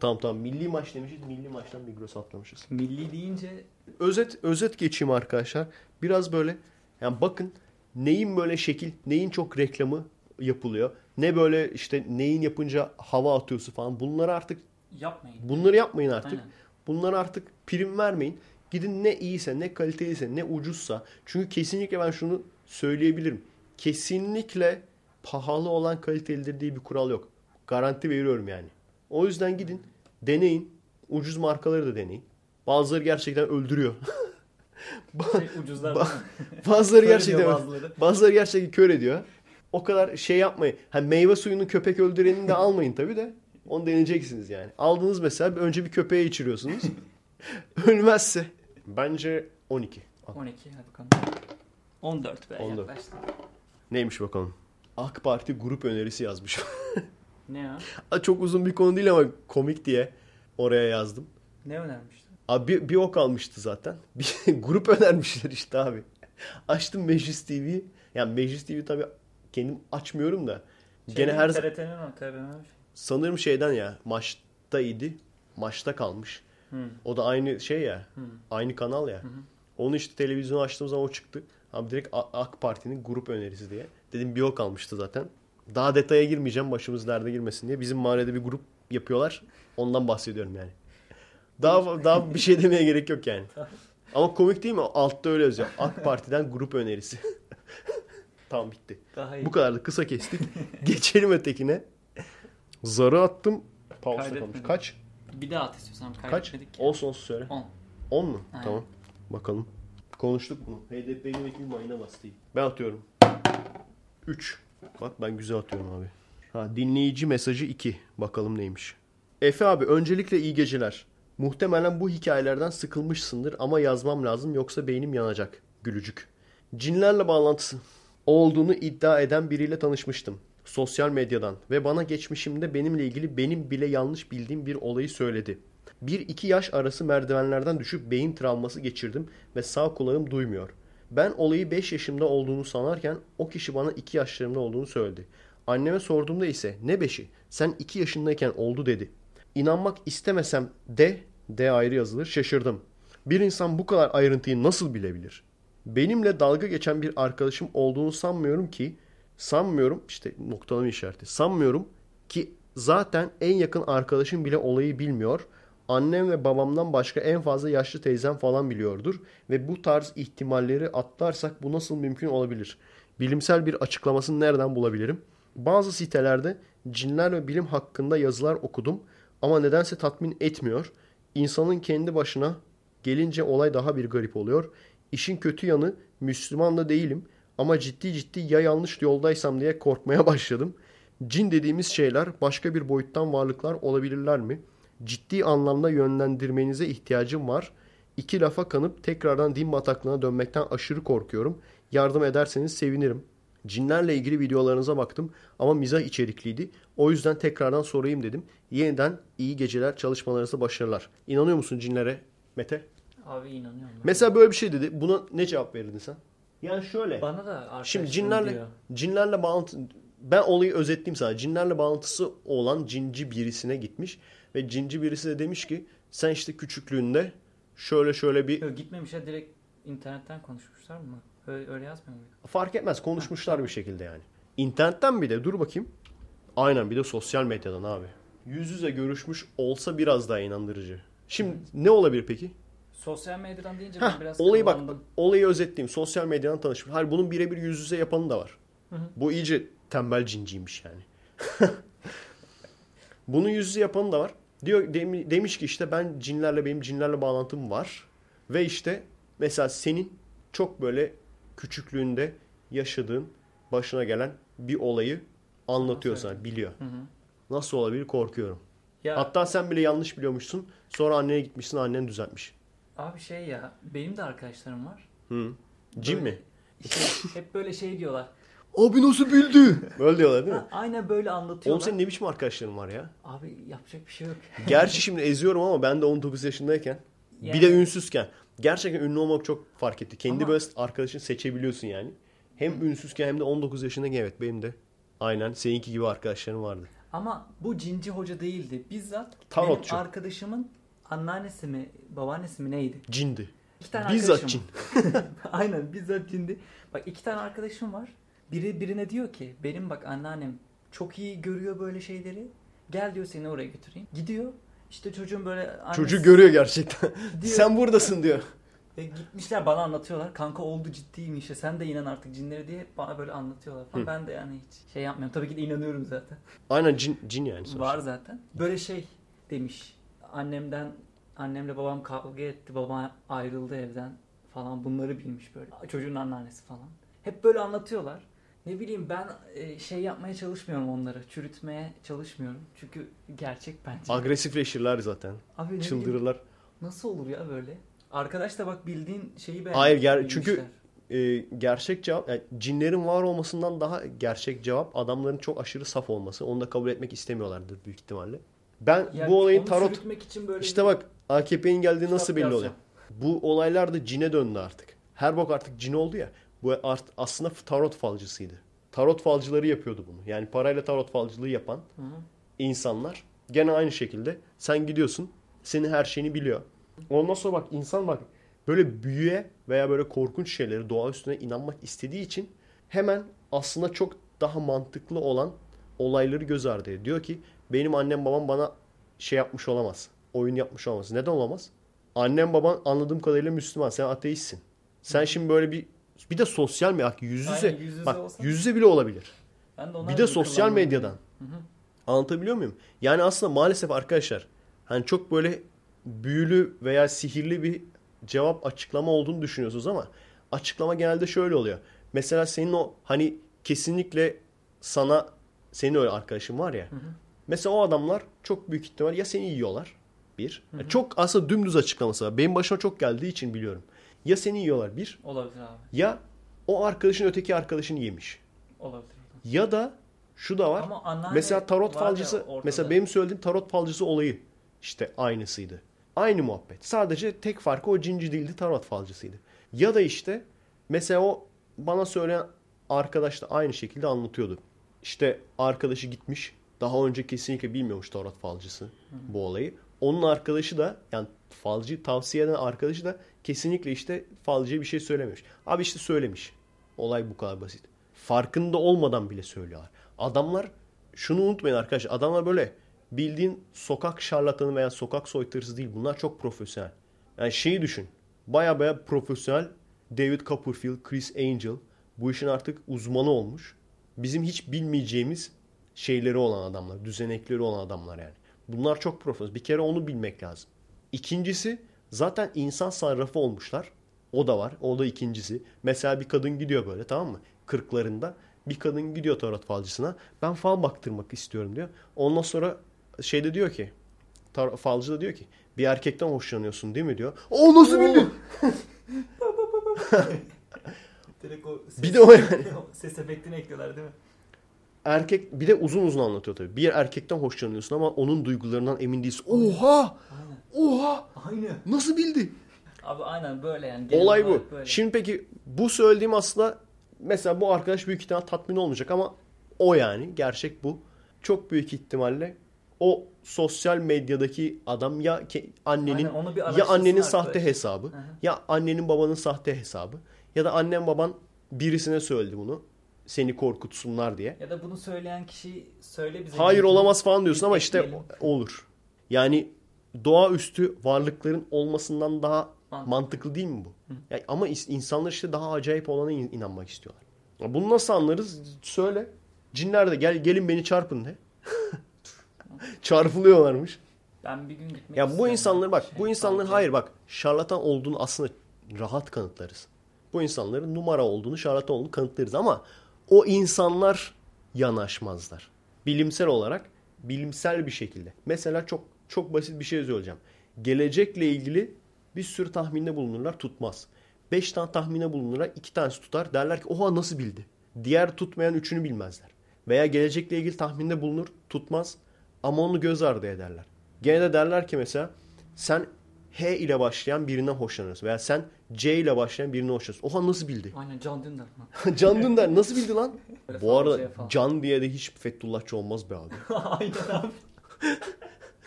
Tamam tamam milli maç demişiz. Milli maçtan Migros atlamışız. Milli deyince Özet özet geçeyim arkadaşlar. Biraz böyle yani bakın neyin böyle şekil, neyin çok reklamı yapılıyor. Ne böyle işte neyin yapınca hava atıyorsu falan. Bunları artık yapmayın. bunları yapmayın artık. Aynen. Bunlara artık prim vermeyin. Gidin ne iyiyse, ne kaliteliyse, ne ucuzsa. Çünkü kesinlikle ben şunu söyleyebilirim. Kesinlikle pahalı olan kalitelidir diye bir kural yok. Garanti veriyorum yani. O yüzden gidin, deneyin. Ucuz markaları da deneyin. Bazıları gerçekten öldürüyor. Şey, ucuzlar? Bazıları gerçekten bazıları. bazıları gerçekten kör ediyor. O kadar şey yapmayın. Ha meyve suyunu köpek öldürenini de almayın tabii de. Onu deneyeceksiniz yani. Aldınız mesela önce bir köpeğe içiriyorsunuz. Ölmezse. Bence 12. 12 hadi bakalım. 14 be 14. yaklaştı. Neymiş bakalım. AK Parti grup önerisi yazmış. Ne ya? Aa, Çok uzun bir konu değil ama komik diye oraya yazdım. Ne önermiştin? Abi bir, bir o kalmıştı zaten. Bir grup önermişler işte abi. Açtım Meclis TV'yi. Yani Meclis TV tabii kendim açmıyorum da. Gene her TRT'nin sanırım şeyden ya maçtaydı. Maçta kalmış. Hı. O da aynı şey ya. Hı. Aynı kanal ya. Onu işte televizyonu açtığım zaman o çıktı. Abi direkt AK Parti'nin grup önerisi diye. Dedim bir o kalmıştı zaten. Daha detaya girmeyeceğim başımız derde girmesin diye. Bizim mahallede bir grup yapıyorlar. Ondan bahsediyorum yani. Daha daha bir şey demeye gerek yok yani. Ama komik değil mi? Altta öyle yazıyor. AK Parti'den grup önerisi. tamam bitti. Daha iyi. Bu kadar da kısa kestik. Geçelim ötekine. Zarı attım. Pause Kaydetmedim. kalmış. Kaç? Bir daha at istiyorsan Kaç? kaydetmedik ki. Olsun olsun söyle. 10. 10 mu? Aynen. Tamam. Bakalım. Konuştuk mu? HDP'li vekil mayına bastı. Ben atıyorum. 3. Bak ben güzel atıyorum abi. Ha, dinleyici mesajı 2. Bakalım neymiş. Efe abi öncelikle iyi geceler. Muhtemelen bu hikayelerden sıkılmışsındır ama yazmam lazım yoksa beynim yanacak. Gülücük. Cinlerle bağlantısı olduğunu iddia eden biriyle tanışmıştım. Sosyal medyadan ve bana geçmişimde benimle ilgili benim bile yanlış bildiğim bir olayı söyledi. 1-2 yaş arası merdivenlerden düşüp beyin travması geçirdim ve sağ kulağım duymuyor. Ben olayı 5 yaşımda olduğunu sanarken o kişi bana 2 yaşlarımda olduğunu söyledi. Anneme sorduğumda ise ne 5'i sen 2 yaşındayken oldu dedi. İnanmak istemesem de de ayrı yazılır şaşırdım. Bir insan bu kadar ayrıntıyı nasıl bilebilir? Benimle dalga geçen bir arkadaşım olduğunu sanmıyorum ki sanmıyorum işte noktalama işareti sanmıyorum ki zaten en yakın arkadaşım bile olayı bilmiyor. Annem ve babamdan başka en fazla yaşlı teyzem falan biliyordur ve bu tarz ihtimalleri atlarsak bu nasıl mümkün olabilir? Bilimsel bir açıklamasını nereden bulabilirim? Bazı sitelerde cinler ve bilim hakkında yazılar okudum ama nedense tatmin etmiyor. İnsanın kendi başına gelince olay daha bir garip oluyor. İşin kötü yanı Müslüman da değilim ama ciddi ciddi ya yanlış yoldaysam diye korkmaya başladım. Cin dediğimiz şeyler başka bir boyuttan varlıklar olabilirler mi? Ciddi anlamda yönlendirmenize ihtiyacım var. İki lafa kanıp tekrardan din bataklığına dönmekten aşırı korkuyorum. Yardım ederseniz sevinirim. Cinlerle ilgili videolarınıza baktım ama mizah içerikliydi. O yüzden tekrardan sorayım dedim. Yeniden iyi geceler, çalışmalarınızda başarılar. İnanıyor musun cinlere Mete? Abi inanıyorum. ben. Mesela böyle bir şey dedi. Buna ne cevap verirdin sen? Yani şöyle. Bana da Şimdi cinlerle diyor. cinlerle bağlantı ben olayı özetleyeyim sana. Cinlerle bağlantısı olan cinci birisine gitmiş ve cinci birisi de demiş ki sen işte küçüklüğünde şöyle şöyle bir Yok gitmemişler direkt internetten konuşmuşlar mı? Öyle, öyle yazmıyor muydu? fark etmez konuşmuşlar bir şekilde yani. İnternetten bir de dur bakayım. Aynen bir de sosyal medyadan abi. Yüz yüze görüşmüş olsa biraz daha inandırıcı. Şimdi ne olabilir peki? Sosyal medyadan deyince Heh, ben biraz olayı bak olayı özetleyeyim. Sosyal medyadan tanışmış. Hayır bunun birebir yüz yüze yapanı da var. Hı hı. Bu iyice tembel cinciymiş yani. Bunu yüz yüze yapanı da var. Diyor demi- demiş ki işte ben cinlerle benim cinlerle bağlantım var ve işte mesela senin çok böyle küçüklüğünde yaşadığın başına gelen bir olayı anlatıyor Anlatıyor. sana biliyor. Hı hı. Nasıl olabilir korkuyorum. Ya Hatta sen bile yanlış biliyormuşsun. Sonra annene gitmişsin annen düzeltmiş. Abi şey ya benim de arkadaşlarım var. Hı. Cin mi? Şey, hep böyle şey diyorlar. Abi nasıl bildi? Böyle diyorlar değil mi? Ha, aynen böyle Oğlum anlatıyorlar. senin ne biçim arkadaşların var ya? Abi yapacak bir şey yok. Gerçi şimdi eziyorum ama ben de 19 yaşındayken bir Yani- de ünsüzken gerçekten ünlü olmak çok fark etti. Kendi Ama- böyle arkadaşını seçebiliyorsun yani. Hem ünsüzken hem de 19 yaşındayken evet benim de aynen seninki gibi arkadaşlarım vardı. Ama bu cinci hoca değildi. Bizzat Tarotçu. benim arkadaşımın anneannesi mi babaannesi mi neydi? Cindi. İki tane Bizzat arkadaşım. Aynen bizzat cindi. Bak iki tane arkadaşım var. Biri birine diyor ki benim bak anneannem çok iyi görüyor böyle şeyleri. Gel diyor seni oraya götüreyim. Gidiyor. İşte çocuğun böyle annesi, Çocuğu görüyor gerçekten. Diyor. Sen buradasın diyor. E, gitmişler bana anlatıyorlar. Kanka oldu ciddiymiş ya sen de inan artık cinlere diye bana böyle anlatıyorlar falan. Hı. Ben de yani hiç şey yapmıyorum. Tabii ki de inanıyorum zaten. Aynen cin, cin yani sonuçta. Var zaten. Böyle şey demiş. Annemden annemle babam kavga etti. Babam ayrıldı evden falan. Bunları bilmiş böyle. Çocuğun anneannesi falan. Hep böyle anlatıyorlar. Ne bileyim ben e, şey yapmaya çalışmıyorum onları. Çürütmeye çalışmıyorum. Çünkü gerçek bence. Agresifleşirler zaten. Abi ne bileyim, Çıldırırlar. nasıl olur ya böyle? Arkadaş da bak bildiğin şeyi beğenmiş. Hayır, ger- çünkü-. Ee, gerçek cevap yani cinlerin var olmasından daha gerçek cevap adamların çok aşırı saf olması. Onu da kabul etmek istemiyorlardır büyük ihtimalle. Ben Ya bu olayın onu tarot için böyle İşte bak AKP'nin geldiği nasıl belli oluyor. Bu olaylar da cine döndü artık. Her bok artık cin oldu ya. Bu art, aslında tarot falcısıydı. Tarot falcıları yapıyordu bunu. Yani parayla tarot falcılığı yapan hı. insanlar gene aynı şekilde sen gidiyorsun. Senin her şeyini biliyor. Ondan sonra bak insan bak böyle büyüye veya böyle korkunç şeylere doğa üstüne inanmak istediği için hemen aslında çok daha mantıklı olan olayları göz ardı ediyor. Diyor ki benim annem babam bana şey yapmış olamaz. Oyun yapmış olamaz. Neden olamaz? Annem baban anladığım kadarıyla Müslüman. Sen ateistsin. Sen şimdi böyle bir bir de sosyal medya yüz yüze Aynen, yüz yüze bak olsa- yüz yüze bile olabilir. Ben de ona Bir de sosyal medyadan. Hı hı. Anlatabiliyor muyum? Yani aslında maalesef arkadaşlar hani çok böyle büyülü veya sihirli bir cevap açıklama olduğunu düşünüyorsunuz ama açıklama genelde şöyle oluyor. Mesela senin o hani kesinlikle sana senin öyle arkadaşın var ya. Hı hı. Mesela o adamlar çok büyük ihtimal ya seni yiyorlar bir. Yani çok aslında dümdüz açıklaması var. Benim başıma çok geldiği için biliyorum. Ya seni yiyorlar bir Olabilir abi. ya o arkadaşın öteki arkadaşını yemiş. Olabilir. Ya da şu da var. Mesela tarot falcısı mesela benim söylediğim tarot falcısı olayı işte aynısıydı. Aynı muhabbet. Sadece tek farkı o cinci değildi tarot falcısıydı. Ya da işte mesela o bana söyleyen arkadaş da aynı şekilde anlatıyordu. İşte arkadaşı gitmiş. Daha önce kesinlikle bilmiyormuş tarot falcısı bu olayı. Onun arkadaşı da yani falcı tavsiye eden arkadaşı da kesinlikle işte falcıya bir şey söylememiş. Abi işte söylemiş. Olay bu kadar basit. Farkında olmadan bile söylüyorlar. Adamlar şunu unutmayın arkadaşlar. Adamlar böyle bildiğin sokak şarlatanı veya sokak soytarısı değil. Bunlar çok profesyonel. Yani şeyi düşün. Baya baya profesyonel David Copperfield, Chris Angel bu işin artık uzmanı olmuş. Bizim hiç bilmeyeceğimiz şeyleri olan adamlar, düzenekleri olan adamlar yani. Bunlar çok profesyonel. Bir kere onu bilmek lazım. İkincisi zaten insan sarrafı olmuşlar. O da var. O da ikincisi. Mesela bir kadın gidiyor böyle tamam mı? Kırklarında. Bir kadın gidiyor tarot falcısına. Ben fal baktırmak istiyorum diyor. Ondan sonra şeyde diyor ki tar- falcı da diyor ki bir erkekten hoşlanıyorsun değil mi diyor. O nasıl bildin? Bir de o yani. ses efektini ekliyorlar değil mi? Erkek bir de uzun uzun anlatıyor tabii. Bir erkekten hoşlanıyorsun ama onun duygularından emin değilsin. Oha! Aynen. Oha! Aynı. Nasıl bildi? Abi aynen böyle yani. Genel Olay bu. Böyle. Şimdi peki bu söylediğim aslında mesela bu arkadaş büyük ihtimal tatmin olmayacak ama o yani gerçek bu. Çok büyük ihtimalle o sosyal medyadaki adam ya ke- annenin Aynen, ya annenin arkadaş. sahte hesabı Hı hı. ya annenin babanın sahte hesabı ya da annen baban birisine söyledi bunu seni korkutsunlar diye. Ya da bunu söyleyen kişi söyle bize. Hayır olamaz falan diyorsun ama işte olur. Yani doğaüstü varlıkların olmasından daha Mantıklı. mantıklı değil mi bu? Yani ama insanlar işte daha acayip olana in- inanmak istiyorlar. Bunu nasıl anlarız? Söyle. Cinler de gel gelin beni çarpın de. Çarpılıyorlarmış. Ben bir gün gitmek Ya bu insanları bak Şey, bu insanların falcıya. hayır bak şarlatan olduğunu aslında rahat kanıtlarız. Bu insanların numara olduğunu şarlatan olduğunu kanıtlarız ama o insanlar yanaşmazlar. Bilimsel olarak bilimsel bir şekilde. Mesela çok çok basit bir şey söyleyeceğim. Gelecekle ilgili bir sürü tahminde bulunurlar tutmaz. 5 tane tahmine bulunurlar 2 tanesi tutar derler ki oha nasıl bildi. Diğer tutmayan üçünü bilmezler. Veya gelecekle ilgili tahminde bulunur tutmaz ama onu göz ardı ederler. Gene de derler ki mesela sen H ile başlayan birinden hoşlanırsın. Veya sen C ile başlayan birinden hoşlanırsın. Oha nasıl bildi? Aynen Can Dündar. Can Dündar nasıl bildi lan? Bu arada. Can diye de hiç Fethullahçı olmaz be abi. Aynen abi.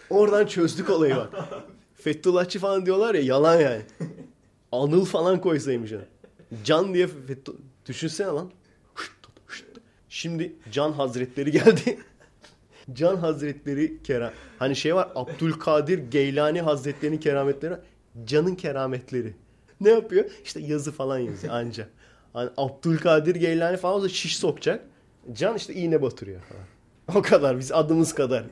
Oradan çözdük olayı bak. Fethullahçı falan diyorlar ya yalan yani. Anıl falan koysaymış ona. Can diye Fethu... Düşünsene lan. Şimdi Can Hazretleri geldi. Can Hazretleri kera hani şey var Abdülkadir Geylani Hazretleri'nin kerametleri Can'ın kerametleri. Ne yapıyor? İşte yazı falan yazıyor anca. Hani Abdülkadir Geylani falan olsa şiş sokacak. Can işte iğne batırıyor falan. O kadar biz adımız kadar.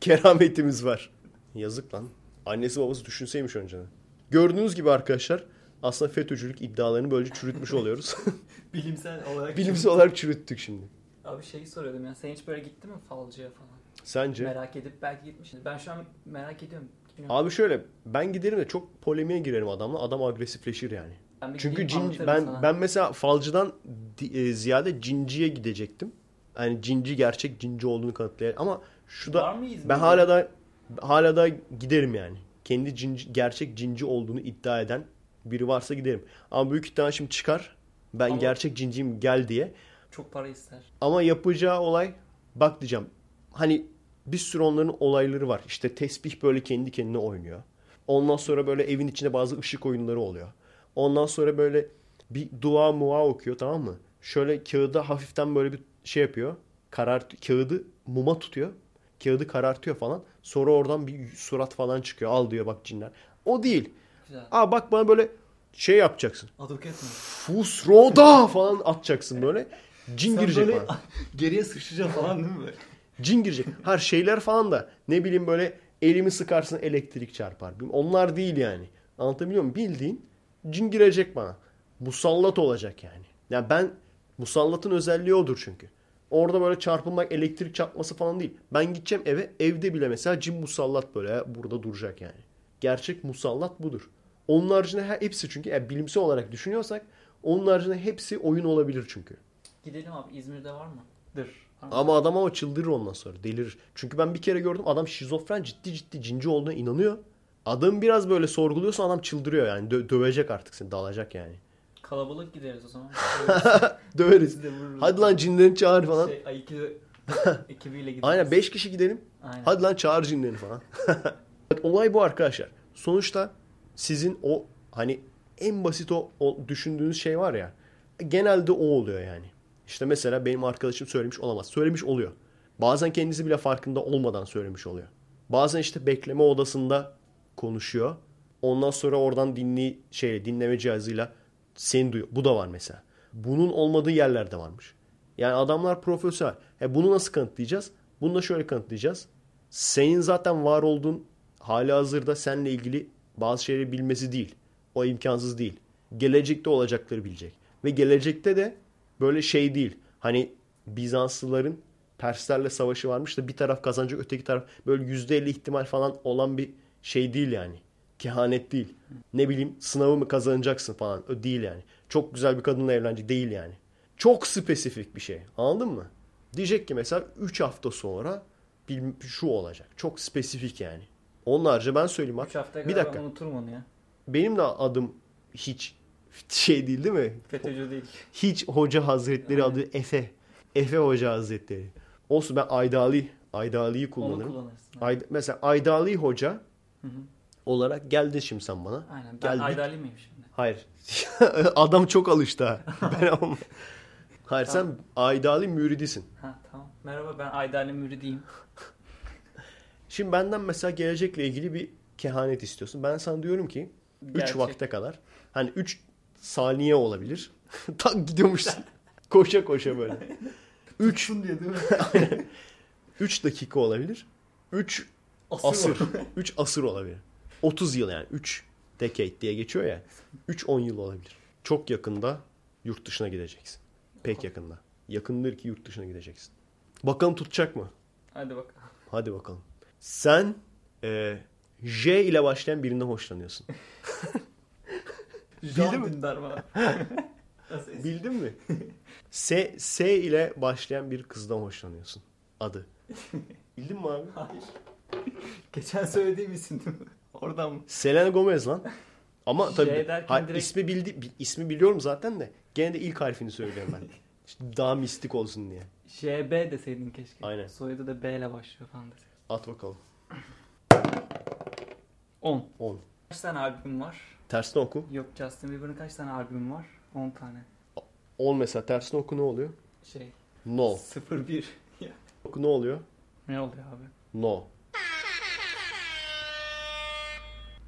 Kerametimiz var. Yazık lan. Annesi babası düşünseymiş önceden. Gördüğünüz gibi arkadaşlar aslında FETÖ'cülük iddialarını böylece çürütmüş oluyoruz. Bilimsel olarak. Bilimsel olarak çürüttük şimdi. Abi şeyi soruyordum ya. Sen hiç böyle gittin mi falcıya falan? Sence? Merak edip belki gitmişsin. Ben şu an merak ediyorum. Bilmiyorum. Abi şöyle ben giderim de çok polemiğe girerim adamla. Adam agresifleşir yani. Ben Çünkü cin, ben sana. ben mesela falcıdan e, ziyade cinciye gidecektim. Yani cinci gerçek cinci olduğunu kanıtlayan ama şu da ben hala da hala da giderim yani. Kendi cinci, gerçek cinci olduğunu iddia eden biri varsa giderim. Ama büyük ihtimal şimdi çıkar. Ben Ama- gerçek cinciyim gel diye. Çok para ister. Ama yapacağı olay bak diyeceğim. Hani bir sürü onların olayları var. İşte tesbih böyle kendi kendine oynuyor. Ondan sonra böyle evin içinde bazı ışık oyunları oluyor. Ondan sonra böyle bir dua mua okuyor tamam mı? Şöyle kağıda hafiften böyle bir şey yapıyor. Karart kağıdı muma tutuyor. Kağıdı karartıyor falan. Sonra oradan bir surat falan çıkıyor. Al diyor bak cinler. O değil. Güzel. Aa bak bana böyle şey yapacaksın. Aduket mi? Fusroda falan atacaksın böyle. Cin Sen girecek böyle bana. geriye sıçrayacaksın falan değil mi? Cin girecek. Her şeyler falan da ne bileyim böyle elimi sıkarsın elektrik çarpar. Onlar değil yani. Anlatabiliyor muyum? Bildiğin cin girecek bana. Musallat olacak yani. Yani ben musallatın özelliği odur çünkü. Orada böyle çarpılmak, elektrik çarpması falan değil. Ben gideceğim eve, evde bile mesela cin musallat böyle burada duracak yani. Gerçek musallat budur. Onun haricinde hepsi çünkü yani bilimsel olarak düşünüyorsak onun haricinde hepsi oyun olabilir çünkü. Gidelim abi İzmir'de var mı? Dır. Ama adam ama çıldırır ondan sonra. Delirir. Çünkü ben bir kere gördüm adam şizofren ciddi ciddi cinci olduğuna inanıyor. Adam biraz böyle sorguluyorsa adam çıldırıyor yani. Dö- dövecek artık seni. Dalacak yani. Kalabalık gideriz o zaman. Döveriz. Hadi lan cinlerini çağır falan. Şey, Aikido ekibiyle gideriz. Aynen 5 kişi gidelim. Aynen. Hadi lan çağır cinlerini falan. Olay bu arkadaşlar. Sonuçta sizin o hani en basit o, o düşündüğünüz şey var ya. Genelde o oluyor yani. İşte mesela benim arkadaşım söylemiş olamaz. Söylemiş oluyor. Bazen kendisi bile farkında olmadan söylemiş oluyor. Bazen işte bekleme odasında konuşuyor. Ondan sonra oradan dinli şey dinleme cihazıyla seni duyuyor. Bu da var mesela. Bunun olmadığı yerlerde varmış. Yani adamlar profesyonel. E bunu nasıl kanıtlayacağız? Bunu da şöyle kanıtlayacağız. Senin zaten var olduğun hali hazırda seninle ilgili bazı şeyleri bilmesi değil. O imkansız değil. Gelecekte olacakları bilecek. Ve gelecekte de böyle şey değil. Hani Bizanslıların Perslerle savaşı varmış da bir taraf kazanacak öteki taraf böyle %50 ihtimal falan olan bir şey değil yani. Kehanet değil. Ne bileyim sınavı mı kazanacaksın falan. O değil yani. Çok güzel bir kadınla evlenecek değil yani. Çok spesifik bir şey. Anladın mı? Diyecek ki mesela 3 hafta sonra şu olacak. Çok spesifik yani. Onlarca ben söyleyeyim bak. 3 haftaya Bir dakika. unuturum onu ya. Benim de adım hiç şey değil değil mi? FETÖ'cü değil. Hiç Hoca Hazretleri Aynen. adı Efe. Efe Hoca Hazretleri. Olsun ben Aydali. Aydali'yi Onu kullanırım. kullanırsın. Ay, mesela Aydali Hoca Hı hı. olarak geldin şimdi sen bana. Aynen. Ben Geldik. Aydali miyim şimdi? Hayır. Adam çok alıştı ha. Ben ama. Hayır sen Aydali müridisin. Ha tamam. Merhaba ben Aydali müridiyim. Şimdi benden mesela gelecekle ilgili bir kehanet istiyorsun. Ben sana diyorum ki 3 Gerçek. vakte kadar. Hani 3 saniye olabilir. Tak gidiyormuşsun. koşa koşa böyle. 3 diye değil mi? 3 dakika olabilir. 3 Asır. 3 asır olabilir. 30 yıl yani. 3 decade diye geçiyor ya. 3-10 yıl olabilir. Çok yakında yurt dışına gideceksin. Pek yakında. Yakındır ki yurt dışına gideceksin. Bakalım tutacak mı? Hadi bakalım. Hadi bakalım. Sen e, J ile başlayan birinden hoşlanıyorsun. Jean mi? Dündar isim? Bildin mi? S, S ile başlayan bir kızdan hoşlanıyorsun. Adı. Bildin mi abi? Hayır. Geçen söylediğim isim değil mi? Oradan mı? Selena Gomez lan. Ama tabii J derken ha, direkt- ismi bildi bi- ismi biliyorum zaten de gene de ilk harfini söylüyorum ben. İşte daha mistik olsun diye. JB deseydin keşke. Aynen. Soyadı da B ile başlıyor falan deseydin. At bakalım. 10. 10. Kaç tane albüm var? Tersine oku. Yok Justin Bieber'ın kaç tane albüm var? 10 tane. 10 mesela tersine oku ne oluyor? Şey. No. 01. Ya. Oku ne oluyor? ne oluyor abi? No.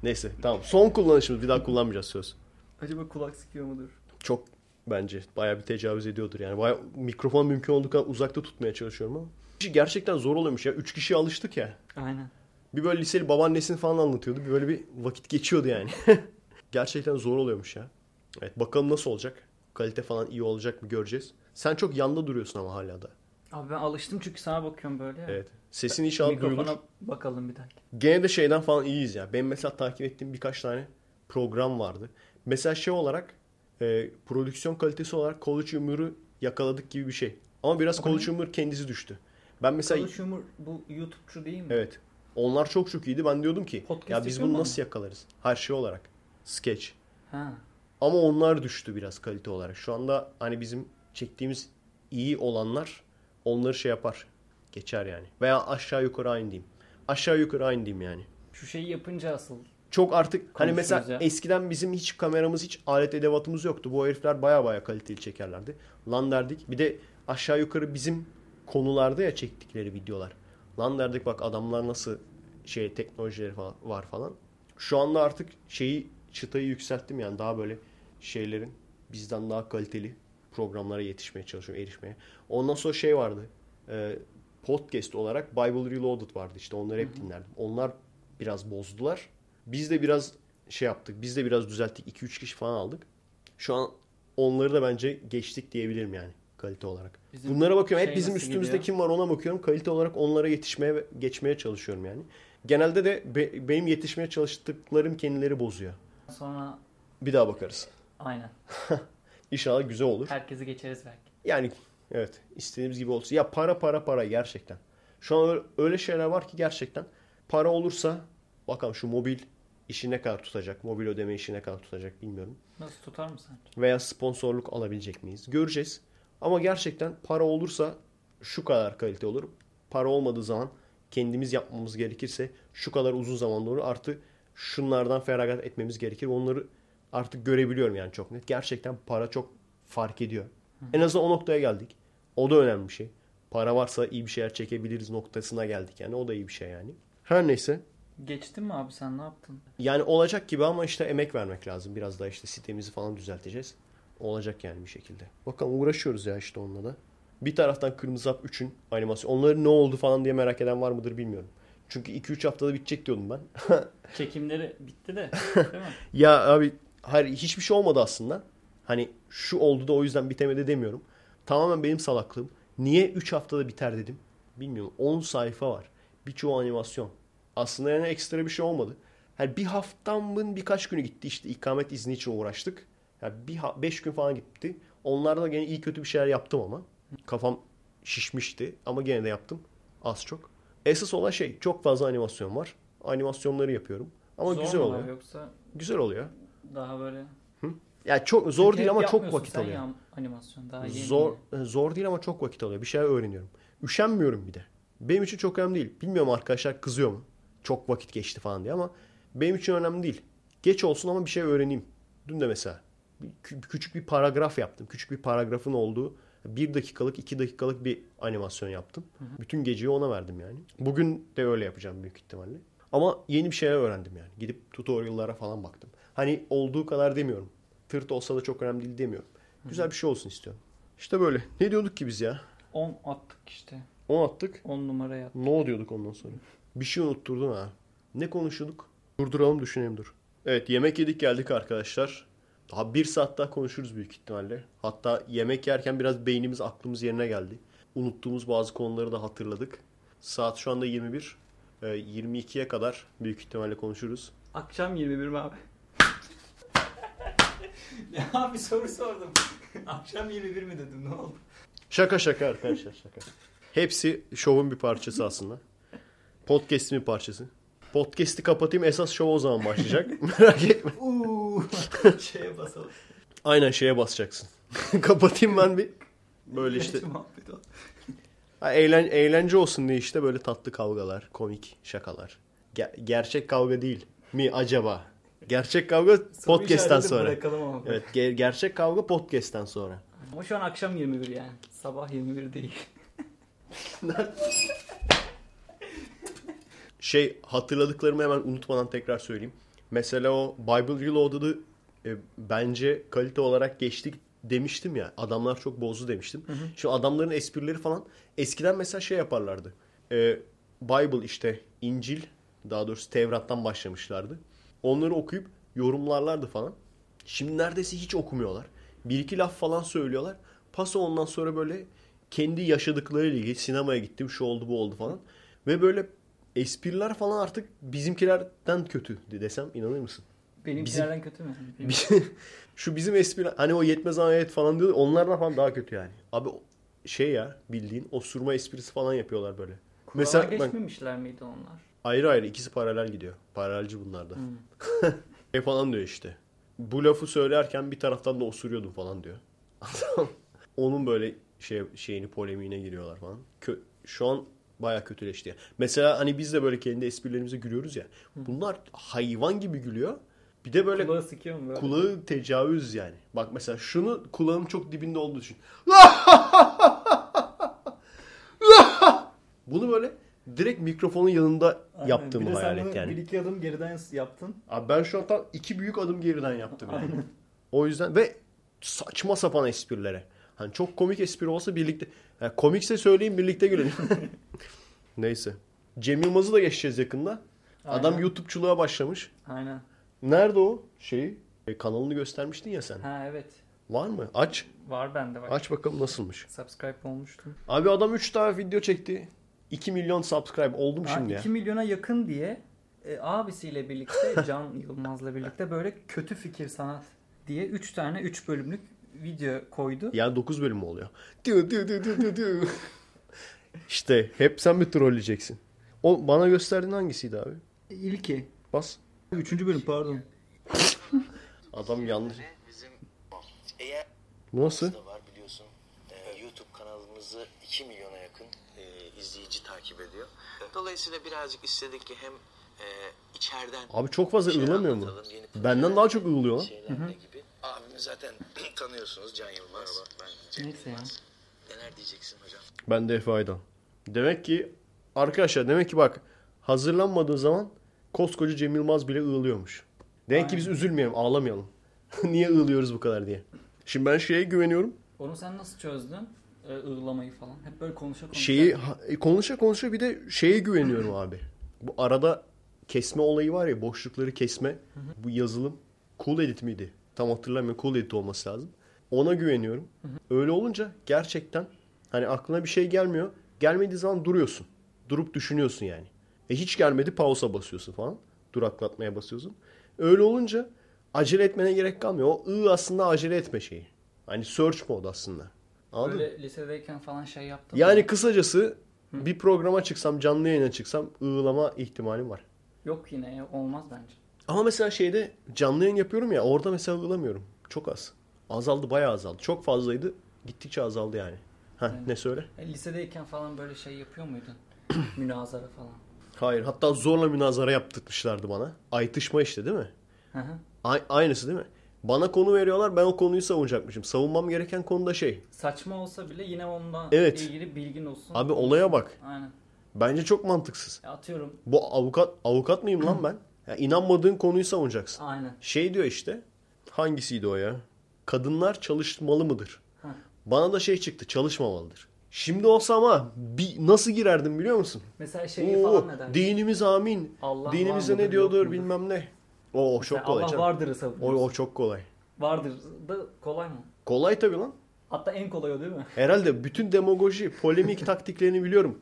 Neyse tamam. Son kullanışımız. Bir daha kullanmayacağız söz. Acaba kulak sıkıyor mudur? Çok bence bayağı bir tecavüz ediyordur yani. Bayağı mikrofon mümkün olduğu kadar uzakta tutmaya çalışıyorum ama. Gerçekten zor oluyormuş ya. Üç kişiye alıştık ya. Aynen. Bir böyle liseli babaannesini falan anlatıyordu. Bir böyle bir vakit geçiyordu yani. Gerçekten zor oluyormuş ya. Evet bakalım nasıl olacak. Kalite falan iyi olacak mı göreceğiz. Sen çok yanda duruyorsun ama hala da. Abi ben alıştım çünkü sana bakıyorum böyle. ya. Evet. Sesin inşallah Mikrofona duyulur. bakalım bir dakika. Gene de şeyden falan iyiyiz ya. Benim mesela takip ettiğim birkaç tane program vardı. Mesela şey olarak e, prodüksiyon kalitesi olarak College Humor'u yakaladık gibi bir şey. Ama biraz O College? Humor kendisi düştü. Ben mesela Mesela Humor bu YouTube'cu değil mi? evet onlar çok çok iyiydi. Ben diyordum ki Podcast ya biz bunu nasıl yakalarız? Her şey olarak. Sketch. Ha. Ama onlar düştü biraz kalite olarak. Şu anda hani bizim çektiğimiz iyi olanlar onları şey yapar. Geçer yani. Veya aşağı yukarı aynı diyeyim. Aşağı yukarı aynı diyeyim yani. Şu şeyi yapınca asıl Çok artık hani mesela ya. eskiden bizim hiç kameramız hiç alet edevatımız yoktu. Bu herifler baya baya kaliteli çekerlerdi. Lan derdik. Bir de aşağı yukarı bizim konularda ya çektikleri videolar. Lan derdik bak adamlar nasıl şey teknolojileri falan var falan. Şu anda artık şeyi çıtayı yükselttim yani daha böyle şeylerin bizden daha kaliteli programlara yetişmeye çalışıyorum, erişmeye. Ondan sonra şey vardı. e, podcast olarak Bible Reloaded vardı işte onları hep dinlerdim. Onlar biraz bozdular. Biz de biraz şey yaptık. Biz de biraz düzelttik. 2-3 kişi falan aldık. Şu an onları da bence geçtik diyebilirim yani kalite olarak. Bizim Bunlara bakıyorum. Hep şey bizim nasıl üstümüzde gidiyor? kim var ona bakıyorum. Kalite olarak onlara yetişmeye geçmeye çalışıyorum yani. Genelde de be- benim yetişmeye çalıştıklarım kendileri bozuyor. Sonra Bir daha bakarız. aynen. İnşallah güzel olur. Herkesi geçeriz belki. Yani evet istediğimiz gibi olsun. Ya para para para gerçekten. Şu an öyle, şeyler var ki gerçekten para olursa bakalım şu mobil işi ne kadar tutacak. Mobil ödeme işi ne kadar tutacak bilmiyorum. Nasıl tutar mı sence? Veya sponsorluk alabilecek miyiz? Göreceğiz. Ama gerçekten para olursa şu kadar kalite olur. Para olmadığı zaman kendimiz yapmamız gerekirse şu kadar uzun zaman olur. Artı şunlardan feragat etmemiz gerekir. Onları artık görebiliyorum yani çok net. Gerçekten para çok fark ediyor. En azından o noktaya geldik. O da önemli bir şey. Para varsa iyi bir şeyler çekebiliriz noktasına geldik yani. O da iyi bir şey yani. Her neyse. Geçtin mi abi sen ne yaptın? Yani olacak gibi ama işte emek vermek lazım. Biraz daha işte sitemizi falan düzelteceğiz. Olacak yani bir şekilde. Bakalım uğraşıyoruz ya işte onunla da. Bir taraftan Kırmızı Hap 3'ün animasyon. Onların ne oldu falan diye merak eden var mıdır bilmiyorum. Çünkü 2-3 haftada bitecek diyordum ben. Çekimleri bitti de değil mi? ya abi hayır hiçbir şey olmadı aslında. Hani şu oldu da o yüzden bitemedi demiyorum. Tamamen benim salaklığım. Niye 3 haftada biter dedim. Bilmiyorum. 10 sayfa var. Birçoğu animasyon. Aslında yani ekstra bir şey olmadı. Yani bir haftamın birkaç günü gitti. İşte ikamet izni için uğraştık. Yani bir 5 gün falan gitti. Onlarda gene iyi kötü bir şeyler yaptım ama. Kafam şişmişti ama gene de yaptım. Az çok. Esas olan şey çok fazla animasyon var. Animasyonları yapıyorum. Ama Zor güzel oluyor. Yoksa Güzel oluyor. daha böyle... Yani çok zor Çünkü değil ama çok vakit alıyor. ya animasyon daha yeni. Zor zor değil ama çok vakit alıyor. Bir şeyler öğreniyorum. Üşenmiyorum bir de. Benim için çok önemli değil. Bilmiyorum arkadaşlar kızıyor mu? Çok vakit geçti falan diye ama benim için önemli değil. Geç olsun ama bir şey öğreneyim. Dün de mesela küçük bir paragraf yaptım. Küçük bir paragrafın olduğu bir dakikalık, iki dakikalık bir animasyon yaptım. Bütün geceyi ona verdim yani. Bugün de öyle yapacağım büyük ihtimalle. Ama yeni bir şeyler öğrendim yani. Gidip tutorial'lara falan baktım. Hani olduğu kadar demiyorum. Tırt olsa da çok önemli değil demiyorum. Güzel bir şey olsun istiyorum. İşte böyle. Ne diyorduk ki biz ya? 10 attık işte. 10 attık. 10 numaraya attık. Ne diyorduk ondan sonra? Bir şey unutturdun ha. Ne konuşuyorduk? Durduralım düşünelim dur. Evet yemek yedik geldik arkadaşlar. Daha bir saat daha konuşuruz büyük ihtimalle. Hatta yemek yerken biraz beynimiz aklımız yerine geldi. Unuttuğumuz bazı konuları da hatırladık. Saat şu anda 21. Ee, 22'ye kadar büyük ihtimalle konuşuruz. Akşam 21 mi abi? ya abi soru sordum. Akşam 21 mi dedim ne oldu? Şaka şaka arkadaşlar şaka. Hepsi şovun bir parçası aslında. Podcast'in bir parçası. Podcast'i kapatayım esas şov o zaman başlayacak. Merak etme. Uuu. Şeye basalım. Aynen şeye basacaksın. kapatayım ben bir. Böyle işte ha, eğlen, eğlence olsun diye işte böyle tatlı kavgalar, komik şakalar. Ger- gerçek kavga değil mi acaba? Gerçek kavga podcast'ten sonra. Evet, ge- gerçek kavga podcast'ten sonra. Ama şu an akşam 21 yani. Sabah 21 değil. Şey hatırladıklarımı hemen unutmadan tekrar söyleyeyim. Mesela o Bible Reloaded'ı e, bence kalite olarak geçtik demiştim ya. Adamlar çok bozdu demiştim. Şu adamların esprileri falan eskiden mesela şey yaparlardı. E, Bible işte İncil daha doğrusu Tevrat'tan başlamışlardı. Onları okuyup yorumlarlardı falan. Şimdi neredeyse hiç okumuyorlar. Bir iki laf falan söylüyorlar. Paso ondan sonra böyle kendi yaşadıklarıyla ilgili sinemaya gittim şu oldu bu oldu falan. Ve böyle espriler falan artık bizimkilerden kötü desem inanır mısın? Benimkilerden kötü mü? Şu bizim espri hani o yetmez ayet falan diyor onlardan falan daha kötü yani. Abi şey ya bildiğin osurma esprisi falan yapıyorlar böyle. Kur'an'a Mesela ben, geçmemişler miydi onlar? ayrı ayrı ikisi paralel gidiyor. Paralelci bunlar da. Hmm. Şey falan diyor işte. Bu lafı söylerken bir taraftan da osuruyordum falan diyor. Onun böyle şey şeyini polemiğine giriyorlar falan. Kö- şu an baya kötüleşti. Mesela hani biz de böyle kendi esprilerimize gülüyoruz ya. Bunlar hayvan gibi gülüyor. Bir de böyle Kulağı sıkıyor mu böyle? kulağı tecavüz yani. Bak mesela şunu kulağın çok dibinde olduğu düşün. Bunu böyle direkt mikrofonun yanında Aynen. yaptığımı Bir hayal et yani. Bir iki adım geriden yaptın. Abi ben şu an tam iki büyük adım geriden yaptım yani. Aynen. O yüzden ve saçma sapan esprilere. Hani çok komik espri olsa birlikte. Yani komikse söyleyin birlikte gülelim. Neyse. Cem Yılmaz'ı da geçeceğiz yakında. Adam Aynen. YouTube'çuluğa başlamış. Aynen. Nerede o şeyi? E, kanalını göstermiştin ya sen. Ha evet. Var mı? Aç. Var bende bak. Aç bakalım nasılmış. Subscribe olmuştum. Abi adam 3 tane video çekti. 2 milyon subscribe oldum Ha, şimdi ya. 2 milyona yakın diye e, abisiyle birlikte Can Yılmaz'la birlikte böyle kötü fikir sanat diye 3 tane 3 bölümlük video koydu. Yani 9 bölüm mü oluyor? Diyor diyor diyor diyor diyor, diyor. işte hep sen mi trolleyeceksin? O bana gösterdiğin hangisiydi abi? İlki. Bas. 3. bölüm pardon. Adam yanlış. Bizim eğer Nasıl? da var biliyorsun. Ee, YouTube kanalımızı 2 milyona yakın e, izleyici takip ediyor. Dolayısıyla birazcık istedik ki hem e, içeriden Abi çok fazla ığlamıyor mu? Benden daha çok ığlıyor lan. şeylerle gibi. Abimi zaten tanıyorsunuz Can Yılmaz. Ben Cem Neyse ya. Yılmaz. Neler diyeceksin hocam? Ben de Efe Aydan. Demek ki arkadaşlar demek ki bak hazırlanmadığı zaman koskoca Cem Yılmaz bile ığlıyormuş. Demek ki biz üzülmeyelim ağlamayalım. Niye ığlıyoruz bu kadar diye. Şimdi ben şeye güveniyorum. Onu sen nasıl çözdün? Ee, ığlamayı falan. Hep böyle konuşa konuşa. Şeyi ha- e, konuşa konuşa bir de şeye güveniyorum abi. Bu arada kesme olayı var ya boşlukları kesme. Bu yazılım Cool Edit miydi? Tam hatırlamıyorum. Cool Edit olması lazım. Ona güveniyorum. Öyle olunca gerçekten hani aklına bir şey gelmiyor. Gelmediği zaman duruyorsun. Durup düşünüyorsun yani. E hiç gelmedi pausa basıyorsun falan. Duraklatmaya basıyorsun. Öyle olunca acele etmene gerek kalmıyor. O ı aslında acele etme şeyi. Hani search mode aslında. Anladın mı? Böyle lisedeyken falan şey yaptın. Yani mı? kısacası bir programa çıksam, canlı yayına çıksam ığlama ihtimalim var. Yok yine olmaz bence. Ama mesela şeyde canlı yayın yapıyorum ya orada mesela ığlamıyorum. Çok az. Azaldı bayağı azaldı. Çok fazlaydı. Gittikçe azaldı yani. Heh, Evet. ne söyle? E, lisedeyken falan böyle şey yapıyor muydun? Münazara falan. Hayır. Hatta zorla münazara yaptırmışlardı bana. Aytışma işte değil mi? Hı hı. A- aynısı değil mi? Bana konu veriyorlar ben o konuyu savunacakmışım. Savunmam gereken konu da şey. Saçma olsa bile yine onunla Evet. ilgili bilgin olsun. Abi olaya bak. Aynen. Bence çok mantıksız. E, atıyorum. Bu avukat avukat mıyım lan ben? Ya inanmadığın konuyu savunacaksın. Aynen. Şey diyor işte. Hangisiydi o ya? Kadınlar çalışmalı mıdır? Heh. Bana da şey çıktı. Çalışmamalıdır. Şimdi olsa ama bir, nasıl girerdim biliyor musun? Mesela şeyi Oo, falan ne der? dinimiz amin. Allah mıdır, ne diyordur bilmem ne. O, o Mesela çok kolay Allah canım. vardır'ı O, o çok kolay. Vardır da kolay mı? Kolay tabii lan. Hatta en kolay o değil mi? Herhalde bütün demagoji, polemik taktiklerini biliyorum.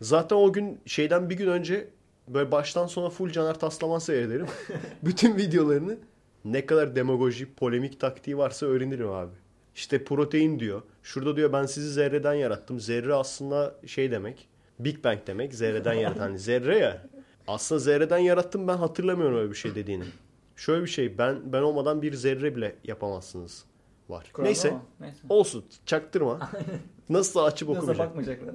Zaten o gün şeyden bir gün önce böyle baştan sona full Caner Taslaman seyrederim. bütün videolarını ne kadar demagoji, polemik taktiği varsa öğrenirim abi. İşte protein diyor. Şurada diyor ben sizi zerreden yarattım. Zerre aslında şey demek. Big Bang demek. Zerreden yaratan. Hani zerre ya. Aslında zerreden yarattım ben hatırlamıyorum öyle bir şey dediğini. Şöyle bir şey ben ben olmadan bir zerre bile yapamazsınız var. Neyse. ama. Neyse. Olsun. Çaktırma. Nasıl açıp Nasıl okumayacak. bakmayacaklar.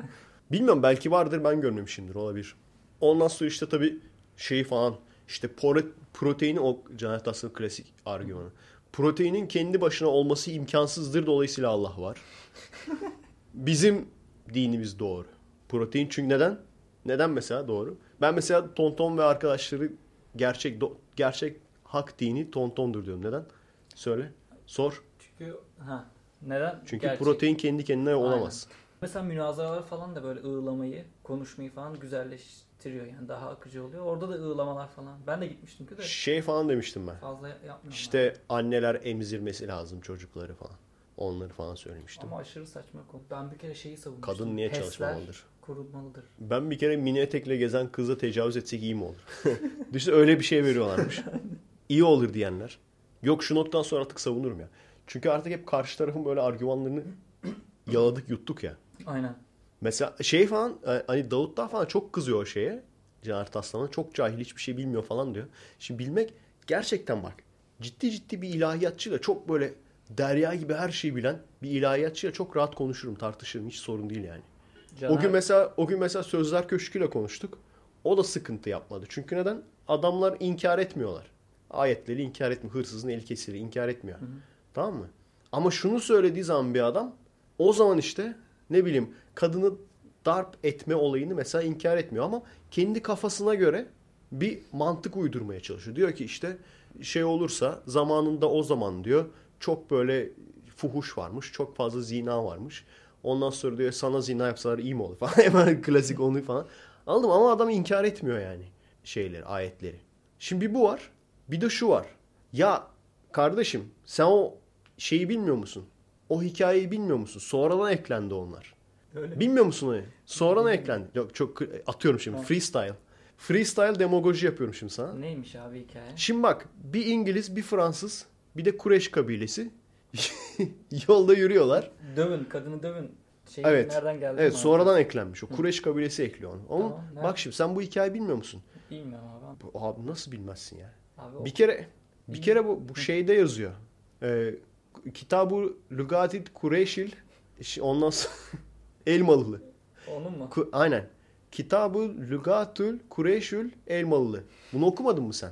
Bilmiyorum belki vardır ben görmemişimdir olabilir. Ondan sonra işte tabii şeyi falan işte proteini o Canet Aslı'nın klasik argümanı. Proteinin kendi başına olması imkansızdır dolayısıyla Allah var. Bizim dinimiz doğru. Protein çünkü neden? Neden mesela doğru? Ben mesela Tonton ve arkadaşları gerçek do- gerçek hak dini Tonton'dur diyorum. Neden? Söyle. Sor. Çünkü ha neden? Çünkü Gerçek. protein kendi kendine olamaz. Mesela münazaralar falan da böyle ığlamayı, konuşmayı falan güzelleştiriyor yani daha akıcı oluyor. Orada da ığlamalar falan. Ben de gitmiştim ki de Şey falan demiştim ben. fazla yapmıyorum. İşte anneler emzirmesi lazım çocukları falan. Onları falan söylemiştim. Ama aşırı saçma konu. Ben bir kere şeyi savunmuştum. Kadın niye HES'ler çalışmamalıdır? korunmalıdır. Ben bir kere mini etekle gezen kıza tecavüz etsek iyi mi olur? Düşünsene öyle bir şey veriyorlarmış. İyi olur diyenler. Yok şu noktadan sonra artık savunurum ya. Çünkü artık hep karşı tarafın böyle argümanlarını yaladık yuttuk ya. Aynen. Mesela şey falan hani Davutlar falan çok kızıyor o şeye. Caner Taslan'a çok cahil hiçbir şey bilmiyor falan diyor. Şimdi bilmek gerçekten bak ciddi ciddi bir ilahiyatçıyla çok böyle derya gibi her şeyi bilen bir ilahiyatçıyla çok rahat konuşurum tartışırım hiç sorun değil yani. O gün mesela o gün mesela Sözler Köşkü'yle konuştuk. O da sıkıntı yapmadı. Çünkü neden? Adamlar inkar etmiyorlar. Ayetleri inkar etmiyor. Hırsızın eli kesilir inkar etmiyor. Tamam mı? Ama şunu söylediği zaman bir adam o zaman işte ne bileyim kadını darp etme olayını mesela inkar etmiyor ama kendi kafasına göre bir mantık uydurmaya çalışıyor. Diyor ki işte şey olursa zamanında o zaman diyor çok böyle fuhuş varmış, çok fazla zina varmış. Ondan sonra diyor sana zina yapsalar iyi mi olur falan. Hemen klasik onu falan. Anladım ama adam inkar etmiyor yani şeyleri, ayetleri. Şimdi bu var. Bir de şu var. Ya kardeşim sen o şeyi bilmiyor musun? O hikayeyi bilmiyor musun? Sonradan eklendi onlar. Öyle. Bilmiyor musun onu? Sonradan eklendi. Yok çok atıyorum şimdi. Tamam. Freestyle. Freestyle demagoji yapıyorum şimdi sana. Neymiş abi hikaye? Şimdi bak bir İngiliz, bir Fransız, bir de Kureş kabilesi yolda yürüyorlar. Dövün, kadını dövün. Şey Evet. nereden geldi? Evet abi? sonradan eklenmiş. O Kureş kabilesi ekliyor onu. Ama Tamam, nerede? bak şimdi sen bu hikayeyi bilmiyor musun? Bilmiyorum abi. Bu- Abi nasıl bilmezsin ya? Abi o Bir kere bir kere bu, bu şeyde yazıyor. Ee, Kitabı Lugatit Kureyşil ondan sonra Elmalılı. onun mu? Ku- aynen. Kitabı Lugatül Kureyşül Elmalılı. Bunu okumadın mı sen?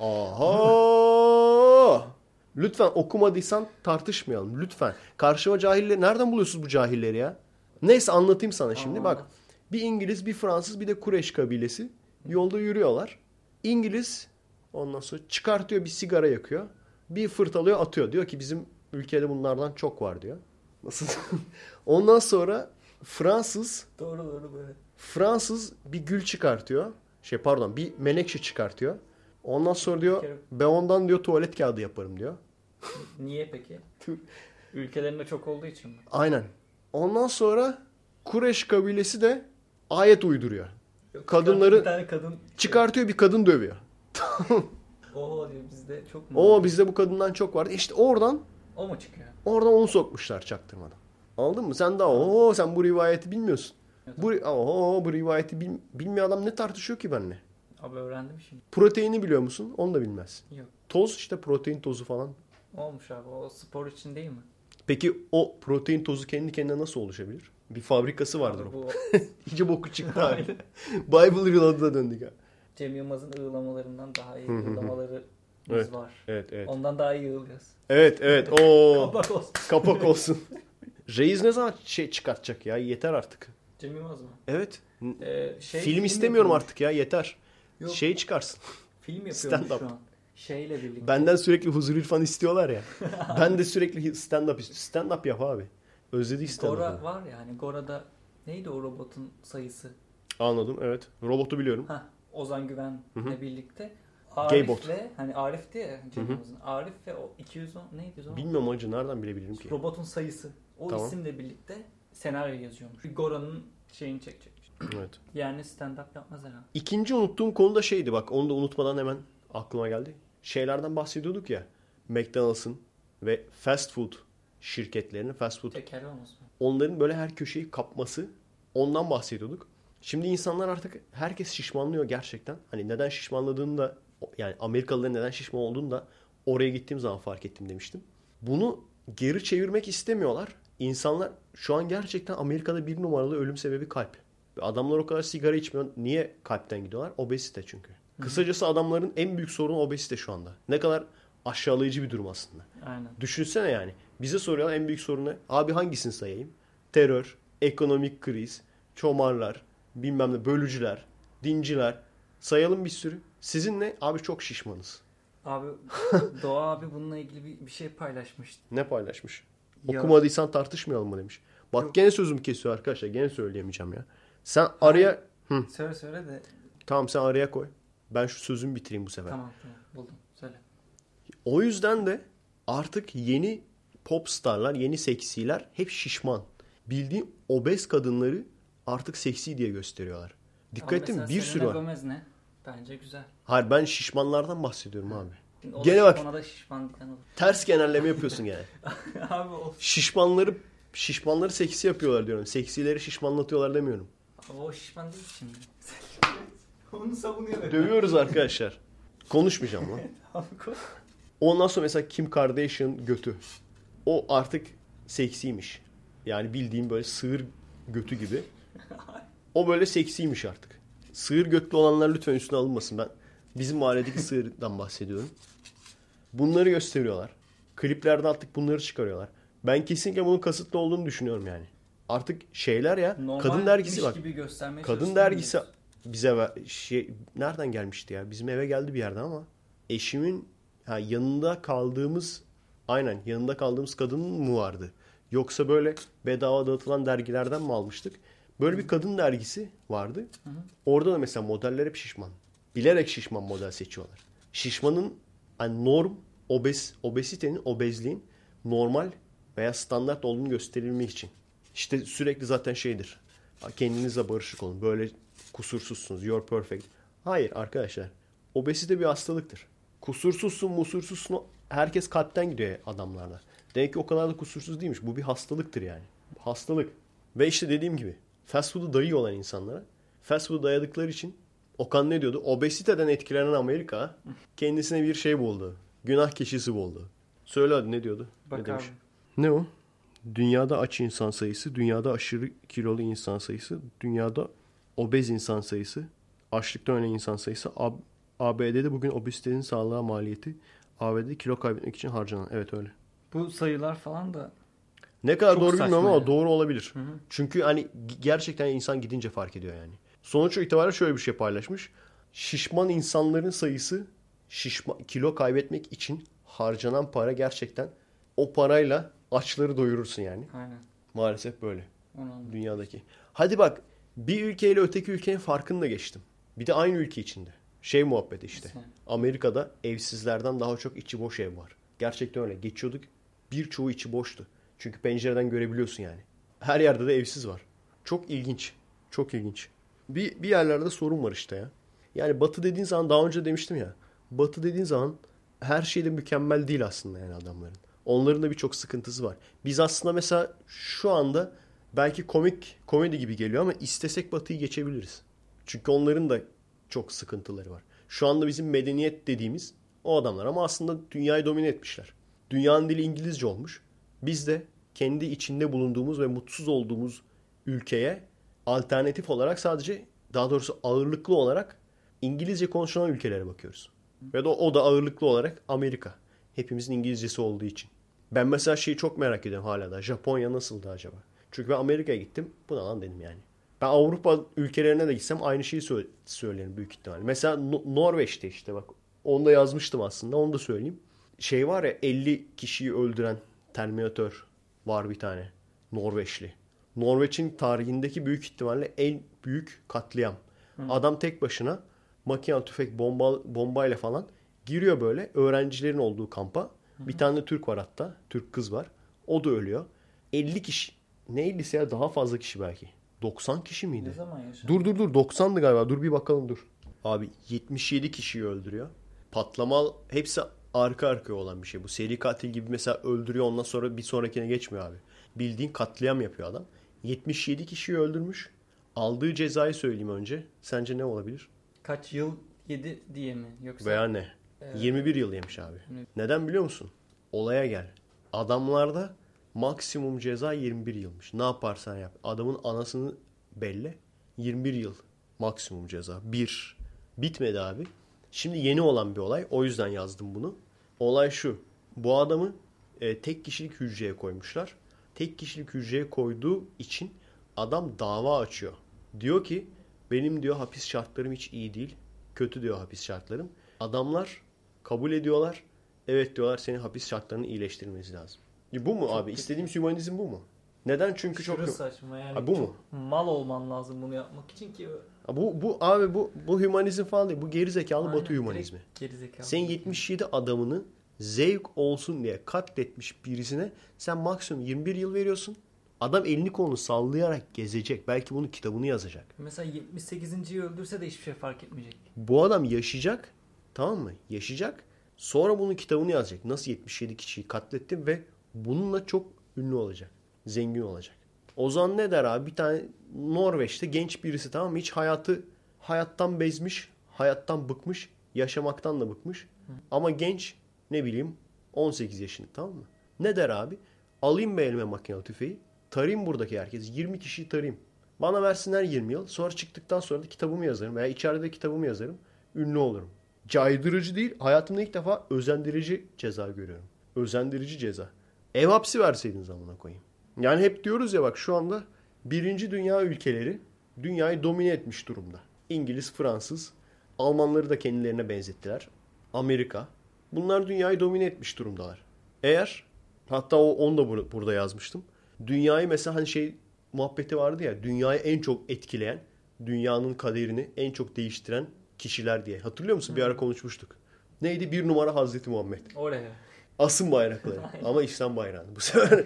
Aha! Lütfen okumadıysan tartışmayalım. Lütfen. Karşıma cahilleri nereden buluyorsunuz bu cahilleri ya? Neyse anlatayım sana şimdi. Tamam, Bak bir İngiliz, bir Fransız, bir de Kureş kabilesi yolda yürüyorlar. İngiliz ondan sonra çıkartıyor bir sigara yakıyor. Bir fırtalıyor atıyor. Diyor ki bizim ülkede bunlardan çok var diyor. Nasıl? ondan sonra Fransız Doğru doğru böyle. Fransız bir gül çıkartıyor. Şey pardon bir menekşe çıkartıyor. Ondan sonra diyor ben ondan diyor tuvalet kağıdı yaparım diyor. Niye peki? Ülkelerinde çok olduğu için mi? Aynen. Ondan sonra Kureş kabilesi de ayet uyduruyor. Yok, Kadınları- Bir tane kadın Çıkartıyor bir kadın dövüyor. Oo diyor bizde çok mu? O bizde bu kadından çok vardı. İşte oradan O mu çıkıyor? oradan onu sokmuşlar çaktırmadan. Anladın mı? Sen daha o sen bu rivayeti bilmiyorsun. Bu oho, bu rivayeti bil, bilmeyen adam ne tartışıyor ki benimle? Abi öğrendim şimdi. Proteini biliyor musun? Onu da bilmez. Yok. Toz işte protein tozu falan. Olmuş abi. O spor için değil mi? Peki o protein tozu kendi kendine nasıl oluşabilir? Bir fabrikası vardır Abi o. bu İyice boku çıktı abi. Bible Reload'a döndük ha. Cem Yılmaz'ın ığlamalarından daha iyi Hı Evet. var. Evet evet. Ondan daha iyi ığlıyoruz. Evet evet. Oo. Kapak olsun. Kapak olsun. Reis ne zaman şey çıkartacak ya? Yeter artık. Cem Yılmaz mı? Evet. Ee, şey, film istemiyorum yapıyormuş. artık ya yeter. Yok. Şey çıkarsın. Film yapıyormuş şu an. Şeyle birlikte. Benden sürekli huzur irfan istiyorlar ya. ben de sürekli stand up istiyorum. Stand up yap abi. Özledi istedim. Gora var ya hani Gora'da neydi o robotun sayısı? Anladım evet. Robotu biliyorum. Hah, Ozan Güven'le birlikte Gaybot. Arif ve hani Arif diye ya. Arif ve o 210 neydi o? Bilmiyorum acı nereden bilebilirim ki. Robotun sayısı. O Tamam. isimle birlikte senaryo yazıyormuş. Gora'nın şeyini çekecekmiş. Evet. Yani stand-up yapmaz herhalde. İkinci unuttuğum konu da şeydi bak onu da unutmadan hemen aklıma geldi. Şeylerden bahsediyorduk ya. McDonald's'ın ve fast food şirketlerinin fast food Tekel olmasın. onların böyle her köşeyi kapması ondan bahsediyorduk. Şimdi insanlar artık herkes şişmanlıyor gerçekten. Hani neden şişmanladığını da yani Amerikalıların neden şişman olduğunu da oraya gittiğim zaman fark ettim demiştim. Bunu geri çevirmek istemiyorlar. İnsanlar şu an gerçekten Amerika'da bir numaralı ölüm sebebi kalp. Adamlar o kadar sigara içmiyor. Niye kalpten gidiyorlar? Obezite çünkü. Kısacası adamların en büyük sorunu obezite şu anda. Ne kadar aşağılayıcı bir durum aslında. Aynen. Düşünsene yani. Bize soruyorlar en büyük sorunu. Abi hangisini sayayım? Terör, ekonomik kriz, çomarlar, bilmem ne bölücüler, dinciler. Sayalım bir sürü. Sizin ne? Abi çok şişmanız. Abi Doğa abi bununla ilgili bir, bir şey paylaşmıştı. Ne paylaşmış? Ya- Okumadıysan tartışmayalım mı demiş. Bak Yok. gene sözümü kesiyor arkadaşlar. Gene söyleyemeyeceğim ya. Sen araya... Hı, Söyle söyle de tamam sen araya koy. Ben şu sözümü bitireyim bu sefer. tamam tamam buldum. Söyle. O yüzden de artık yeni pop starlar, yeni seksiler hep şişman. Bildiğin obez kadınları artık seksi diye gösteriyorlar. Dikkat ettin mi? Bir sürü var. Gomez ne? Bence güzel. Hayır ben şişmanlardan bahsediyorum abi. Şimdi Gene bak. Ona da şişman diyen olur. Ters genelleme yapıyorsun gene. abi o, Şişmanları şişmanları seksi yapıyorlar diyorum. Seksileri şişmanlatıyorlar demiyorum. o şişman değil şimdi. Onu savunuyor. Dövüyoruz arkadaşlar. Konuşmayacağım lan. Ondan sonra mesela Kim Kardashian götü. O artık seksiymiş. Yani bildiğim böyle sığır götü gibi. O böyle seksiymiş artık. Sığır götlü olanlar lütfen üstüne alınmasın. Ben bizim mahalledeki sığırdan bahsediyorum. Bunları gösteriyorlar. Kliplerde artık bunları çıkarıyorlar. Ben kesinlikle bunun kasıtlı olduğunu düşünüyorum yani. Artık şeyler ya. Normalmiş kadın dergisi bak. gibi Kadın dergisi biliyorsun. bize şey nereden gelmişti ya? Bizim eve geldi bir yerden ama eşimin ha, yanında kaldığımız aynen yanında kaldığımız kadının mı vardı? Yoksa böyle bedava dağıtılan dergilerden mi almıştık? Böyle bir kadın dergisi vardı. Orada da mesela modeller hep şişman. Bilerek şişman model seçiyorlar. Şişmanın hani norm obez obezitenin obezliğin normal veya standart olduğunu gösterilmek için. İşte sürekli zaten şeydir. Kendinizle barışık olun. Böyle kusursuzsunuz. You're perfect. Hayır arkadaşlar. Obezite bir hastalıktır. Kusursuzsun, musursuzsun. Herkes kalpten gidiyor adamlarda. Demek ki o kadar da kusursuz değilmiş. Bu bir hastalıktır yani. Hastalık. Ve işte dediğim gibi fast food'u dayıyor olan insanlara fast food'u dayadıkları için Okan ne diyordu? Obeziteden etkilenen Amerika kendisine bir şey buldu. Günah keçisi buldu. Söyle hadi ne diyordu? Bak ne demiş? abi. Ne o? Dünyada aç insan sayısı, dünyada aşırı kilolu insan sayısı, dünyada obez insan sayısı, açlıktan ölen insan sayısı, ABD'de bugün obezitenin sağlığa maliyeti, ABD'de kilo kaybetmek için harcanan. Evet öyle. Bu sayılar falan da Ne kadar Çok doğru bilmiyorum ama yani. doğru olabilir. Çünkü hani gerçekten insan gidince fark ediyor yani. Sonuç itibariyle şöyle bir şey paylaşmış. Şişman insanların sayısı şişma, kilo kaybetmek için harcanan para gerçekten o parayla açları doyurursun yani. aynen. Maalesef böyle Onu dünyadaki. Hadi bak bir ülkeyle öteki ülkenin farkını da geçtim. Bir de aynı ülke içinde. Şey muhabbeti işte. Nasıl? Amerika'da evsizlerden daha çok içi boş ev var. Gerçekten öyle. Geçiyorduk birçoğu içi boştu. Çünkü pencereden görebiliyorsun yani. Her yerde de evsiz var. Çok ilginç. Çok ilginç. Bir, bir yerlerde sorun var işte ya. Yani batı dediğin zaman daha önce demiştim ya. Batı dediğin zaman her şey de mükemmel değil aslında yani adamların. Onların da birçok sıkıntısı var. Biz aslında mesela şu anda belki komik komedi gibi geliyor ama istesek batıyı geçebiliriz. Çünkü onların da çok sıkıntıları var. Şu anda bizim medeniyet dediğimiz o adamlar ama aslında dünyayı domine etmişler. Dünyanın dili İngilizce olmuş. Biz de kendi içinde bulunduğumuz ve mutsuz olduğumuz ülkeye alternatif olarak sadece daha doğrusu ağırlıklı olarak İngilizce konuşulan ülkelere bakıyoruz. Ve o da ağırlıklı olarak Amerika. Hepimizin İngilizcesi olduğu için. Ben mesela şeyi çok merak ediyorum hala da. Japonya nasıldı acaba? Çünkü ben Amerika'ya gittim. Bu ne lan dedim yani. Ben Avrupa ülkelerine de gitsem aynı şeyi sö- söylerim büyük ihtimalle. Mesela No- Norveç'te işte bak. Onu da yazmıştım aslında. Onu da söyleyeyim. Şey var ya 50 kişiyi öldüren Terminator var bir tane. Norveçli. Norveç'in tarihindeki büyük ihtimalle en büyük katliam. Adam tek başına makinalı tüfek bomba, bombayla falan giriyor böyle öğrencilerin olduğu kampa. Bir tane de Türk var hatta. Türk kız var. O da ölüyor. 50 kişi. Ne 50'si ya daha fazla kişi belki. 90 kişi miydi? Ne zaman yaşandı? Dur dur dur 90'dı galiba. Dur bir bakalım dur. Abi 77 kişiyi öldürüyor. Patlama hepsi arka arkaya olan bir şey. Bu seri katil gibi mesela öldürüyor ondan sonra bir sonrakine geçmiyor abi. Bildiğin katliam yapıyor adam. 77 kişiyi öldürmüş. Aldığı cezayı söyleyeyim önce. Sence ne olabilir? Kaç yıl yedi diye mi? Yoksa Veya ne? 21 yıl yemiş abi. Neden biliyor musun? Olaya gel. Adamlarda maksimum ceza 21 yılmış. Ne yaparsan yap. Adamın anasını belli. 21 yıl maksimum ceza. Bir. Bitmedi abi. Şimdi yeni olan bir olay. O yüzden yazdım bunu. Olay şu. Bu adamı e, tek kişilik hücreye koymuşlar. Tek kişilik hücreye koyduğu için adam dava açıyor. Diyor ki benim diyor hapis şartlarım hiç iyi değil. Kötü diyor hapis şartlarım. Adamlar kabul ediyorlar. Evet diyorlar senin hapis şartlarını iyileştirmemiz lazım. E bu mu abi? İstediğimiz hümanizm bu mu? Neden? Çünkü çok... Aşırı saçma yani. Ha, bu mu? çok Mal olman lazım bunu yapmak için ki. Bu, bu abi bu, bu hümanizm falan değil. Bu geri zekalı Aynen, batı hümanizmi. Gerizekalı. Sen 77 adamını zevk olsun diye katletmiş birisine sen maksimum 21 yıl veriyorsun. Adam elini kolunu sallayarak gezecek. Belki bunun kitabını yazacak. Mesela 78.yi öldürse de hiçbir şey fark etmeyecek. Bu adam yaşayacak. Tamam mı? Yaşayacak. Sonra bunun kitabını yazacak. Nasıl 77 kişiyi katlettim ve bununla çok ünlü olacak. Zengin olacak. O zaman ne der abi? Bir tane Norveç'te genç birisi tamam mı? Hiç hayatı hayattan bezmiş, hayattan bıkmış, yaşamaktan da bıkmış. Ama genç ne bileyim 18 yaşında tamam mı? Ne der abi? Alayım be elime makinalı tüfeği. Tarayayım buradaki herkes. 20 kişiyi tarayayım. Bana versinler 20 yıl. Sonra çıktıktan sonra da kitabımı yazarım. Veya içeride de kitabımı yazarım. Ünlü olurum. Caydırıcı değil. Hayatımda ilk defa özendirici ceza görüyorum. Özendirici ceza. Ev hapsi verseydin zamana koyayım. Yani hep diyoruz ya bak şu anda birinci dünya ülkeleri dünyayı domine etmiş durumda. İngiliz, Fransız, Almanları da kendilerine benzettiler. Amerika. Bunlar dünyayı domine etmiş durumdalar. Eğer hatta o onu da bur- burada yazmıştım. Dünyayı mesela hani şey muhabbeti vardı ya dünyayı en çok etkileyen, dünyanın kaderini en çok değiştiren kişiler diye. Hatırlıyor musun? Bir ara konuşmuştuk. Neydi? Bir numara Hazreti Muhammed. Oraya. Asın bayrakları. Ama İslam bayrağını bu sefer.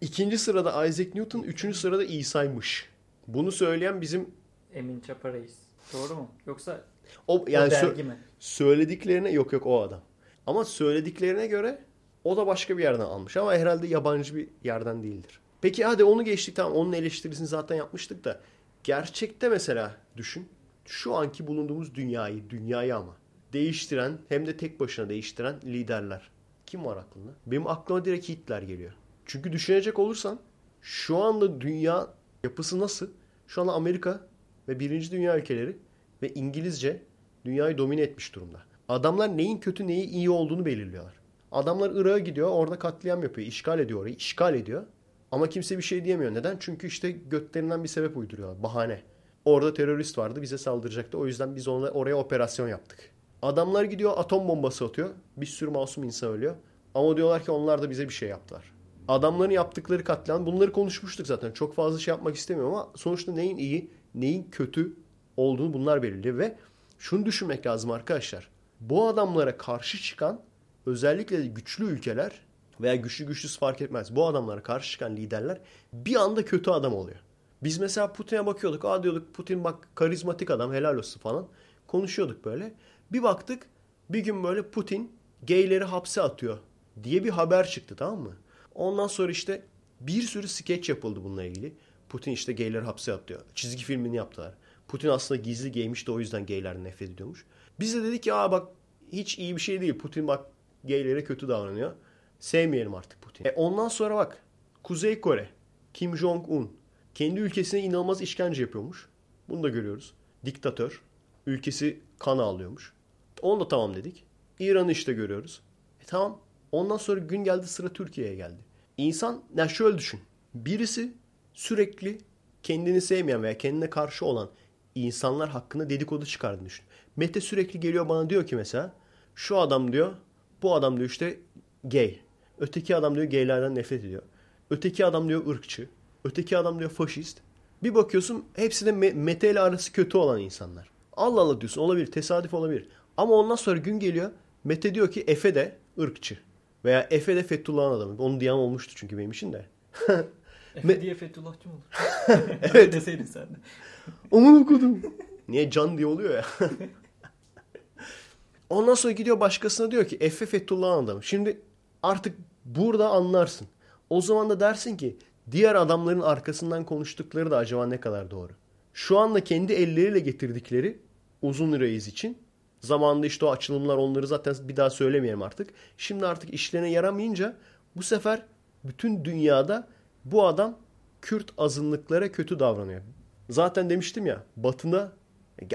İkinci sırada Isaac Newton, üçüncü sırada İsa'ymış. Bunu söyleyen bizim Emin Çapa Reis. Doğru mu? Yoksa o o yani sö- dergi mi? söylediklerine yok yok o adam. Ama söylediklerine göre o da başka bir yerden almış ama herhalde yabancı bir yerden değildir. Peki hadi onu geçtik tamam onun eleştirisini zaten yapmıştık da gerçekte mesela düşün şu anki bulunduğumuz dünyayı dünyayı ama değiştiren hem de tek başına değiştiren liderler. Kim var aklında? Benim aklıma direkt Hitler geliyor. Çünkü düşünecek olursan şu anda dünya yapısı nasıl? Şu anda Amerika ve birinci dünya ülkeleri ve İngilizce dünyayı domine etmiş durumda. Adamlar neyin kötü neyi iyi olduğunu belirliyorlar. Adamlar Irak'a gidiyor orada katliam yapıyor. işgal ediyor orayı. işgal ediyor. Ama kimse bir şey diyemiyor. Neden? Çünkü işte götlerinden bir sebep uyduruyorlar. Bahane. Orada terörist vardı bize saldıracaktı. O yüzden biz ona, oraya operasyon yaptık. Adamlar gidiyor atom bombası atıyor. Bir sürü masum insan ölüyor. Ama diyorlar ki onlar da bize bir şey yaptılar. Adamların yaptıkları katliam bunları konuşmuştuk zaten. Çok fazla şey yapmak istemiyorum ama sonuçta neyin iyi, neyin kötü olduğunu bunlar belirliyor ve şunu düşünmek lazım arkadaşlar. Bu adamlara karşı çıkan özellikle güçlü ülkeler veya güçlü güçsüz fark etmez. Bu adamlara karşı çıkan liderler bir anda kötü adam oluyor. Biz mesela Putin'e bakıyorduk. Aa diyorduk Putin bak karizmatik adam helal olsun falan. Konuşuyorduk böyle. Bir baktık bir gün böyle Putin gayleri hapse atıyor diye bir haber çıktı tamam mı? Ondan sonra işte bir sürü skeç yapıldı bununla ilgili. Putin işte gayleri hapse atıyor. Çizgi filmini yaptılar. Putin aslında gizli gaymiş de o yüzden gaylerden nefret ediyormuş. Biz de dedik ki aa bak hiç iyi bir şey değil. Putin bak gaylere kötü davranıyor. Sevmeyelim artık Putin'i. E ondan sonra bak Kuzey Kore, Kim Jong-un kendi ülkesine inanılmaz işkence yapıyormuş. Bunu da görüyoruz. Diktatör. Ülkesi kan ağlıyormuş. Onu da tamam dedik. İran'ı işte görüyoruz. E tamam. Ondan sonra gün geldi sıra Türkiye'ye geldi. İnsan ya şöyle düşün. Birisi sürekli kendini sevmeyen veya kendine karşı olan insanlar hakkında dedikodu çıkardığını düşün. Mete sürekli geliyor bana diyor ki mesela şu adam diyor bu adam diyor işte gay. Öteki adam diyor gaylerden nefret ediyor. Öteki adam diyor ırkçı. Öteki adam diyor faşist. Bir bakıyorsun hepsi de Me- Mete ile arası kötü olan insanlar. Allah Allah diyorsun olabilir tesadüf olabilir. Ama ondan sonra gün geliyor Mete diyor ki Efe de ırkçı. Veya Efe de Fethullah'ın adamı. Onu diyen olmuştu çünkü benim için de. Efe diye Fethullahçı mı olur? Evet. Deseydin sen de. Aman okudum. Niye can diye oluyor ya. Ondan sonra gidiyor başkasına diyor ki Efe Fethullah'ın adamı. Şimdi artık burada anlarsın. O zaman da dersin ki diğer adamların arkasından konuştukları da acaba ne kadar doğru. Şu anda kendi elleriyle getirdikleri uzun reis için zamanında işte o açılımlar onları zaten bir daha söylemeyelim artık. Şimdi artık işlerine yaramayınca bu sefer bütün dünyada bu adam Kürt azınlıklara kötü davranıyor. Zaten demiştim ya batına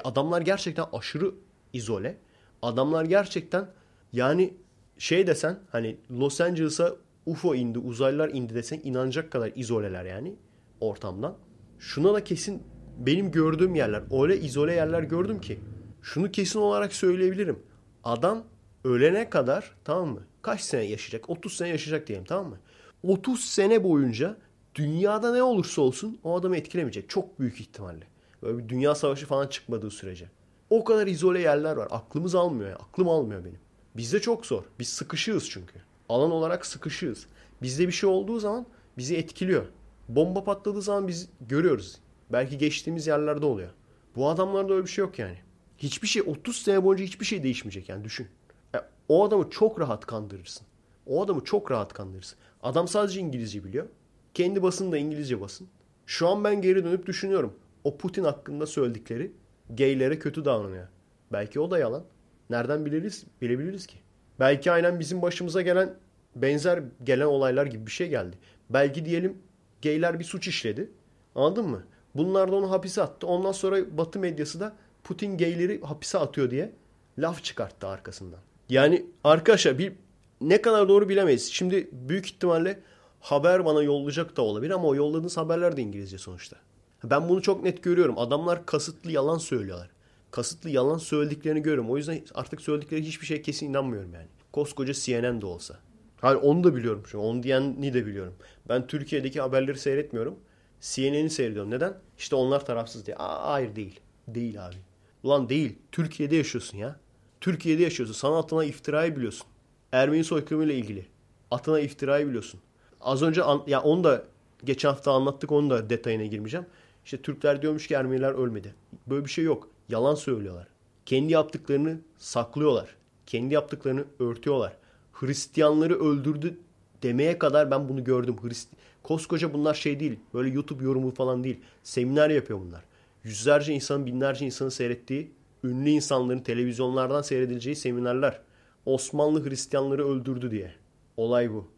adamlar gerçekten aşırı izole. Adamlar gerçekten yani şey desen hani Los Angeles'a UFO indi, uzaylılar indi desen inanacak kadar izoleler yani ortamdan. Şuna da kesin benim gördüğüm yerler öyle izole yerler gördüm ki şunu kesin olarak söyleyebilirim. Adam ölene kadar tamam mı? Kaç sene yaşayacak? 30 sene yaşayacak diyelim tamam mı? 30 sene boyunca dünyada ne olursa olsun o adamı etkilemeyecek. Çok büyük ihtimalle. Böyle bir dünya savaşı falan çıkmadığı sürece. O kadar izole yerler var. Aklımız almıyor ya. Aklım almıyor benim. Bizde çok zor. Biz sıkışığız çünkü. Alan olarak sıkışığız. Bizde bir şey olduğu zaman bizi etkiliyor. Bomba patladığı zaman biz görüyoruz. Belki geçtiğimiz yerlerde oluyor. Bu adamlarda öyle bir şey yok yani. Hiçbir şey 30 sene boyunca hiçbir şey değişmeyecek yani düşün. Ya, o adamı çok rahat kandırırsın. O adamı çok rahat kandırırsın. Adam sadece İngilizce biliyor. Kendi basını da İngilizce basın. Şu an ben geri dönüp düşünüyorum. O Putin hakkında söyledikleri gaylere kötü davranıyor. Belki o da yalan. Nereden biliriz, bilebiliriz ki? Belki aynen bizim başımıza gelen benzer gelen olaylar gibi bir şey geldi. Belki diyelim gayler bir suç işledi. Anladın mı? Bunlar da onu hapise attı. Ondan sonra Batı medyası da Putin gayleri hapise atıyor diye laf çıkarttı arkasından. Yani arkadaşlar bir ne kadar doğru bilemeyiz. Şimdi büyük ihtimalle haber bana yollayacak da olabilir ama o yolladığınız haberler de İngilizce sonuçta. Ben bunu çok net görüyorum. Adamlar kasıtlı yalan söylüyorlar. Kasıtlı yalan söylediklerini görüyorum. O yüzden artık söyledikleri hiçbir şey kesin inanmıyorum yani. Koskoca CNN de olsa. Hayır onu da biliyorum. Çünkü onu diyeni de biliyorum. Ben Türkiye'deki haberleri seyretmiyorum. CNN'i seyrediyorum. Neden? İşte onlar tarafsız diye. Aa, hayır değil. Değil abi. Ulan değil. Türkiye'de yaşıyorsun ya. Türkiye'de yaşıyorsun. Sana atına iftirayı biliyorsun. Ermeni soykırımıyla ilgili. Atına iftirayı biliyorsun. Az önce an, ya onu da geçen hafta anlattık onu da detayına girmeyeceğim. İşte Türkler diyormuş ki Ermeniler ölmedi. Böyle bir şey yok. Yalan söylüyorlar. Kendi yaptıklarını saklıyorlar. Kendi yaptıklarını örtüyorlar. Hristiyanları öldürdü demeye kadar ben bunu gördüm. Hrist Koskoca bunlar şey değil. Böyle YouTube yorumu falan değil. Seminer yapıyor bunlar. Yüzlerce insanın, binlerce insanın seyrettiği, ünlü insanların televizyonlardan seyredileceği seminerler. Osmanlı Hristiyanları öldürdü diye. Olay bu.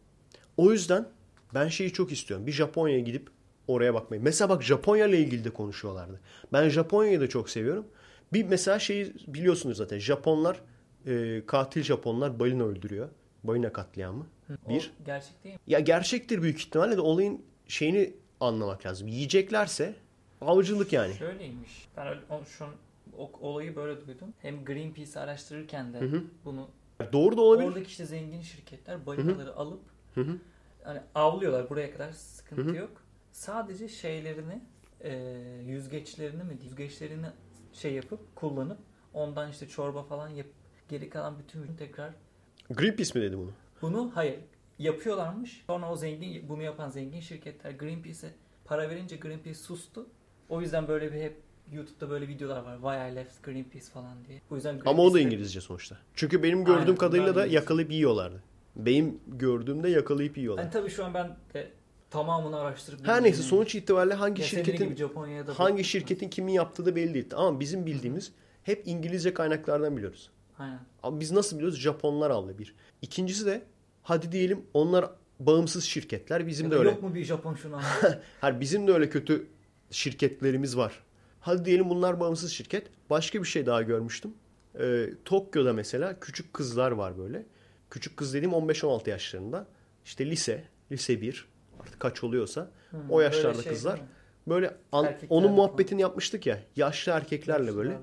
O yüzden ben şeyi çok istiyorum. Bir Japonya'ya gidip oraya bakmayı. Mesela bak Japonya ile ilgili de konuşuyorlardı. Ben Japonya'yı da çok seviyorum. Bir mesela şeyi biliyorsunuz zaten. Japonlar, e, katil Japonlar balina öldürüyor. Balina katliamı. Bir. O gerçek değil mi? Ya gerçektir büyük ihtimalle de olayın şeyini anlamak lazım. Yiyeceklerse avcılık yani. Şöyleymiş. Ben öyle, o, şu an o, olayı böyle duydum. Hem Greenpeace araştırırken de Hı hı. bunu Doğru da olabilir. oradaki işte zengin şirketler balinaları alıp Hı hı. hani avlıyorlar buraya kadar sıkıntı Hı hı. yok. Sadece şeylerini e, yüzgeçlerini mi yüzgeçlerini şey yapıp kullanıp ondan işte çorba falan yapıp geri kalan bütün ürünü tekrar Greenpeace mi dedi bunu? bunu hayır yapıyorlarmış. Sonra o zengin bunu yapan zengin şirketler Greenpeace'e para verince Greenpeace sustu. O yüzden böyle bir hep YouTube'da böyle videolar var. Why I left Greenpeace falan diye. O yüzden Ama o da İngilizce sonuçta. Çünkü benim gördüğüm Aynen, kadarıyla da yakalayıp yiyorlardı. Benim gördüğümde yakalayıp yiyorlar. Hani tabii şu an ben de tamamını araştırıp Her neyse sonuç itibariyle hangi Ya şirketin hangi şirketin kimin yaptığı da belli değil. Ama bizim bildiğimiz hep İngilizce kaynaklardan biliyoruz. Aynen. Ama biz nasıl biliyoruz? Japonlar aldı bir. İkincisi de hadi diyelim onlar bağımsız şirketler. Bizim Ya de da öyle. Yok mu bir Japon şunu? Hayır bizim de öyle kötü şirketlerimiz var. Hadi diyelim bunlar bağımsız şirket. Başka bir şey daha görmüştüm. Ee, Tokyo'da mesela küçük kızlar var böyle. Küçük kız dediğim 15-16 yaşlarında. İşte lise, lise 1 artık kaç oluyorsa o böyle yaşlarda şey kızlar. mi? Böyle an- onun falan. muhabbetini yapmıştık ya. Yaşlı erkeklerle böyle.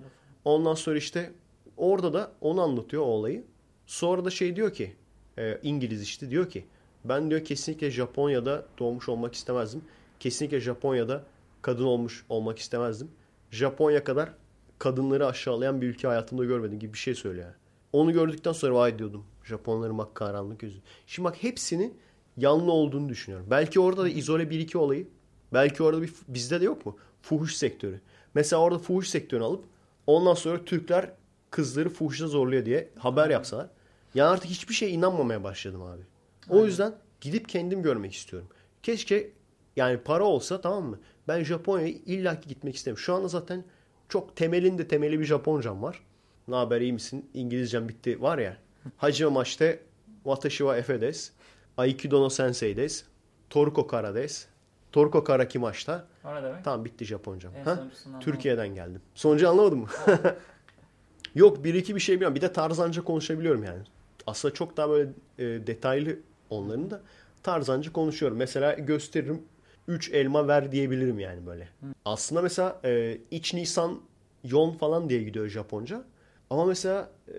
Ondan sonra işte orada da onu anlatıyor o olayı. Sonra da şey diyor ki e, İngiliz işte diyor ki Ben diyor kesinlikle Japonya'da doğmuş olmak istemezdim. Kesinlikle Japonya'da kadın olmuş olmak istemezdim. Japonya kadar kadınları aşağılayan bir ülke hayatımda görmedim gibi bir şey söylüyor. yani. Onu gördükten sonra vay diyordum. Japonların bak karanlık yüzü. Şimdi bak hepsini yanlı olduğunu düşünüyorum. Belki orada da izole bir iki olayı. Belki orada bir bizde de yok mu? Fuhuş sektörü. Mesela orada fuhuş sektörünü alıp ondan sonra Türkler kızları fuhuşta zorluyor diye haber yapsalar. Yani artık hiçbir şeye inanmamaya başladım abi. O yüzden gidip kendim görmek istiyorum. Keşke yani para olsa tamam mı? Ben Japonya'ya illaki gitmek istemiyorum. Şu anda zaten çok temelinde temeli bir Japoncam var. Ne haber iyi misin? İngilizcem bitti var ya. Hajime maçte watashi wa efe desu. Aikido no sensei desu. Toruko kara desu. Toruko kara kimaşta. O ne demek? Tamam bitti Japoncam. En Ha? Türkiye'den geldim. Sonucu anlamadın mı? Yok bir iki bir şey biliyorum. Bir de tarzanca konuşabiliyorum yani. Aslında çok daha böyle e, detaylı onların da tarzanca konuşuyorum. Mesela gösteririm 3 elma ver diyebilirim yani böyle. Aslında mesela e, iç Nisan yon falan diye gidiyor Japonca. Ama mesela e,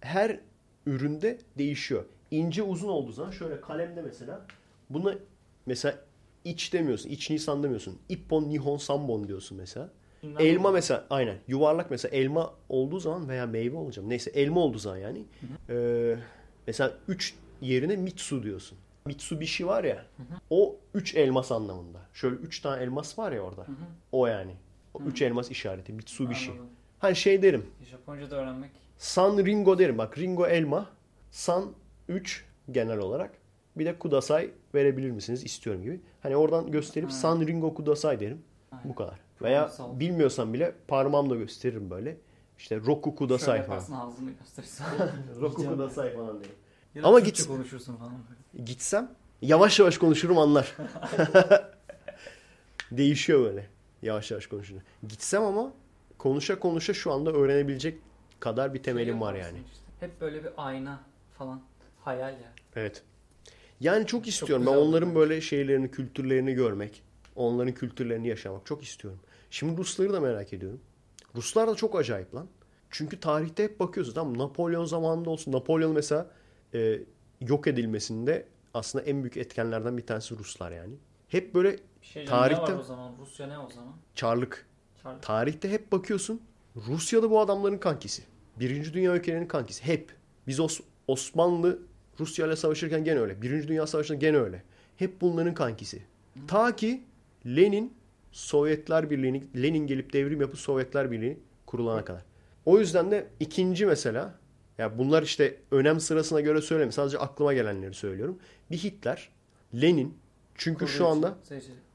her üründe değişiyor. İnce uzun olduğu zaman şöyle kalemde mesela buna mesela iç demiyorsun. iç Nisan demiyorsun. Ippon Nihon Sanbon diyorsun mesela. İnanmam. Elma mesela aynen yuvarlak mesela elma olduğu zaman veya meyve olacağım neyse elma olduğu zaman yani e, mesela 3 yerine Mitsu diyorsun. Mitsubishi var ya o 3 elmas anlamında. Şöyle 3 tane elmas var ya orada. O yani. O 3 elmas işareti Mitsubishi. Anladım. Hani şey derim. Japonca da öğrenmek. San Ringo derim. Bak Ringo elma. San 3 genel olarak. Bir de Kudasai verebilir misiniz istiyorum gibi. Hani oradan gösterip Ha. San Ringo Kudasai derim. Aynen. Bu kadar. Veya sağ ol. bilmiyorsam bile parmağımla gösteririm böyle. İşte Roku Kudasai Şöyle falan. yaparsın ağzını gösterirsin. Roku. Kudasai falan derim. Da Ama Türkçe git- konuşursun falan. Gitsem yavaş yavaş konuşurum anlar. Değişiyor böyle. Yavaş yavaş konuşunca. Gitsem ama konuşa konuşa şu anda öğrenebilecek kadar bir temelim Şey var yani. işte. Hep böyle bir ayna falan. Hayal ya. Evet. Yani çok istiyorum. güzel ben oldu onların bence. böyle şeylerini, kültürlerini görmek. Onların kültürlerini yaşamak çok istiyorum. Şimdi Rusları da merak ediyorum. Ruslar da çok acayip lan. Çünkü tarihte hep bakıyorsun tamam? Napolyon zamanında olsun. Napolyon mesela e, yok edilmesinde aslında en büyük etkenlerden bir tanesi Ruslar yani. Hep böyle şey Tarihte- ne var o zaman? Rusya ne o zaman? çarlık. Charlie. Tarihte hep bakıyorsun. Rusya'da bu adamların kankisi. Birinci Dünya ülkelerinin kankisi. Hep. Biz Os- Osmanlı Rusya ile savaşırken gene öyle. Birinci Dünya Savaşı'nda gene öyle. Hep bunların kankisi. Ta ki Lenin Sovyetler Birliği'ni Lenin gelip devrim yapıp Sovyetler Birliği kurulana kadar. O yüzden de ikinci mesela ya bunlar işte önem sırasına göre söylemiyorum. Sadece aklıma gelenleri söylüyorum. Bir Hitler, Lenin çünkü şu anda.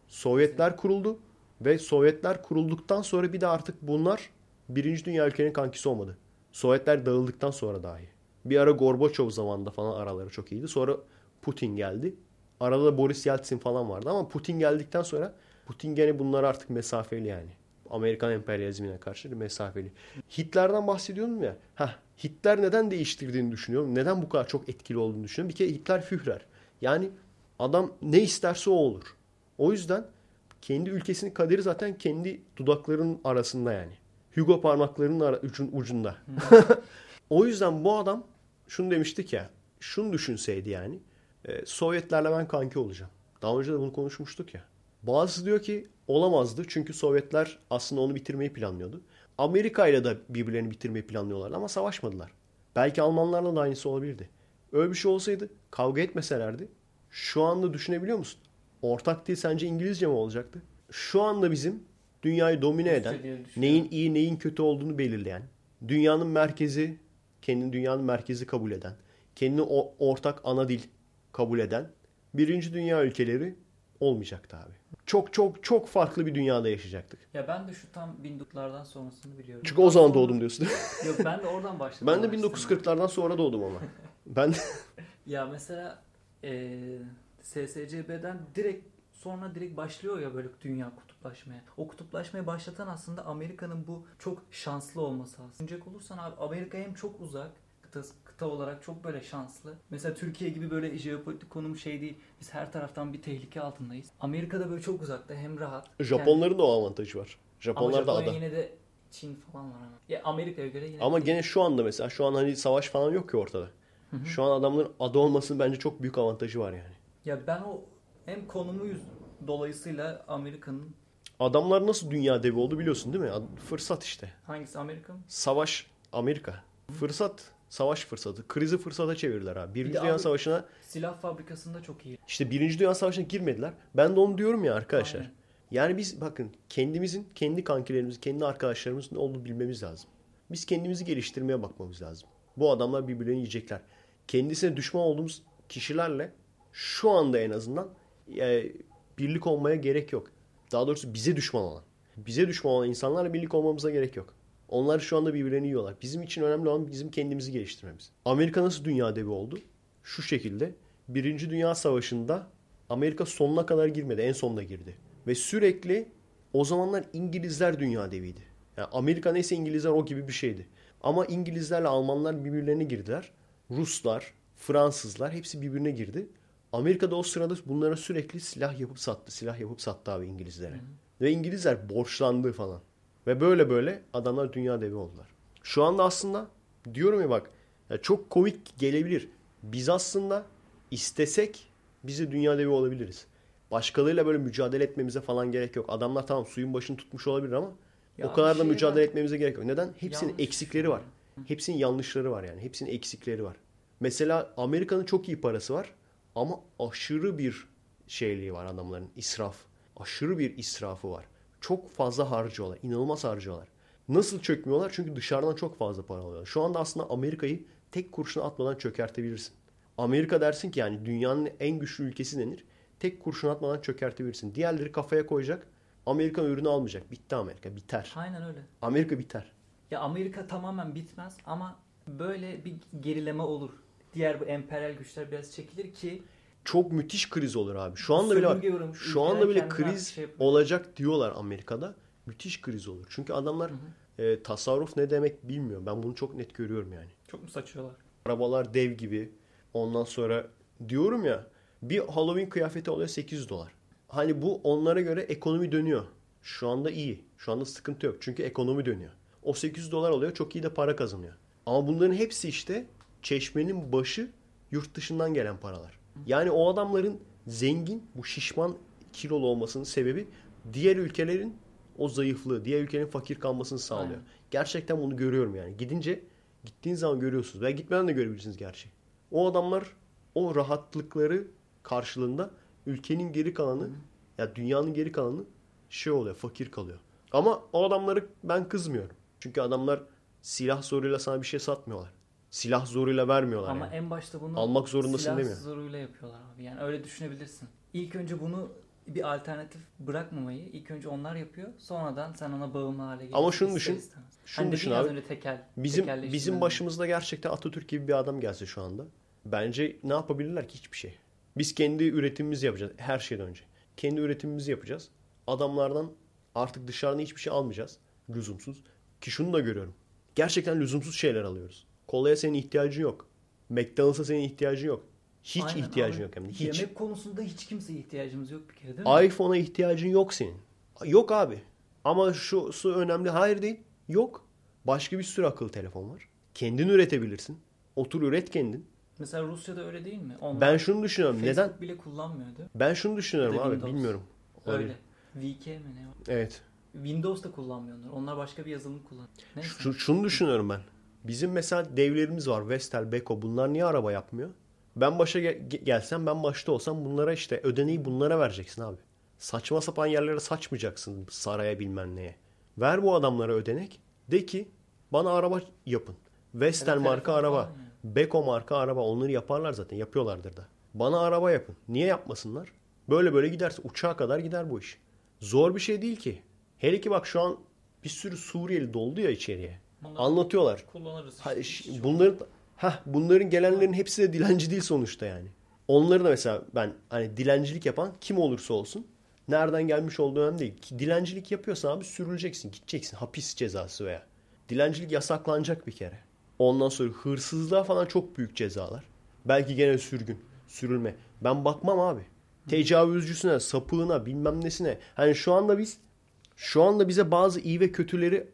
Sovyetler kuruldu ve Sovyetler kurulduktan sonra bir de artık bunlar Birinci Dünya ülkenin kankisi olmadı. Sovyetler dağıldıktan sonra dahi. Bir ara Gorbaçov zamanında falan araları çok iyiydi. Sonra Putin geldi. Arada da Boris Yeltsin falan vardı ama Putin geldikten sonra Putin gene bunlar artık mesafeli yani. Amerikan emperyalizmine karşı mesafeli. Hitler'den bahsediyordum ya. Heh, Hitler neden değiştirdiğini düşünüyorum. Neden bu kadar çok etkili olduğunu düşünüyorum. Bir kere Hitler Führer. Yani adam ne isterse o olur. O yüzden kendi ülkesinin kaderi zaten kendi dudaklarının arasında yani. Hugo parmaklarının ara, ucun, ucunda. o yüzden bu adam şunu demiştik ya. Şunu düşünseydi yani. e, Sovyetlerle ben kanki olacağım. Daha önce de bunu konuşmuştuk ya. Bazısı diyor ki olamazdı. Çünkü Sovyetler aslında onu bitirmeyi planlıyordu. Amerika ile de birbirlerini bitirmeyi planlıyorlardı ama savaşmadılar. Belki Almanlarla da aynısı olabilirdi. Öyle bir şey olsaydı kavga etmeselerdi şu anda düşünebiliyor musun? Ortak dil sence İngilizce mi olacaktı? Şu anda bizim dünyayı domine eden, neyin iyi neyin kötü olduğunu belirleyen, dünyanın merkezi, kendini dünyanın merkezi kabul eden, kendini ortak ana dil kabul eden birinci dünya ülkeleri olmayacaktı abi. Çok çok çok farklı bir dünyada yaşayacaktık. Ya ben de şu tam 1940'lardan sonrasını biliyorum. Çünkü o zaman doğdum diyorsun. Yok ben de oradan başladım. ben de araştırmaya. 1940'lardan sonra doğdum ama. Ben de Ya mesela eee SSCB'den direkt sonra direkt başlıyor ya böyle dünya kutuplaşmaya. O kutuplaşmayı başlatan aslında Amerika'nın bu çok şanslı olması aslında. Düşünecek olursan abi Amerika hem çok uzak kıta, kıta olarak çok böyle şanslı. Mesela Türkiye gibi böyle jeopolitik konum şey değil. Biz her taraftan bir tehlike altındayız. Amerika'da böyle çok uzakta hem rahat. Japonların da o avantajı var. Japonlar da ada. yine de Çin falan var ama. Ya Amerika'ya göre yine Ama gene şu anda mesela şu an hani savaş falan yok ki ortada. Şu an adamların adı olmasının bence çok büyük avantajı var yani. Ya ben o hem konumu yüz dolayısıyla Amerika'nın Adamlar nasıl dünya devi oldu biliyorsun değil mi? Fırsat işte. hangisi Amerika mı? Savaş Amerika. Fırsat, savaş fırsatı. Krizi fırsata çevirdiler abi. Birinci de Dünya abi- Savaşı'na Silah fabrikasında çok iyi. işte Birinci Dünya Savaşı'na girmediler. Ben de onu diyorum ya arkadaşlar. Aynen. Yani biz bakın kendimizin, kendi kankilerimizin, kendi arkadaşlarımızın olduğunu bilmemiz lazım. Biz kendimizi geliştirmeye bakmamız lazım. Bu adamlar birbirlerini yiyecekler. Kendisine düşman olduğumuz kişilerle şu anda en azından e, birlik olmaya gerek yok. Daha doğrusu bize düşman olan. Bize düşman olan insanlarla birlik olmamıza gerek yok. Onlar şu anda birbirlerini yiyorlar. Bizim için önemli olan bizim kendimizi geliştirmemiz. Amerika nasıl dünya devi oldu? Şu şekilde. Birinci Dünya Savaşı'nda Amerika sonuna kadar girmedi. En sonunda girdi. Ve sürekli o zamanlar İngilizler dünya deviydi. Yani Amerika neyse İngilizler o gibi bir şeydi. Ama İngilizlerle Almanlar birbirlerine girdiler. Ruslar, Fransızlar hepsi birbirine girdi. Amerika'da o sırada bunlara sürekli silah yapıp sattı. Silah yapıp sattı abi İngilizlere. Ve İngilizler borçlandı falan. Ve böyle böyle adamlar dünya devi oldular. Şu anda aslında diyorum ya bak ya çok komik gelebilir. Biz aslında istesek biz de dünya devi olabiliriz. Başkalarıyla böyle mücadele etmemize falan gerek yok. Adamlar tamam suyun başını tutmuş olabilir ama Ya o kadar da şey mücadele var. etmemize gerek yok. Neden? Hepsinin Yanlış. eksikleri var. Hepsinin yanlışları var yani. Hepsinin eksikleri var. Mesela Amerika'nın çok iyi parası var ama aşırı bir şeyliği var adamların. israf. Aşırı bir israfı var. Çok fazla harcıyorlar. İnanılmaz harcıyorlar. Nasıl çökmüyorlar? Çünkü dışarıdan çok fazla para alıyorlar. Şu anda aslında Amerika'yı tek kurşuna atmadan çökertebilirsin. Amerika dersin ki yani dünyanın en güçlü ülkesi denir. Tek kurşun atmadan çökertebilirsin. Diğerleri kafaya koyacak. Amerikan ürünü almayacak. Bitti Amerika. Biter. Aynen öyle. Amerika biter. Ya Amerika tamamen bitmez ama böyle bir gerileme olur. Diğer bu emperyal güçler biraz çekilir ki Çok müthiş kriz olur abi. Şu anda bile bak, şu anda bile kriz şey olacak diyorlar Amerika'da. Müthiş kriz olur. Çünkü adamlar e, tasarruf ne demek bilmiyor. Ben bunu çok net görüyorum yani. çok mu saçıyorlar? Arabalar dev gibi. Ondan sonra diyorum ya bir Halloween kıyafeti oluyor 800 dolar. Hani bu onlara göre ekonomi dönüyor. Şu anda iyi. Şu anda sıkıntı yok. Çünkü ekonomi dönüyor. O 800 dolar oluyor. Çok iyi de para kazanıyor. Ama bunların hepsi işte çeşmenin başı yurt dışından gelen paralar. Yani o adamların zengin, bu şişman kilolu olmasının sebebi diğer ülkelerin o zayıflığı, diğer ülkenin fakir kalmasını sağlıyor. Aynen. Gerçekten bunu görüyorum yani. Gidince gittiğin zaman görüyorsunuz. Veya gitmeden de görebilirsiniz gerçi. O adamlar o rahatlıkları karşılığında ülkenin geri kalanı ya dünyanın geri kalanı şey oluyor, fakir kalıyor. Ama o adamları ben kızmıyorum. Çünkü adamlar silah zoruyla sana bir şey satmıyorlar. Silah zoruyla vermiyorlar Ama yani. en başta bunu Almak zorundasın silah demiyor. zoruyla yapıyorlar abi. Yani öyle düşünebilirsin. İlk önce bunu bir alternatif bırakmamayı ilk önce onlar yapıyor. Sonradan sen ona bağımlı hale geliyorsun. Ama şunu düşün, istemez. şunu Hani düşün abi. önce tekel, Bizim bizim başımızda gerçekten Atatürk gibi bir adam gelse şu anda. Bence ne yapabilirler ki hiçbir şey. Biz kendi üretimimizi yapacağız her şeyden önce. Kendi üretimimizi yapacağız. Adamlardan artık dışarıdan hiçbir şey almayacağız. Lüzumsuz. Ki şunu da görüyorum. Gerçekten lüzumsuz şeyler alıyoruz. Kolaya senin ihtiyacın yok. McDonald's'a senin ihtiyacın yok. Hiç Aynen ihtiyacın abi. yok hem de. Hiç. Yemek konusunda hiç kimseye ihtiyacımız yok bir kere değil mi? iPhone'a ihtiyacın yok senin. Yok abi. Ama şu su önemli. Hayır değil. Yok. Başka bir sürü akıllı telefon var. Kendin üretebilirsin. Otur üret kendin. Mesela Rusya'da öyle değil mi? Onlar Ben şunu düşünüyorum. Facebook Neden? bile kullanmıyor değil mi? Ben şunu düşünüyorum abi. Windows. Bilmiyorum. Olabilir. Öyle. VK mi ne? o? Evet. Windows da kullanmıyorlar. Onlar başka bir yazılım kullanıyor. Neyse. Şu, şunu düşünüyorum ben. Bizim mesela devlerimiz var. Vestel, Beko. Bunlar niye araba yapmıyor? Ben başa ge- ge- gelsem, ben başta olsam bunlara işte ödeneği bunlara vereceksin abi. Saçma sapan yerlere saçmayacaksın saraya bilmem neye. Ver bu adamlara ödenek. De ki bana araba yapın. Vestel marka araba. Beko marka araba. Onları yaparlar zaten. Yapıyorlardır da. Bana araba yapın. Niye yapmasınlar? Böyle böyle giderse uçağa kadar gider bu iş. Zor bir şey değil ki. Hele ki bak şu an bir sürü Suriyeli doldu ya içeriye. Onlar- Anlatıyorlar. Kullanırız. işte. Ha, yok. bunların ha bunların gelenlerin hepsi de dilenci değil sonuçta yani. Onları da mesela ben hani dilencilik yapan kim olursa olsun nereden gelmiş olduğu önemli değil. Ki Dilencilik yapıyorsan abi sürüleceksin, gideceksin hapis cezası veya. Dilencilik yasaklanacak bir kere. Ondan sonra hırsızlığa falan çok büyük cezalar. Belki gene sürgün, sürülme. Ben bakmam abi. Tecavüzcüsüne, sapığına, bilmem nesine. Hani şu anda biz şu anda bize bazı iyi ve kötüleri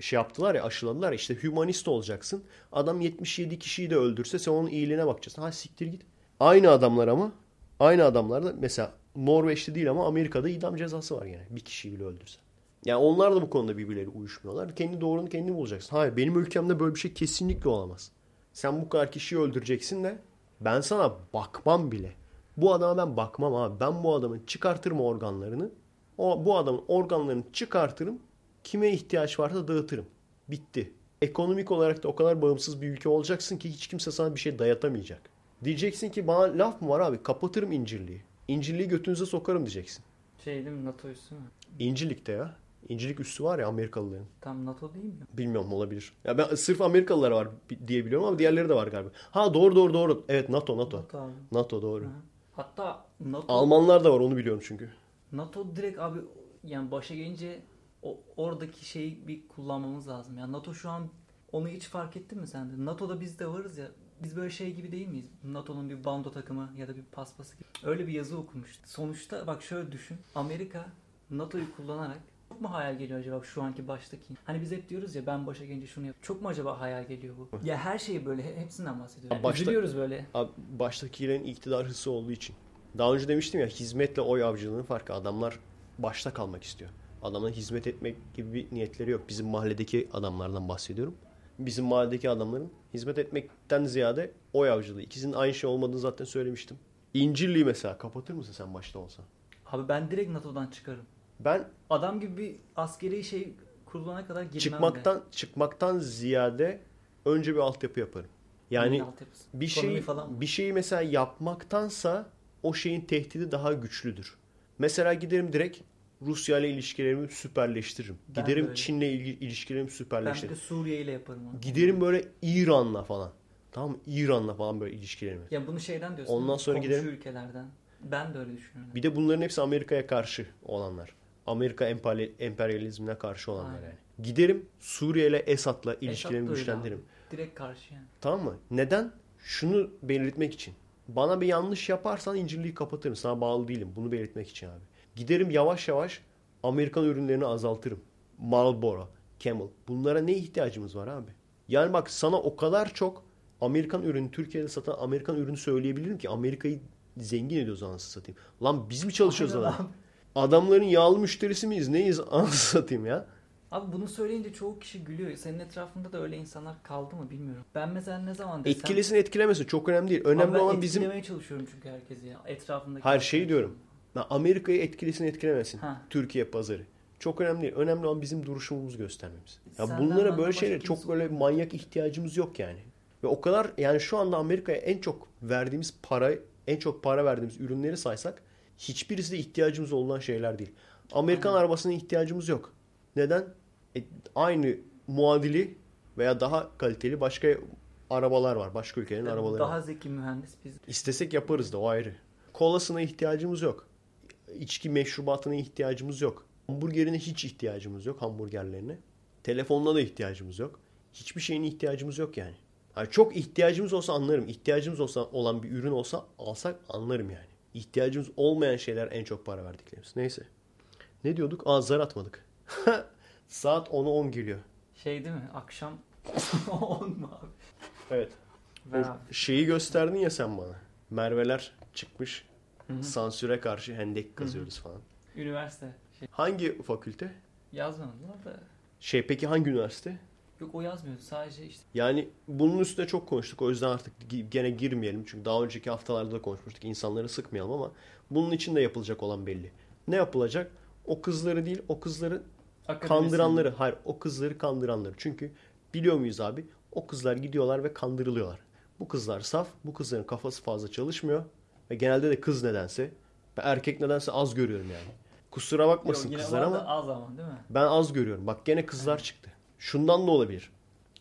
şey yaptılar ya aşıladılar ya işte hümanist olacaksın. Adam 77 kişiyi de öldürse sen onun iyiliğine bakacaksın. Ha siktir git. Aynı adamlar ama aynı adamlar da mesela Norveç'te değil ama Amerika'da idam cezası var yani. Bir kişiyi bile öldürse. Yani onlar da bu konuda birbirleri uyuşmuyorlar. Kendi doğrunu kendi bulacaksın. Hayır benim ülkemde böyle bir şey kesinlikle olamaz. Sen bu kadar kişiyi öldüreceksin de ben sana bakmam bile. Bu adama ben bakmam abi. Ben bu adamın çıkartırım organlarını. O, bu adamın organlarını çıkartırım. Kime ihtiyaç varsa dağıtırım. Bitti. Ekonomik olarak da o kadar bağımsız bir ülke olacaksın ki hiç kimse sana bir şey dayatamayacak. Diyeceksin ki bana laf mı var abi? Kapatırım İncirliği. İncirliği götünüze sokarım diyeceksin. Şey değil mi NATO üssü mü? İncirlik'te ya. İncilik üssü var ya Amerikalıların. Tam NATO değil mi? Bilmiyorum olabilir. Ya ben sırf Amerikalılar var diye biliyorum ama diğerleri de var galiba. Ha doğru doğru doğru. Evet NATO NATO. NATO abi. NATO doğru. Ha. Hatta NATO, Almanlar da var onu biliyorum çünkü. NATO direkt abi yani başa gelince o, oradaki şeyi bir kullanmamız lazım. Yani NATO şu an onu hiç fark ettin mi sen de? NATO'da biz de varız ya. Biz böyle şey gibi değil miyiz? NATO'nun bir bando takımı ya da bir paspası gibi. Öyle bir yazı okumuştum. Sonuçta bak şöyle düşün. Amerika NATO'yu kullanarak çok mu hayal geliyor acaba şu anki baştaki? Hani biz hep diyoruz ya ben başa gelince şunu yap. Çok mu acaba hayal geliyor bu? Ya her şeyi böyle he- hepsinden bahsediyoruz. Ha, başta- Üzülüyoruz böyle. Abi, baştakilerin iktidar hırsı olduğu için. Daha önce demiştim ya hizmetle oy avcılığının farkı. Adamlar başta kalmak istiyor. Adamların hizmet etmek gibi bir niyetleri yok. Bizim mahalledeki adamlardan bahsediyorum. Bizim mahalledeki adamların hizmet etmekten ziyade oy avcılığı. İkisinin aynı şey olmadığını zaten söylemiştim. İncirliği mesela kapatır mısın sen başta olsan? Abi ben direkt NATO'dan çıkarım. Ben Adam gibi bir askeri şey kurulana kadar girmem çıkmaktan çıkmaktan ziyade önce bir altyapı yaparım. de. Yani bir şey falan bir şeyi mesela yapmaktansa o şeyin tehdidi daha güçlüdür. Mesela giderim direkt Rusya ile ilişkilerimi süperleştiririm. Ben de giderim. Çin'le ilişkilerimi Ben bir de süperleştiririm. Suriye ile yaparım onu. Giderim böyle İran'la falan. Tamam mı? İran'la falan böyle ilişkilerimi. Ya bunu şeyden diyorsun. Ondan sonra giderim. ülkelerden. Ben de öyle düşünüyorum. Bir de bunların hepsi Amerika'ya karşı olanlar. Amerika emperyal- emperyalizmine karşı olanlar Aynen. yani. Giderim Suriye ile Esad'la Esad ilişkilerimi öyle güçlendiririm. abi. Direkt karşı yani. Tamam mı? Neden? Şunu belirtmek için. Bana bir yanlış yaparsan incirliği kapatırım. Sana bağlı değilim. Bunu belirtmek için abi. Giderim yavaş yavaş Amerikan ürünlerini azaltırım. Marlboro, Camel. Bunlara ne ihtiyacımız var abi? Yani bak sana o kadar çok Amerikan ürünü, Türkiye'de satan Amerikan ürünü söyleyebilirim ki Amerika'yı zengin ediyoruz anasını satayım. Lan biz mi çalışıyoruz Aynen abi. Adamların yağlı müşterisi miyiz? Neyiz anasını satayım ya? Abi bunu söyleyince çoğu kişi gülüyor. Senin etrafında da öyle insanlar kaldı mı bilmiyorum. Ben mesela ne zaman desem... Etkilesin etkilemesin çok önemli değil. Önemli olan bizim etkilemeye çalışıyorum çünkü herkesi ya. Etrafındaki... Her şeyi diyorum. Amerika'yı etkilesin etkilemesin. Ha. Türkiye pazarı. Çok önemli değil. Önemli olan bizim duruşumuzu göstermemiz. Ya Senden bunlara böyle şeyler çok böyle manyak ihtiyacımız yok yani. Ve o kadar yani şu anda Amerika'ya en çok verdiğimiz para, en çok para verdiğimiz ürünleri saysak hiçbirisi de ihtiyacımız olan şeyler değil. Amerikan Aynen. arabasına ihtiyacımız yok. Neden? E, aynı muadili veya daha kaliteli başka arabalar var. Başka ülkelerin Yani arabaları Daha var. zeki mühendis biz. İstesek yaparız da o ayrı. Kolasına ihtiyacımız yok. İçki meşrubatına ihtiyacımız yok. Hamburgerine hiç ihtiyacımız yok hamburgerlerine. Telefonuna da ihtiyacımız yok. Hiçbir şeyin ihtiyacımız yok yani. Yani çok ihtiyacımız olsa anlarım. İhtiyacımız olsa olan bir ürün olsa alsak anlarım yani. İhtiyacımız olmayan şeyler en çok para verdiklerimiz. Neyse. Ne diyorduk? Aa zar atmadık. Saat 10'a 10 geliyor. Şey değil mi? Akşam 10 mu abi? Evet. Ver abi. şeyi gösterdin ya sen bana. Merveler çıkmış. Hı hı. Sansüre karşı hendek kazıyoruz falan. Üniversite. Şey, Hangi fakülte? yazmadılar da. Şey peki hangi üniversite? Yok o yazmıyordu. Sadece işte. Yani bunun üstüne çok konuştuk. O yüzden artık gene girmeyelim. Çünkü daha önceki haftalarda da konuşmuştuk. İnsanları sıkmayalım ama bunun için de yapılacak olan belli. Ne yapılacak? O kızları değil, o kızları kandıranları. Hayır, o kızları kandıranları. Çünkü biliyor muyuz abi? O kızlar gidiyorlar ve kandırılıyorlar. Bu kızlar saf, bu kızların kafası fazla çalışmıyor. Ve genelde de kız nedense, ben erkek nedense az görüyorum yani. Kusura bakmasın Yok, kızlar ama az ama değil mi? ben az görüyorum. Bak gene kızlar çıktı. Şundan da olabilir.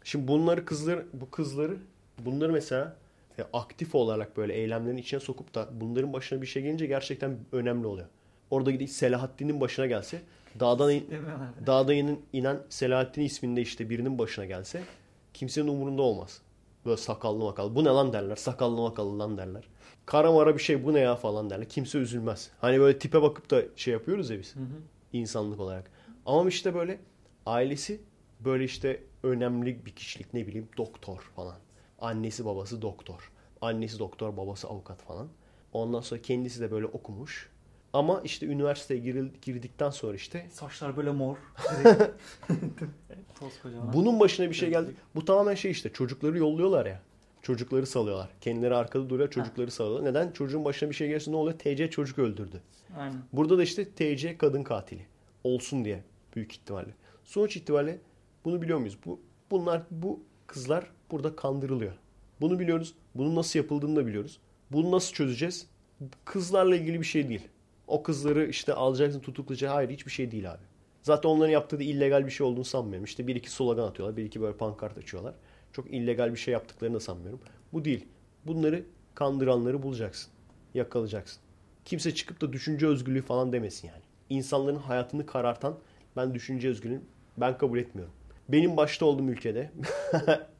Şimdi bunları kızlar, bu kızları, bunları mesela e, aktif olarak böyle eylemlerin içine sokup da bunların başına bir şey gelince gerçekten önemli oluyor. Orada gidip Selahattin'in başına gelse, dağdan in- Demiyorlar. dağda inen, inen Selahattin isminde işte birinin başına gelse kimsenin umurunda olmaz. Böyle sakallı makallı. Bu ne lan derler. Sakallı makallı lan derler. Kara mara bir şey bu ne ya falan derler. Kimse üzülmez. Hani böyle tipe bakıp da şey yapıyoruz ya biz Hı hı. insanlık olarak. Ama işte böyle ailesi Böyle işte önemli bir kişilik ne bileyim doktor falan. Annesi babası doktor. Annesi doktor babası avukat falan. Ondan sonra kendisi de böyle okumuş. Ama işte üniversiteye girdikten sonra işte Saçlar böyle mor. Bunun başına bir şey geldi. Bu tamamen şey işte çocukları yolluyorlar ya. Çocukları salıyorlar. Kendileri arkada duruyor çocukları salıyorlar. Neden? Çocuğun başına bir şey gelirse ne oluyor? TC çocuk öldürdü. Aynen. Burada da işte TC kadın katili olsun diye büyük ihtimalle. Sonuç itibariyle bunu biliyor muyuz? Bu bunlar bu kızlar burada kandırılıyor. Bunu biliyoruz. Bunun nasıl yapıldığını da biliyoruz. Bunu nasıl çözeceğiz? Kızlarla ilgili bir şey değil. O kızları işte alacaksın tutuklayacaksın. Hayır hiçbir şey değil abi. Zaten onların yaptığı da illegal bir şey olduğunu sanmıyorum. İşte bir iki slogan atıyorlar. Bir iki böyle pankart açıyorlar. Çok illegal bir şey yaptıklarını da sanmıyorum. Bu değil. Bunları kandıranları bulacaksın. Yakalayacaksın. Kimse çıkıp da düşünce özgürlüğü falan demesin yani. İnsanların hayatını karartan ben düşünce özgürlüğünü ben kabul etmiyorum. Benim başta olduğum ülkede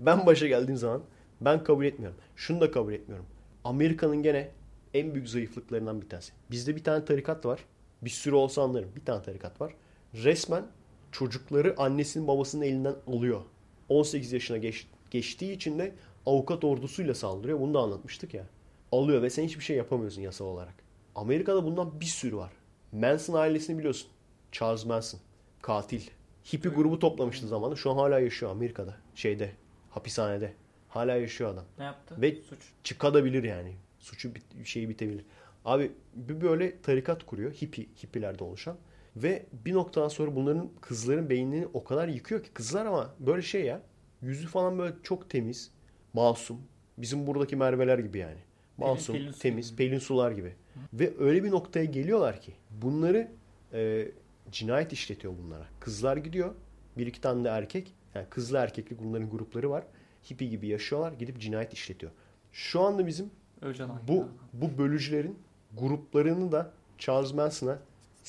ben başa geldiğim zaman ben kabul etmiyorum. Şunu da kabul etmiyorum. Amerika'nın gene en büyük zayıflıklarından bir tanesi. Bizde bir tane tarikat var. Bir sürü olsa anlarım. Bir tane tarikat var. Resmen çocukları annesinin babasının elinden alıyor. 18 yaşına geç, geçtiği için de avukat ordusuyla saldırıyor. Bunu da anlatmıştık ya. Alıyor ve sen hiçbir şey yapamıyorsun yasal olarak. Amerika'da bundan bir sürü var. Manson ailesini biliyorsun. Charles Manson. Katil. Hippie grubu toplamıştı zamanında. Şu an hala yaşıyor Amerika'da. Şeyde. Hapishanede. Hala yaşıyor adam. Ne yaptı? Ve Suç. çıkabilir yani. Suçu bit- şeyi bitebilir. Abi bir böyle tarikat kuruyor. Hippi, hippilerde oluşan. Ve bir noktadan sonra bunların kızların beynini o kadar yıkıyor ki. Kızlar ama böyle şey ya. Yüzü falan böyle çok temiz. Masum. Bizim buradaki Merveler gibi yani. Masum, Pelin su temiz, gibi. pelin sular gibi. Ve öyle bir noktaya geliyorlar ki bunları e, cinayet işletiyor bunlara. Kızlar gidiyor. Bir iki tane de erkek. Yani kızlı erkekli bunların grupları var. Hippie gibi yaşıyorlar. Gidip cinayet işletiyor. Şu anda bizim Öcalan. bu bu bölücülerin gruplarını da Charles Manson'a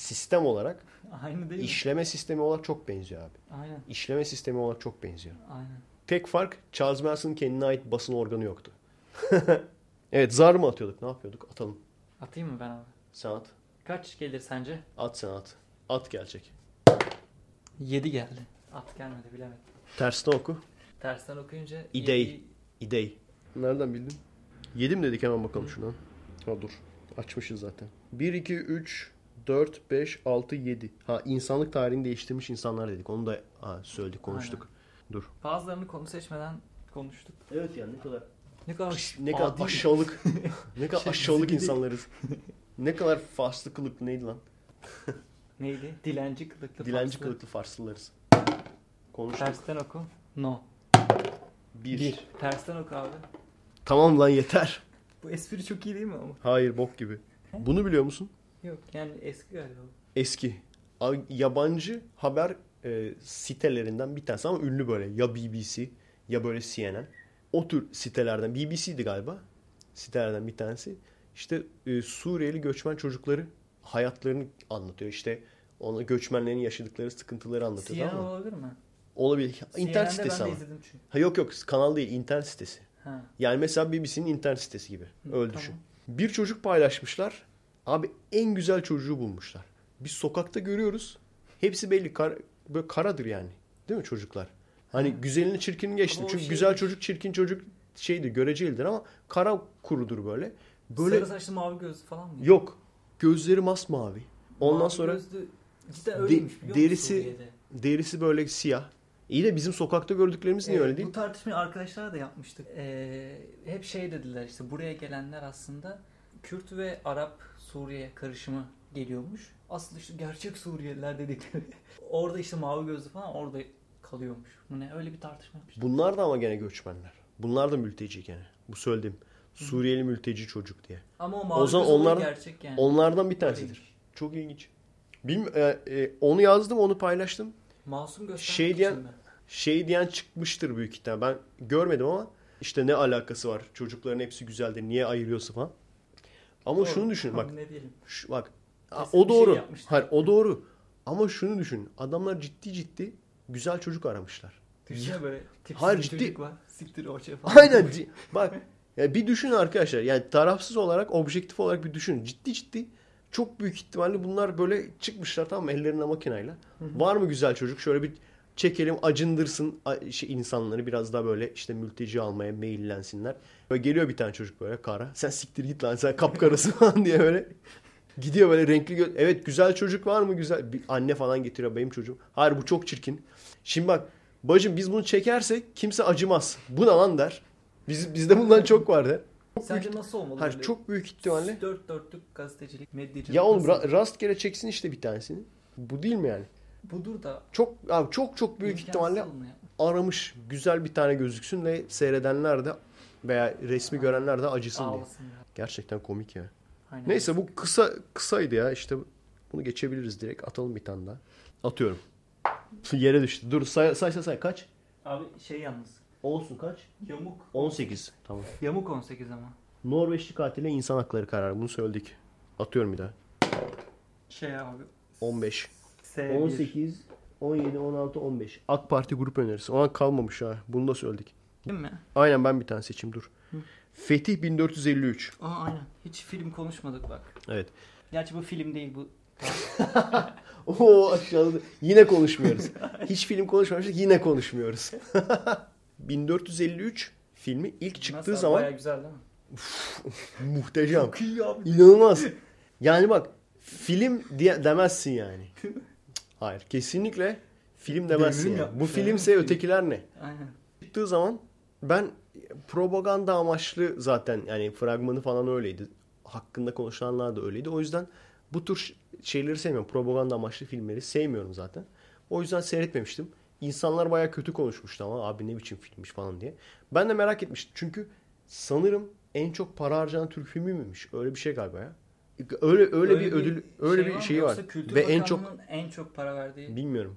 sistem olarak Aynı değil mi? işleme sistemi olarak çok benziyor abi. Aynen. İşleme sistemi olarak çok benziyor. Aynen. Tek fark Charles Manson'ın kendine ait basın organı yoktu. evet zar mı atıyorduk? Ne yapıyorduk? Atalım. Atayım mı ben abi? Sen at. Kaç gelir sence? At sen at. At gelecek. 7 geldi. At gelmedi bilemedim. Tersten oku. Tersten okuyunca İdey. yedi- İdey. Nereden bildin? 7 mi dedik hemen bakalım şuna. Ha dur. Açmışız zaten. 1, 2, 3, 4, 5, 6, 7. Ha insanlık tarihini değiştirmiş insanlar dedik. Onu da ha, söyledik konuştuk. Dur. Bazılarını konu seçmeden konuştuk. Evet yani ne kadar Ne kadar ne kadar adi- aşağılık ne kadar Şey, aşağılık insanlarız. ne kadar farslı kılıklı neydi lan? Neydi? Dilenci kılıklı. Dilenci Farslı. kılıklı farslılarız. Konuştuk. Tersten oku. No. Bir. Bir. Tersten oku abi. Tamam lan yeter. Bu espri çok iyi değil mi ama? Hayır bok gibi. Bunu biliyor musun? Yok yani eski galiba. Eski. Yabancı haber e, sitelerinden bir tanesi ama ünlü böyle. Ya BBC ya böyle CNN. O tür sitelerden. BBC'di galiba. Sitelerden bir tanesi. İşte e, Suriyeli göçmen çocukları hayatlarını anlatıyor. İşte ona göçmenlerin yaşadıkları sıkıntıları anlatıyor. CNN tamam olabilir mi? Olabilir. İnternet CNN'de sitesi ben ama. izledim çünkü. Ha, yok yok kanal değil internet sitesi. Ha. Yani mesela BBC'nin internet sitesi gibi. Öyle tamam. düşün. Bir çocuk paylaşmışlar. Abi en güzel çocuğu bulmuşlar. Biz sokakta görüyoruz. Hepsi belli. Kar, böyle karadır yani. Değil mi çocuklar? Hani güzelini çirkini geçtim. Ama Çünkü şey- güzel çocuk çirkin çocuk şeydir görecelidir ama kara kurudur böyle. Böyle Sarı saçlı mavi gözlü falan mı? yok. Gözleri masmavi. Ondan Mavi sonra gözlü cidden öyleymiş biliyor derisi- derisi böyle siyah. İyi de bizim sokakta gördüklerimiz niye Ee, öyle değil? Bu tartışmayı arkadaşlarla da yapmıştık. Ee, hep şey dediler işte buraya gelenler aslında Kürt ve Arap Suriye karışımı geliyormuş. Aslında işte gerçek Suriyeliler dedikleri. orada işte mavi gözlü falan orada kalıyormuş. Bu ne öyle bir tartışma yapmıştık. Bunlar da ama gene göçmenler. Bunlar da mülteci gene. Bu söylediğim. Suriyeli mülteci çocuk diye. Ama o mavi O zaman onlar- gerçek yani. Onlardan bir tanesidir. Öyleymiş. Çok ilginç. Bilmi e, e, onu yazdım, onu paylaştım. Masum göstermek Şey diyen- mi? Şey diyen çıkmıştır büyük ihtimal. Ben görmedim ama işte ne alakası var? Çocukların hepsi güzeldir. Niye ayırıyorsun falan? Ama Doğru. şunu düşün bak. Ne diyelim. Şu, bak. Kesin o şey doğru. yapmışlar. Hayır, o doğru. Ama şunu düşün. Adamlar ciddi ciddi güzel çocuk aramışlar. Düşünsene böyle tipsiz Hayır, ciddi- çocuk var. Siktir o şey falan. Aynen. bak. Ya bir düşün arkadaşlar. Yani tarafsız olarak, objektif olarak bir düşün. Ciddi ciddi çok büyük ihtimalle bunlar böyle çıkmışlar tamam mı ellerinde makinayla. Var mı güzel çocuk? Şöyle bir çekelim acındırsın şey, insanları biraz daha böyle işte mülteci almaya meyillensinler. Böyle geliyor bir tane çocuk böyle kara. Sen siktir git lan sen kapkarası falan diye böyle. Gidiyor böyle renkli gö- Evet güzel çocuk var mı güzel? Bir anne falan getiriyor benim çocuğum. Hayır bu çok çirkin. Şimdi bak bacım biz bunu çekersek kimse acımaz. Bu ne lan der. Biz, bizde bundan çok var der. Sence nasıl olmalı? Hayır çok büyük ihtimalle. Dört dörtlük gazetecilik, medyacılık. Ya oğlum ra- rastgele çeksin işte bir tanesini. Bu değil mi yani? Budur da Çok abi çok çok büyük imkansız ihtimalle aramış güzel bir tane gözüksün ve seyredenler de veya resmi görenler de acısın diye. Ağlasın ya. Gerçekten komik ya. Aynen. Neyse bu kısa kısaydı ya işte bunu geçebiliriz direkt atalım bir tane daha. Atıyorum. Yere düştü. Dur say say say, say. kaç? Abi şey yalnız. Olsun kaç? Yamuk. 18. Tamam. Yamuk 18 ama. Norveçli katile insan hakları kararı. Bunu söyledik. Atıyorum bir daha. Şey abi. 15. S1. 18, 17, 16, 15. AK Parti grup önerisi. O an kalmamış ha. Bunu da söyledik. Değil mi? Aynen ben bir tane seçeyim dur. Fetih 1453. Aa aynen. Hiç film konuşmadık bak. Evet. Gerçi bu film değil bu. Oo aşağıda. Yine konuşmuyoruz. Hiç film konuşmamıştık yine konuşmuyoruz. 1453 filmi ilk çıktığı Nasıl zaman Bayağı güzel değil mi? muhteşem. iyi abi. İnanılmaz. Yani bak film diye demezsin yani. Hayır kesinlikle film demezsin Devrim yani. Bu yani. filmse ötekiler ne? Aynen. Çıktığı zaman ben propaganda amaçlı zaten yani fragmanı falan öyleydi. Hakkında konuşulanlar da öyleydi. O yüzden bu tür şeyleri sevmiyorum. Propaganda amaçlı filmleri sevmiyorum zaten. O yüzden seyretmemiştim. İnsanlar bayağı kötü konuşmuştu ama abi ne biçim filmmiş falan diye. Ben de merak etmiştim. Çünkü sanırım en çok para harcanan Türk filmi miymiş? Öyle bir şey galiba ya. Öyle öyle, bir ödül öyle bir mı? şeyi var. Ve en çok en çok para verdiği. Bilmiyorum.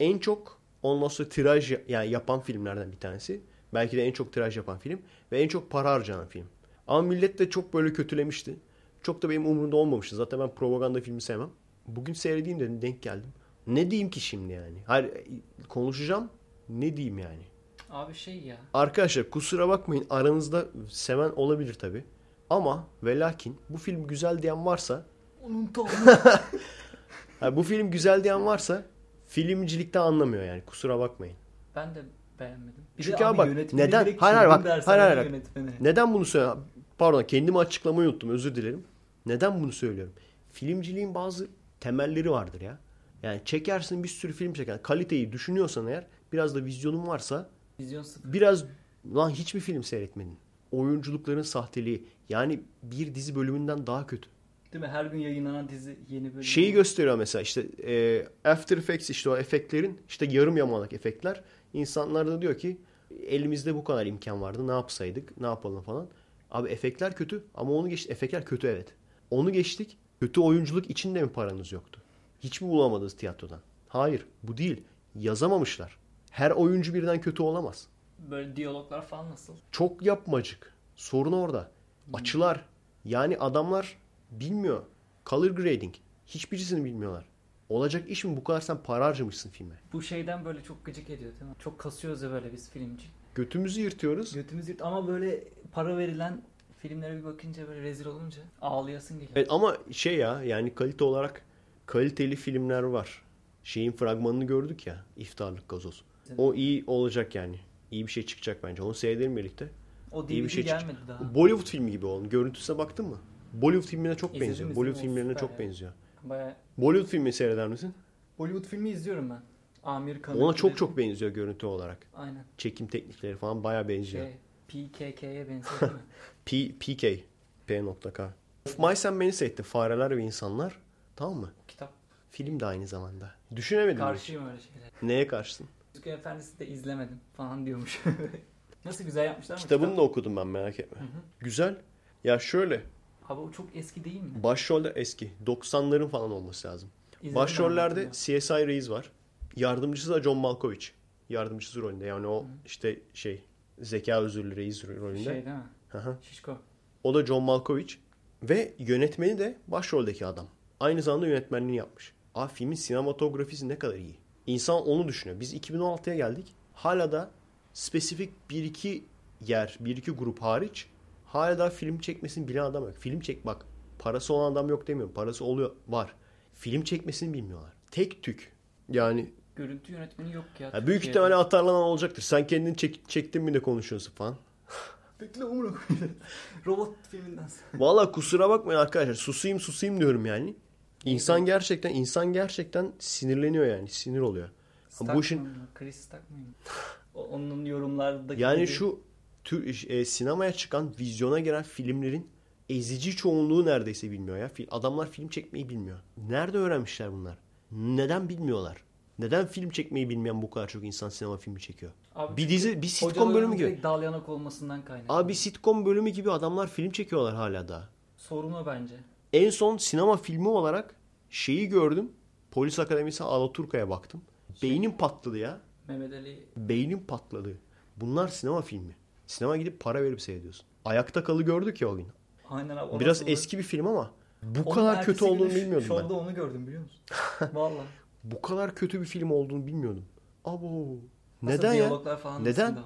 En çok ondan sonra tiraj yani yapan filmlerden bir tanesi. Belki de en çok tiraj yapan film ve en çok para harcanan film. Ama millet de çok böyle kötülemişti. Çok da benim umurumda olmamıştı. Zaten ben propaganda filmi sevmem. Bugün seyredeyim dedim denk geldim. Ne diyeyim ki şimdi yani? Hayır konuşacağım. Ne diyeyim yani? Abi şey ya. Arkadaşlar kusura bakmayın aranızda seven olabilir tabi. Ama ve lakin bu film güzel diyen varsa Onun tavrı. ha, bu film güzel diyen varsa filmcilikte anlamıyor yani kusura bakmayın. ben de beğenmedim. Bir Çünkü de abi bak, neden- hayır, hayır, bak, hayır, hayır, yönetmeni. Neden bunu söyle? Pardon kendimi açıklamayı unuttum özür dilerim. Neden bunu söylüyorum? Filmciliğin bazı temelleri vardır ya. Yani çekersin bir sürü film çeker. Kaliteyi düşünüyorsan eğer biraz da vizyonun varsa Vizyon sıfır. biraz lan hiçbir film seyretmedin. Oyunculukların sahteliği yani bir dizi bölümünden daha kötü. Değil mi? Her gün yayınlanan dizi yeni bölüm. Şeyi gösteriyor mesela işte e, After Effects işte o efektlerin işte yarım yamalak efektler. İnsanlar da diyor ki elimizde bu kadar imkan vardı ne yapsaydık ne yapalım falan. Abi efektler kötü ama onu geçtik. Efektler kötü evet. Onu geçtik. Kötü oyunculuk için de mi paranız yoktu? Hiç mi bulamadınız tiyatrodan? Hayır bu değil. Yazamamışlar. Her oyuncu birden kötü olamaz. Böyle diyaloglar falan nasıl? Çok yapmacık. Sorun orada. Açılar. Yani adamlar bilmiyor. Color grading. Hiçbirisini bilmiyorlar. Olacak iş mi? Bu kadar sen para harcamışsın filme. Bu şeyden böyle çok gıcık ediyor değil mi? Çok kasıyoruz ya böyle biz filmci. Götümüzü yırtıyoruz. Götümüz yırt ama böyle para verilen filmlere bir bakınca böyle rezil olunca ağlayasın geliyor. Evet, ama şey ya yani kalite olarak kaliteli filmler var. Şeyin fragmanını gördük ya. İftarlık gazoz. O iyi olacak yani. İyi bir şey çıkacak bence. Onu seyredelim birlikte. O İyi bir DVD şey çıkacak. gelmedi daha. Bollywood filmi gibi oldu. Görüntüsüne baktın mı? Bollywood filmine çok İzledim, benziyor. Bollywood filmlerine çok ya. benziyor. Baya Bollywood filmi seyreder misin? Bollywood filmi izliyorum ben. Amir Khan. Ona çok çok benziyor görüntü olarak. Aynen. Çekim teknikleri falan bayağı benziyor. Şey, PKK'ye benziyor? P, PK. P.K. Of Mice and Men seyretti. Fareler ve insanlar. Tamam mı? Kitap. Film de aynı zamanda. Düşünemedim. Karşıyım öyle şeylere. Neye karşısın? Yüzüklerin Efendisi de izlemedim falan diyormuş. Nasıl güzel yapmışlar mı? Kitabını kitap? da okudum ben merak etme. Hı hı. Güzel. Ya şöyle. Abi o çok eski değil mi? Başrolde eski. 90'ların falan olması lazım. İzledim Başrollerde CSI Reis var. Yardımcısı da John Malkovich. Yardımcısı rolünde. Yani o işte şey zeka özürlü reis rolünde. Şey değil mi? Hı hı. Şişko. O da John Malkovich. Ve yönetmeni de başroldeki adam. Aynı zamanda yönetmenliğini yapmış. Abi filmin sinematografisi ne kadar iyi. İnsan onu düşünüyor. Biz 2016'ya geldik. Hala da spesifik bir iki yer, bir iki grup hariç hala da film çekmesini bilen adam yok. Film çek bak parası olan adam yok demiyorum. Parası oluyor var. Film çekmesini bilmiyorlar. Tek tük. Yani görüntü yönetmeni yok ya. Ya büyük ihtimalle atarlanan olacaktır. Sen kendini çek, çektin mi de konuşuyorsun falan. Bekle umurum. Robot filminden. Valla kusura bakmayın arkadaşlar. Susayım susayım diyorum yani. İnsan gerçekten insan gerçekten sinirleniyor yani. Sinir oluyor. Bu işin? Chris? O- Onun yorumlardaki yani gibi- şu tür e, sinemaya çıkan, vizyona giren filmlerin ezici çoğunluğu neredeyse bilmiyor ya. Adamlar film çekmeyi bilmiyor. Nerede öğrenmişler bunlar? Neden bilmiyorlar? Neden film çekmeyi bilmeyen bu kadar çok insan sinema filmi çekiyor? Abi bir dizi, bir sitcom bölümü gibi. dal olmasından kaynaklı. Abi sitcom bölümü gibi adamlar film çekiyorlar hala daha. Sorun o bence. En son sinema filmi olarak şeyi gördüm. Polis Akademisi Alaturka'ya baktım. Beynim patladı ya. Mehmet Ali Beynim patladı. Bunlar sinema filmi. Sinema gidip para verip seyrediyorsun. Ayakta kalı gördük ya o gün. aynen abi. Biraz nasıldı? eski bir film ama bu Onun kadar kötü olduğunu bilmiyordum Şovda ben. onu gördüm biliyor musun? Valla. Bu kadar kötü bir film olduğunu bilmiyordum. Abo. Neden ya? falan Neden?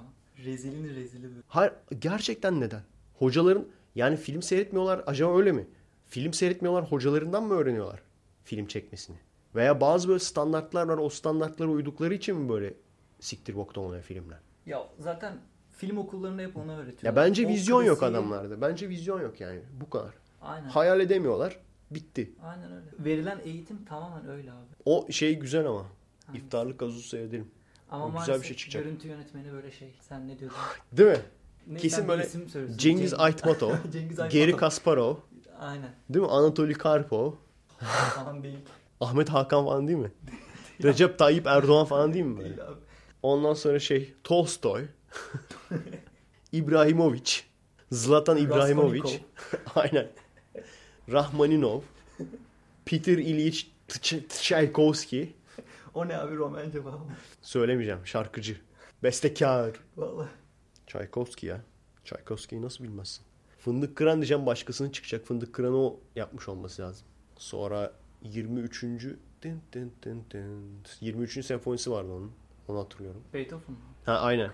Rezilin rezili böyle. Hayır gerçekten neden? Hocaların yani film seyretmiyorlar acaba öyle mi? Film seyretmiyorlar hocalarından mı öğreniyorlar film çekmesini? Veya bazı böyle standartlar var o standartlara uydukları için mi böyle siktir boktan oluyor filmler? Ya zaten film okullarında hep onu öğretiyorlar. Ya bence O vizyon yok klasiği- adamlarda. Bence vizyon yok yani. Bu kadar. Aynen. Hayal edemiyorlar. Bitti. Aynen öyle. Verilen eğitim tamamen öyle abi. O şey güzel ama. Aynen. İftarlık gazozu seyrederim. Ama O güzel bir şey çıkacak. görüntü yönetmeni böyle şey. Sen ne diyordun? Değil mi? Ne, Kesin böyle Cengiz- Aytmatov, Cengiz Aytmatov. Geri Kasparov, Aynen. değil mi? Anatoly Karpov, Falan değil. Ahmet Hakan falan değil mi? Recep Tayyip Erdoğan falan değil mi böyle? Değil abi. Ondan sonra şey Tolstoy, İbrahimovic, Zlatan İbrahimovic, aynen. Rahmaninov, Peter Ilyich Tch- Tchaikovsky, O ne abi Romence falan. söylemeyeceğim şarkıcı, bestekar. Valla. Tchaikovsky ya. Tchaikovsky'yi nasıl bilmezsin? Fındık kıran diyeceğim başkasının çıkacak. Fındık kıranı o yapmış olması lazım. Sonra 23. Dın dın dın dın. 23. senfonisi vardı onun. Onu hatırlıyorum. Beethoven mu? Ha aynen.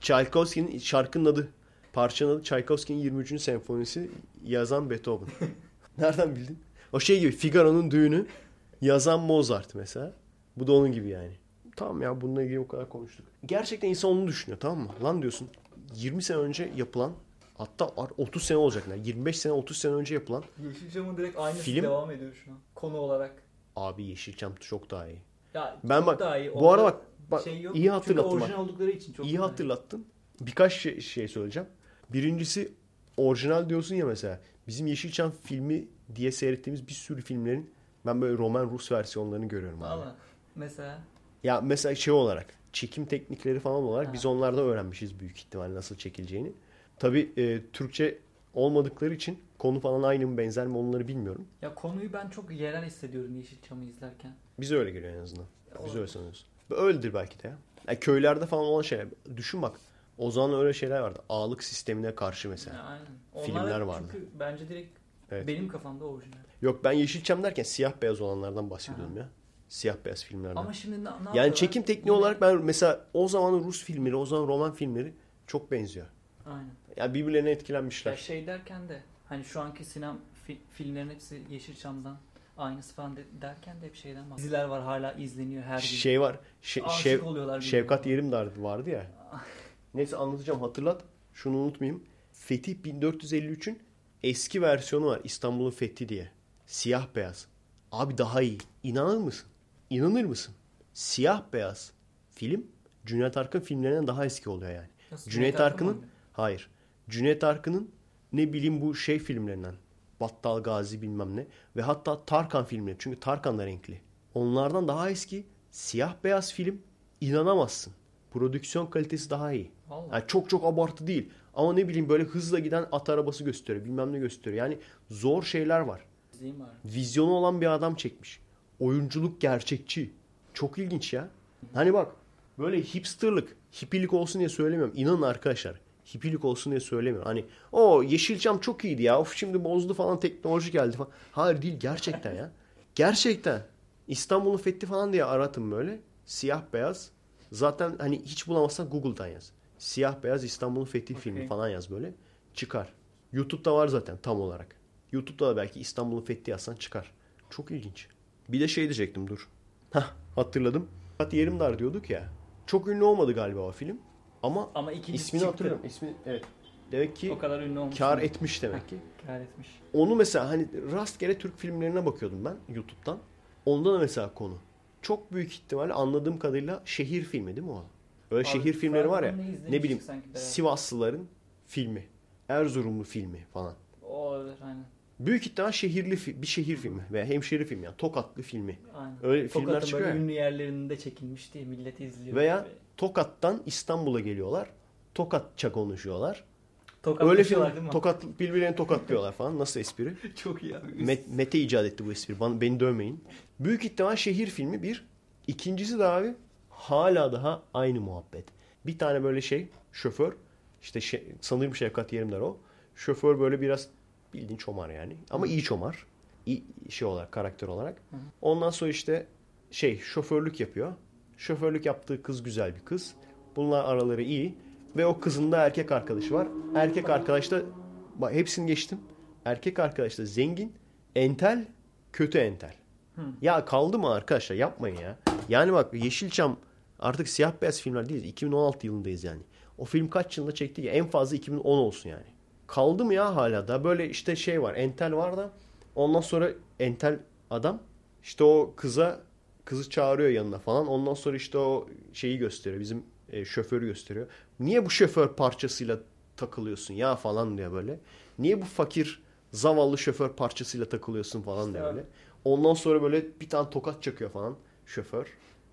Tchaikovsky'nin şarkının adı. Parçanın adı Tchaikovsky'nin 23. senfonisi yazan Beethoven. Nereden bildin? O şey gibi Figaro'nun düğünü yazan Mozart mesela. Bu da onun gibi yani. Tamam ya bununla ilgili o kadar konuştuk. Gerçekten insan onu düşünüyor tamam mı? Lan diyorsun 20 sene önce yapılan hatta 30 sene olacak yani 25 sene 30 sene önce yapılan Yeşilçam'ın direkt aynısı Film- devam ediyor şu an. Konu olarak. abi Yeşilçam çok daha iyi. Ya Ben çok bak- daha iyi. bu arada bak- bak, şey yok. iyi hatırlattın Çünkü bak. orijinal oldukları için çok İyi kolay. hatırlattın. Birkaç şey, şey söyleyeceğim. Birincisi orijinal diyorsun ya mesela. Bizim Yeşilçam filmi diye seyrettiğimiz bir sürü filmlerin ben böyle Roman Rus versiyonlarını görüyorum abi. Valla. Mesela Ya mesela şey olarak çekim teknikleri falan olarak Ha. biz onlardan öğrenmişiz büyük ihtimal nasıl çekileceğini. Tabii e, Türkçe olmadıkları için konu falan aynı mı benzer mi onları bilmiyorum. ya konuyu ben çok yerel hissediyorum Yeşilçam'ı izlerken. Bize öyle geliyor en azından. Biz O- öyle sanıyoruz. Öyledir belki de ya. Yani köylerde falan olan şeyler. Düşün bak. O zaman öyle şeyler vardı. Ağlık sistemine karşı mesela. Ya, aynen. Onlar Filmler vardı. Çünkü bence direkt Evet. benim kafamda orijinal. Yok ben Yeşilçam derken siyah beyaz olanlardan bahsediyorum ya. Siyah beyaz filmlerden. Ama şimdi ne, ne yani çekim tekniği Yine- olarak ben mesela o zaman Rus filmleri, o zaman roman filmleri çok benziyor. Aynen. Yani birbirlerine Ya etkilenmişler. şey derken de hani şu anki sinem fi- filmlerin hepsi Yeşilçam'dan aynısı falan de- derken de hep şeyden bahsediyor. Diziler var hala izleniyor her gün. Şey var. Şe- Şev- oluyorlar Şevkat. Yerimdar vardı ya. Neyse anlatacağım hatırlat. Şunu unutmayayım. Fetih 1453'ün eski versiyonu var. İstanbul'un Fethi diye. Siyah beyaz. Abi daha iyi. İnanır mısın? İnanır mısın? Siyah beyaz film Cüneyt Arkın filmlerinden daha eski oluyor yani. Nasıl, Cüneyt Cüneyt Arkın Arkın'ın? Hayır. Cüneyt Arkın'ın ne bileyim bu şey filmlerinden. Battal Gazi bilmem ne. Ve hatta Tarkan filmleri. Çünkü Tarkan da renkli. Onlardan daha eski siyah beyaz film inanamazsın. Prodüksiyon kalitesi daha iyi. Vallahi. Yani çok çok abartı değil. Ama ne bileyim böyle hızla giden at arabası gösteriyor. Bilmem ne gösteriyor. Yani zor şeyler var. Vizyonu olan bir adam çekmiş. Oyunculuk gerçekçi. Çok ilginç ya. Hani bak böyle hipsterlık, hippilik olsun diye söylemiyorum. İnanın arkadaşlar. Hippilik olsun diye söylemiyorum. Hani o Yeşilçam çok iyiydi ya. Of şimdi bozdu falan teknoloji geldi falan. Hayır değil gerçekten ya. Gerçekten. İstanbul'un fethi falan diye aratın böyle. Siyah beyaz. Zaten hani hiç bulamazsan Google'dan yaz. Siyah beyaz İstanbul'un fethi filmi Okey. falan yaz böyle. Çıkar. YouTube'da var zaten tam olarak. YouTube'da da belki İstanbul'un fethi yazsan çıkar. Çok ilginç. Bir de şey diyecektim dur. Hah hatırladım. Şefkat Yerimdar diyorduk ya. Çok ünlü olmadı galiba o film. Ama, Ama ikincisi ismini çıktı. hatırlıyorum. İsmini, evet. Demek ki O kadar ünlü olmuş. kar etmiş demek ki. Kar etmiş. Onu mesela hani rastgele Türk filmlerine bakıyordum ben YouTube'dan. Onda da mesela konu. Çok büyük ihtimalle anladığım kadarıyla şehir filmi değil mi o? Öyle Abi, şehir filmleri var ya. Ne bileyim. Sivaslıların filmi. Erzurumlu filmi falan. O olabilir aynen. Büyük ihtimal şehirli bir şehir filmi veya hemşehri filmi yani Tokatlı filmi. aynen. Öyle filmler Tokat'ın çıkıyor böyle ya. ünlü yerlerinde çekilmiş diye millet izliyor. Veya Ve Tokat'tan İstanbul'a geliyorlar. Tokatça konuşuyorlar. Tokat Öyle film değil mi? tokat birbirlerini tokatlıyorlar falan. Nasıl espri? Çok iyi abi. Met- Mete icat etti bu espri. Bana, beni dövmeyin. Büyük ihtimal şehir filmi bir. İkincisi de abi hala daha aynı muhabbet. Bir tane böyle şey şoför işte şey, sanırım Şevkat Yerimdar o. Şoför böyle biraz bildiğin çomar yani. Ama iyi çomar. İyi şey olarak karakter olarak. Ondan sonra işte şey şoförlük yapıyor. Şoförlük yaptığı kız güzel bir kız. Bunlar araları iyi. Ve o kızın da erkek arkadaşı var. Erkek arkadaş da bak hepsini geçtim. Erkek arkadaş da zengin, entel, kötü entel. Ya kaldı mı arkadaşlar yapmayın ya. Yani bak Yeşilçam artık siyah beyaz filmler değiliz. 2016 yılındayız yani. O film kaç yılında çekti ya en fazla 2010 olsun yani. Kaldı mı ya hala da böyle işte şey var entel var da ondan sonra entel adam işte o kıza kızı çağırıyor yanına falan. Ondan sonra işte o şeyi gösteriyor. Bizim e, şoförü gösteriyor. Niye bu şoför parçasıyla takılıyorsun ya falan diyor böyle. Niye bu fakir zavallı şoför parçasıyla takılıyorsun falan diyor abi. böyle. Ondan sonra böyle bir tane tokat çakıyor falan şoför.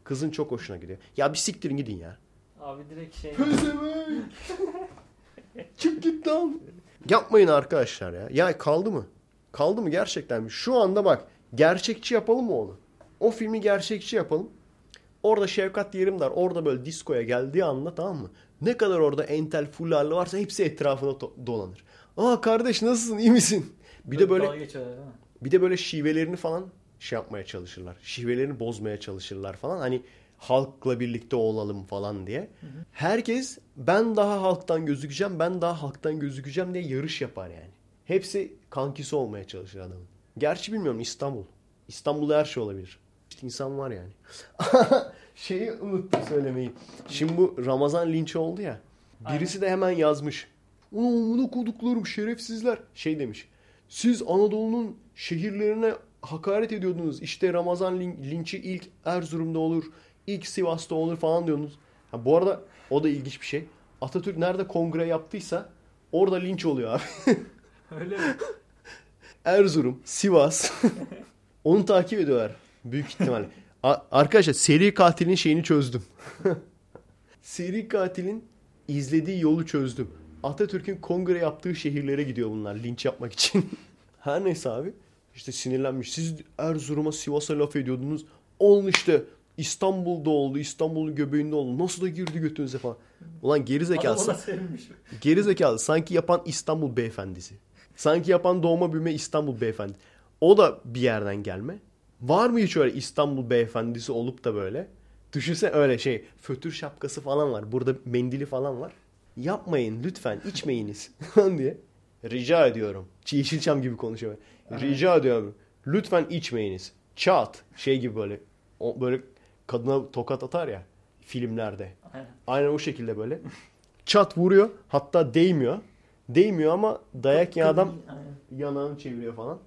Kızın çok hoşuna gidiyor. Ya bir siktirin gidin ya. Abi direkt şey. Çık git lan. Yapmayın arkadaşlar ya. Ya kaldı mı? Kaldı mı gerçekten? Şu anda bak gerçekçi yapalım mı onu? O filmi gerçekçi yapalım. Orada Şevkat Yerimdar orada böyle diskoya geldiği anda tamam mı? Ne kadar orada entel fullarlı varsa hepsi etrafına dolanır. Aa kardeş nasılsın iyi misin? Bir de böyle bir de böyle şivelerini falan şey yapmaya çalışırlar. Şivelerini bozmaya çalışırlar falan. Hani halkla birlikte olalım falan diye. Herkes ben daha halktan gözükeceğim, ben daha halktan gözükeceğim diye yarış yapar yani. Hepsi kankisi olmaya çalışır adamın. Gerçi bilmiyorum İstanbul. İstanbul'da her şey olabilir. İşte insan var yani. Şeyi unuttum söylemeyi. Şimdi bu Ramazan linçi oldu ya. Birisi de hemen yazmış. Bunu koduklarım şerefsizler. Şey demiş. Siz Anadolu'nun şehirlerine hakaret ediyordunuz. İşte Ramazan lin- linçi ilk Erzurum'da olur, ilk Sivas'ta olur falan diyordunuz. Ha, bu arada o da ilginç bir şey. Atatürk nerede kongre yaptıysa orada linç oluyor abi. Öyle mi? Erzurum, Sivas. Onu takip ediyorlar. Büyük ihtimalle. A- arkadaşlar seri katilin şeyini çözdüm. seri katilin izlediği yolu çözdüm. Atatürk'ün kongre yaptığı şehirlere gidiyor bunlar linç yapmak için. Her neyse abi. İşte sinirlenmiş. Siz Erzurum'a Sivas'a laf ediyordunuz. Olun işte İstanbul'da oldu. İstanbul'un göbeğinde oldu. Nasıl da girdi götünüze falan. Ulan geri sevinmiş. Geri zekalı. Sanki yapan İstanbul beyefendisi. Sanki yapan doğma büyüme İstanbul beyefendi. O da bir yerden gelme. Var mı hiç öyle İstanbul beyefendisi olup da böyle? Düşünsene öyle şey fötür şapkası falan var. Burada mendili falan var. Yapmayın lütfen içmeyiniz diye. Rica ediyorum. Yeşilçam gibi konuşuyor. Rica ediyorum. Lütfen içmeyiniz. Çat. Şey gibi böyle. O böyle kadına tokat atar ya filmlerde. Aynen. Aynen o şekilde böyle. Çat vuruyor. Hatta değmiyor. Değmiyor ama dayak yiyen adam yanağını çeviriyor falan.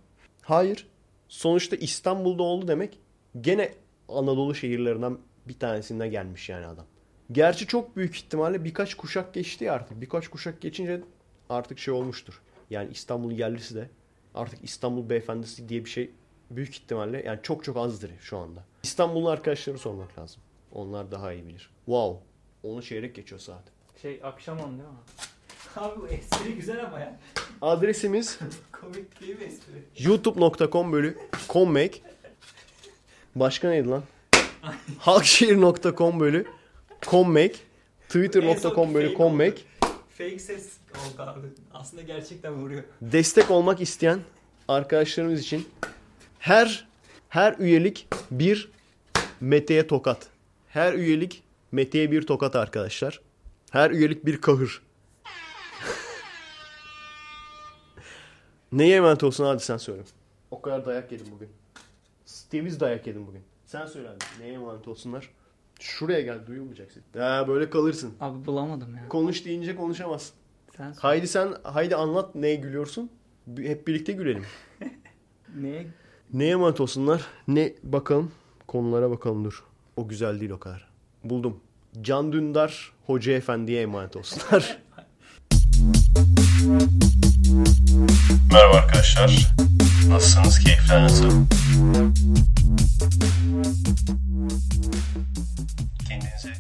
Hayır. Sonuçta İstanbul'da oldu demek. Gene Anadolu şehirlerinden bir tanesinden gelmiş yani adam. Gerçi çok büyük ihtimalle birkaç kuşak geçti ya artık. Birkaç kuşak geçince artık şey olmuştur. Yani İstanbul yerlisi de artık İstanbul beyefendisi diye bir şey büyük ihtimalle yani çok çok azdır şu anda. İstanbullu arkadaşları sormak lazım. Onlar daha iyi bilir. Wow. Onu çeyrek geçiyor saat. Şey akşam on değil mi? Abi bu espri güzel ama ya. Adresimiz Komik değil mi espri? youtube.com bölü commake Başka neydi lan? Halkşehir.com bölü commake Twitter.com bölü commake Fake ses oldu abi. Aslında gerçekten vuruyor. Destek olmak isteyen arkadaşlarımız için her her üyelik bir Mete'ye tokat. Her üyelik Mete'ye bir tokat arkadaşlar. Her üyelik bir kahır. Neye emanet olsun hadi sen söyle. O kadar dayak yedim bugün. Steviz dayak yedim bugün. Sen söyle abi. Neye emanet olsunlar? Şuraya gel duyulmayacaksın. Ya böyle kalırsın. Abi bulamadım ya. Konuş deyince konuşamazsın. Sen söyle. Haydi sen haydi anlat neye gülüyorsun. Hep birlikte gülelim. Neye? Neye emanet olsunlar? Ne bakalım konulara bakalım dur. O güzel değil o kadar. Buldum. Can Dündar Hoca Efendi'ye emanet olsunlar. Merhaba arkadaşlar. Nasılsınız? Keyifler nasıl? Kendinize